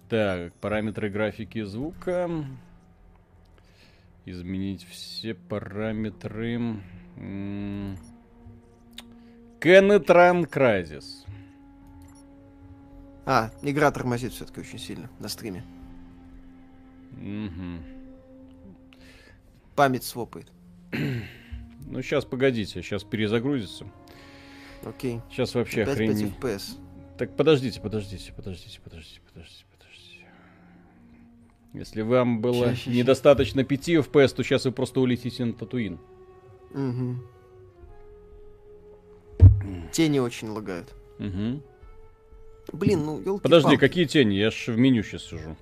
Так, параметры графики звука. Изменить все параметры. Кенетран Кразис. А, игра тормозит все-таки очень сильно на стриме. Мгм. Память свопает. Ну, сейчас, погодите, сейчас перезагрузится. Окей. Сейчас вообще 5, охренеть. 5 FPS. Так, подождите, подождите, подождите, подождите, подождите. Если вам было ща. недостаточно 5 FPS, то сейчас вы просто улетите на Татуин. Мгм. Тени очень лагают. Мгм. Блин, ну елки Подожди, какие тени? Я ж в меню сейчас сижу.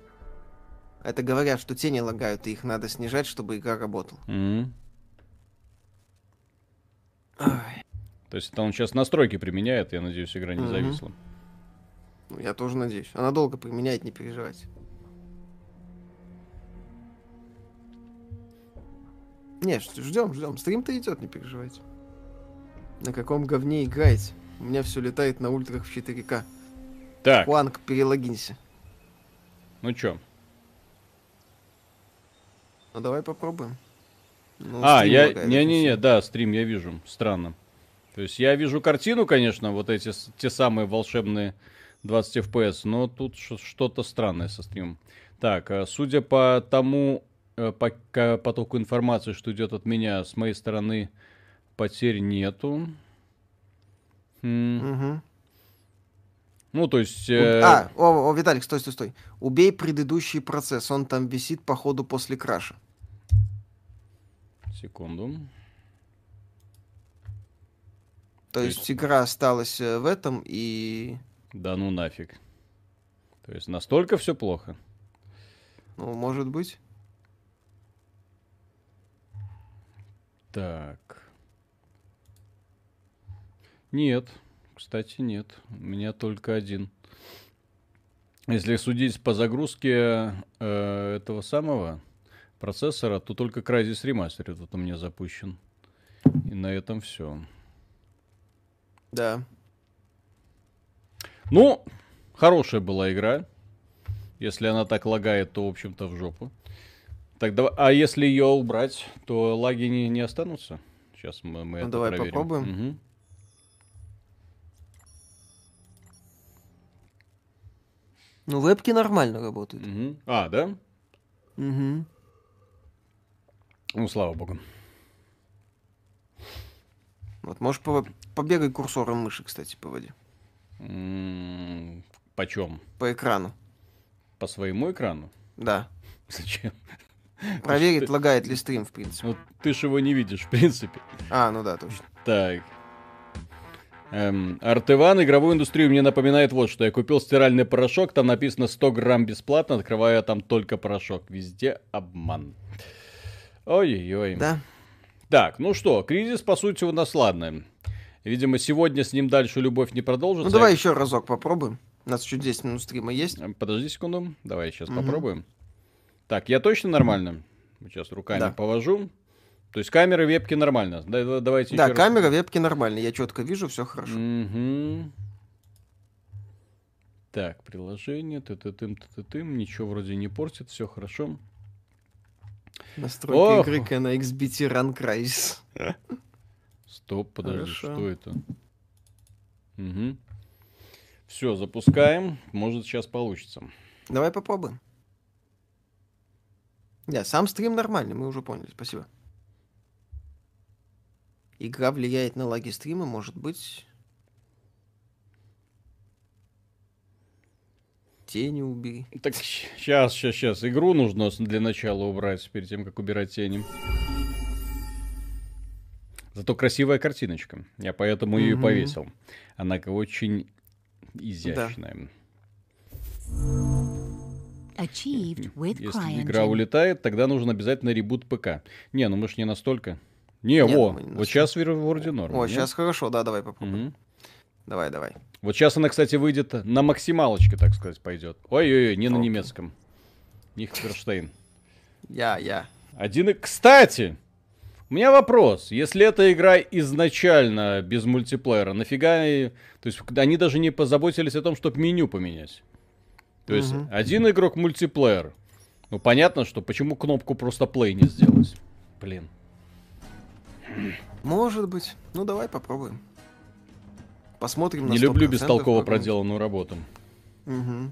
Это говорят, что тени лагают, и их надо снижать, чтобы игра работала. Ай, То есть это он сейчас настройки применяет, я надеюсь, игра не Мгм. зависла. ну, я тоже надеюсь. Она долго применяет, не переживайте. Не, ждем, ждем. Стрим-то идет, не переживайте. На каком говне играете? У меня все летает на ультрах в 4К. Так, Хуанг, перелогинься. ну чё? Ну давай попробуем. Ну, а, я... Не-не-не, да, стрим я вижу. Странно. То есть я вижу картину, конечно, вот эти те самые волшебные 20 FPS, но тут что-то странное со стримом. Так, а, судя по тому, э, по ка- потоку информации, что идет от меня, с моей стороны потерь нету. Мгм. Ну, то есть... Э, А, о, о, Виталик, стой, стой, стой. Убей предыдущий процесс, он там висит по ходу после краша. Секунду. То То есть, есть- игра осталась э, в этом и... Да ну нафиг. То есть настолько все плохо? Ну, может быть. Так. Нет, кстати, нет. У меня только один. Если судить по загрузке э, этого самого процессора, то только Crysis Remastered вот у меня запущен. И на этом все. Да. Ну, хорошая была игра. Если она так лагает, то, в общем-то, в жопу. Так, давай- а если ее убрать, то лаги не, не останутся? Сейчас мы, мы Ну, это давай проверим. попробуем. Мгм. Ну, вебки нормально работают. Мгм. А, да? Угу. Ну, слава богу. Вот, можешь по- побегай курсором мыши, кстати, по воде. М, Почем? По экрану. По своему экрану? Да. Зачем? Проверить, ты- лагает ли стрим, в принципе. Вот ты ж его не видишь, в принципе. А, ну да, точно. Так. Эм, Артеван игровую индустрию мне напоминает вот что. Я купил стиральный порошок, там написано 100 грамм бесплатно, открываю я там только порошок. Везде обман. Ой-ой-ой. Да. Так, ну что, кризис, по сути, у нас ладно. Видимо, сегодня с ним дальше любовь не продолжится. Ну давай еще разок попробуем. У нас еще 10 минут стрима есть. Подожди секунду. Давай сейчас Мгм. попробуем. Так, я точно нормально? Сейчас руками Да. повожу. То есть камеры, вебки нормально. Да- да- Давайте Да, еще раз. камера, вебки нормально. Я четко вижу, все хорошо. Мгм. Так, приложение, ты-ты-тым, ты-ты-тым, ничего вроде не портит, все хорошо. Настройка Ох. игры на XBT Run Crisis. Стоп, подожди, Хорошо. что это? Все, запускаем. Может, сейчас получится. Давай попробуем. Да, сам стрим нормальный, мы уже поняли, спасибо. Игра влияет на лаги стрима, может быть. Тени убери. Так, сейчас, сейчас, сейчас. Игру нужно для начала убрать, перед тем, как убирать тени. Зато красивая картиночка. Я поэтому ее и Мгм. повесил. Она очень изящная. With Если игра улетает, тогда нужен обязательно ребут ПК. Не, ну мы ж не настолько. Не, Нет, во, не вот сейчас вроде норм. О, нет? сейчас хорошо, да, давай попробуем. Мгм. Давай, давай. Вот сейчас она, кстати, выйдет на максималочке, так сказать, пойдет. Ой-ой-ой, не на Окей. немецком. Нихтерштейн. Я, я. Один и... Кстати, у меня вопрос. Если эта игра изначально без мультиплеера, нафига... То есть они даже не позаботились о том, чтобы меню поменять. То есть Мгм. один игрок мультиплеер. Ну понятно, что почему кнопку просто play не сделать. Блин. Может быть. Ну, давай попробуем. Посмотрим на Не люблю 100%, бестолково проделанную работу. Мгм.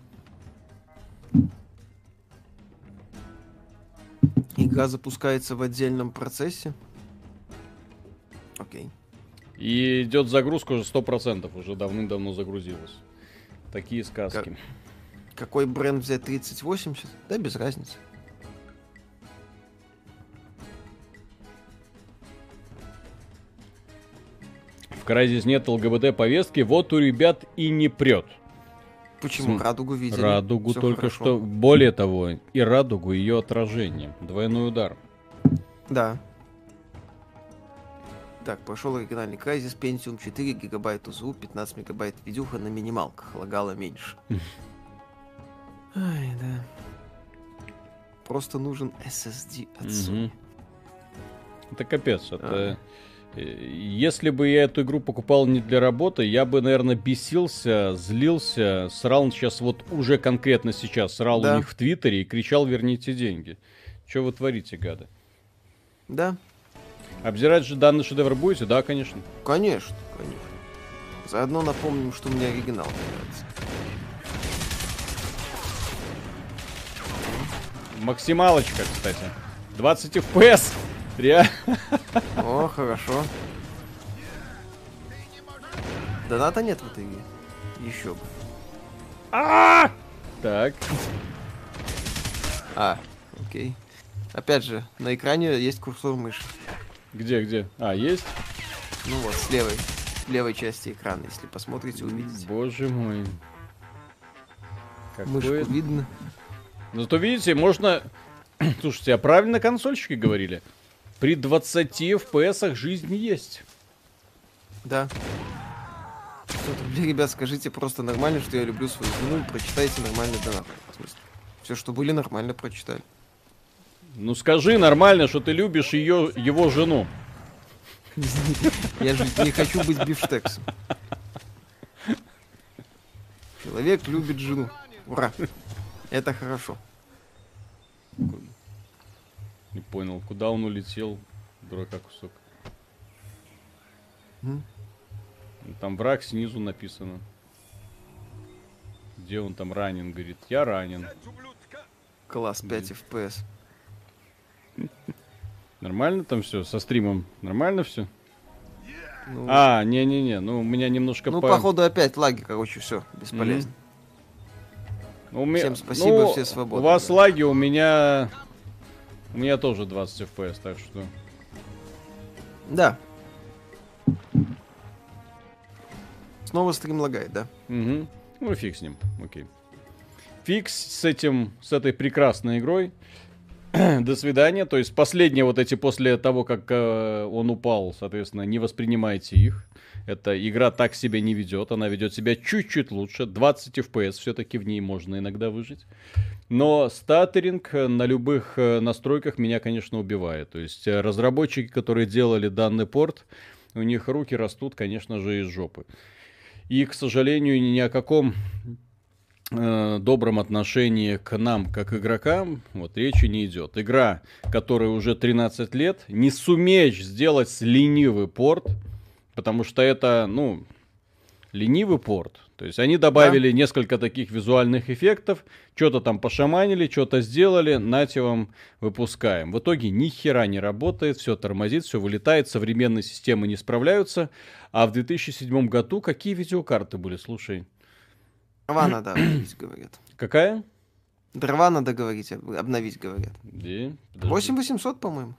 Игра запускается в отдельном процессе. Окей. И идет загрузка уже 100%, уже давным-давно загрузилась. Такие сказки. Какой бренд взять 3080? Да, без разницы. В Crysis нет ЛГБТ повестки, вот у ребят и не прет. Почему? См- Радугу видели. Радугу Всё только хорошо. что. Более того, и радугу ее отражение. Двойной удар. Да. Так, пошел оригинальный Crysis, Pentium 4 гигабайт УЗУ, 15 мегабайт видюха на минималках, лагало меньше. Ай, да. Просто нужен SSD от Sony. Мгм. Это капец. Это... э, Если бы я эту игру покупал не для работы, я бы, наверное, бесился, злился, срал сейчас вот уже конкретно сейчас, срал Да. у них в Твиттере и кричал «верните деньги». Что вы творите, гады? Да, Обзирать же данный шедевр будете? Да, конечно. конечно, конечно. Заодно напомним, что мне оригинал нравится. Максималочка, кстати. 20 FPS. Реально. О, хорошо. Доната нет в этой игре. Еще бы. Так. А, окей. Опять же, на экране есть курсор мыши. Где, где? А, есть? Ну вот, с левой, левой части экрана. Если посмотрите, увидите. Боже мой. Какое... Мышку видно. Зато видите, можно... Слушайте, а правильно консольщики говорили? При 20 FPS жизнь есть. Да. 500 рублей, ребят, скажите просто нормально, что я люблю свою жену и прочитайте нормальный донат. В смысле, все, что были, нормально прочитали. Ну скажи нормально, что ты любишь ее, его жену. Я же не хочу быть бифштексом. Человек любит жену. Ура. Это хорошо. Не понял, куда он улетел, дурака кусок. М? Там враг снизу написано. Где он там ранен? Говорит, я ранен. Класс, 5 FPS. Нормально там все? Со стримом? Нормально все? Ну, А, не-не-не, ну у меня немножко ну, по... походу, опять лаги, короче, все, бесполезно. У ме- Всем спасибо, ну, все свободны, У вас да. лаги, у меня... У меня тоже 20 FPS, так что... Да. Снова стрим лагает, да? Мгм. Ну, фиг с ним, окей. Фиг с этим, с этой прекрасной игрой. До свидания. То есть последние вот эти после того, как э, он упал, соответственно, не воспринимайте их. Эта игра так себя не ведет. Она ведет себя чуть-чуть лучше. 20 FPS все-таки в ней можно иногда выжить. Но статеринг э, на любых э, настройках меня, конечно, убивает. То есть э, разработчики, которые делали данный порт, у них руки растут, конечно же, из жопы. И, к сожалению, ни о каком добром отношении к нам, как игрокам, вот речи не идет. Игра, которой уже 13 лет, не сумеешь сделать ленивый порт, потому что это, ну, ленивый порт. То есть они добавили несколько таких визуальных эффектов, что-то там пошаманили, что-то сделали, нате вам выпускаем. В итоге ни хера не работает, все тормозит, все вылетает, современные системы не справляются. А в 2007 году какие видеокарты были, слушай? Дрова надо обновить, говорят. Какая? Дрова надо говорить, об- обновить, говорят. Где? Подожди, 8800, по-моему.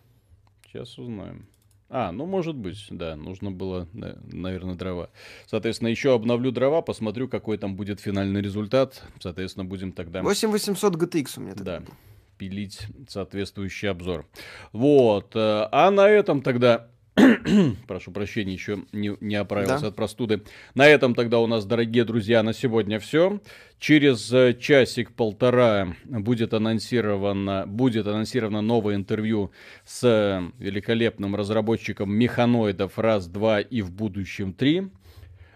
Сейчас узнаем. А, ну может быть, да, нужно было, да, наверное, дрова. Соответственно, еще обновлю дрова, посмотрю, какой там будет финальный результат. Соответственно, будем тогда... 8800 GTX у меня Да, тогда был. пилить соответствующий обзор. Вот, э, а на этом тогда... Прошу прощения, еще не, не оправился Да. от простуды. На этом тогда у нас, дорогие друзья, на сегодня все. Через э, часик-полтора будет анонсировано, будет анонсировано новое интервью с э, великолепным разработчиком механоидов раз, два и в будущем три.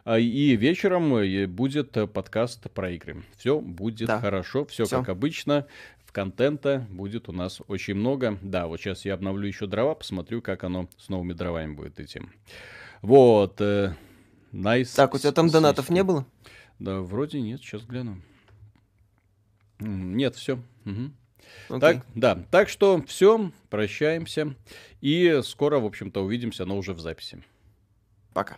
А, И вечером э, будет подкаст про игры. Все будет Да. хорошо, все Всё. как обычно. Контента будет у нас очень много. Да, вот сейчас я обновлю еще дрова, посмотрю, как оно с новыми дровами будет идти. Вот. э, Nice. Так, у тебя там донатов не было? Да, вроде нет, сейчас гляну. Нет, все. Окей. Так, да, так что все, прощаемся. И скоро, в общем-то, увидимся, но уже в записи. Пока.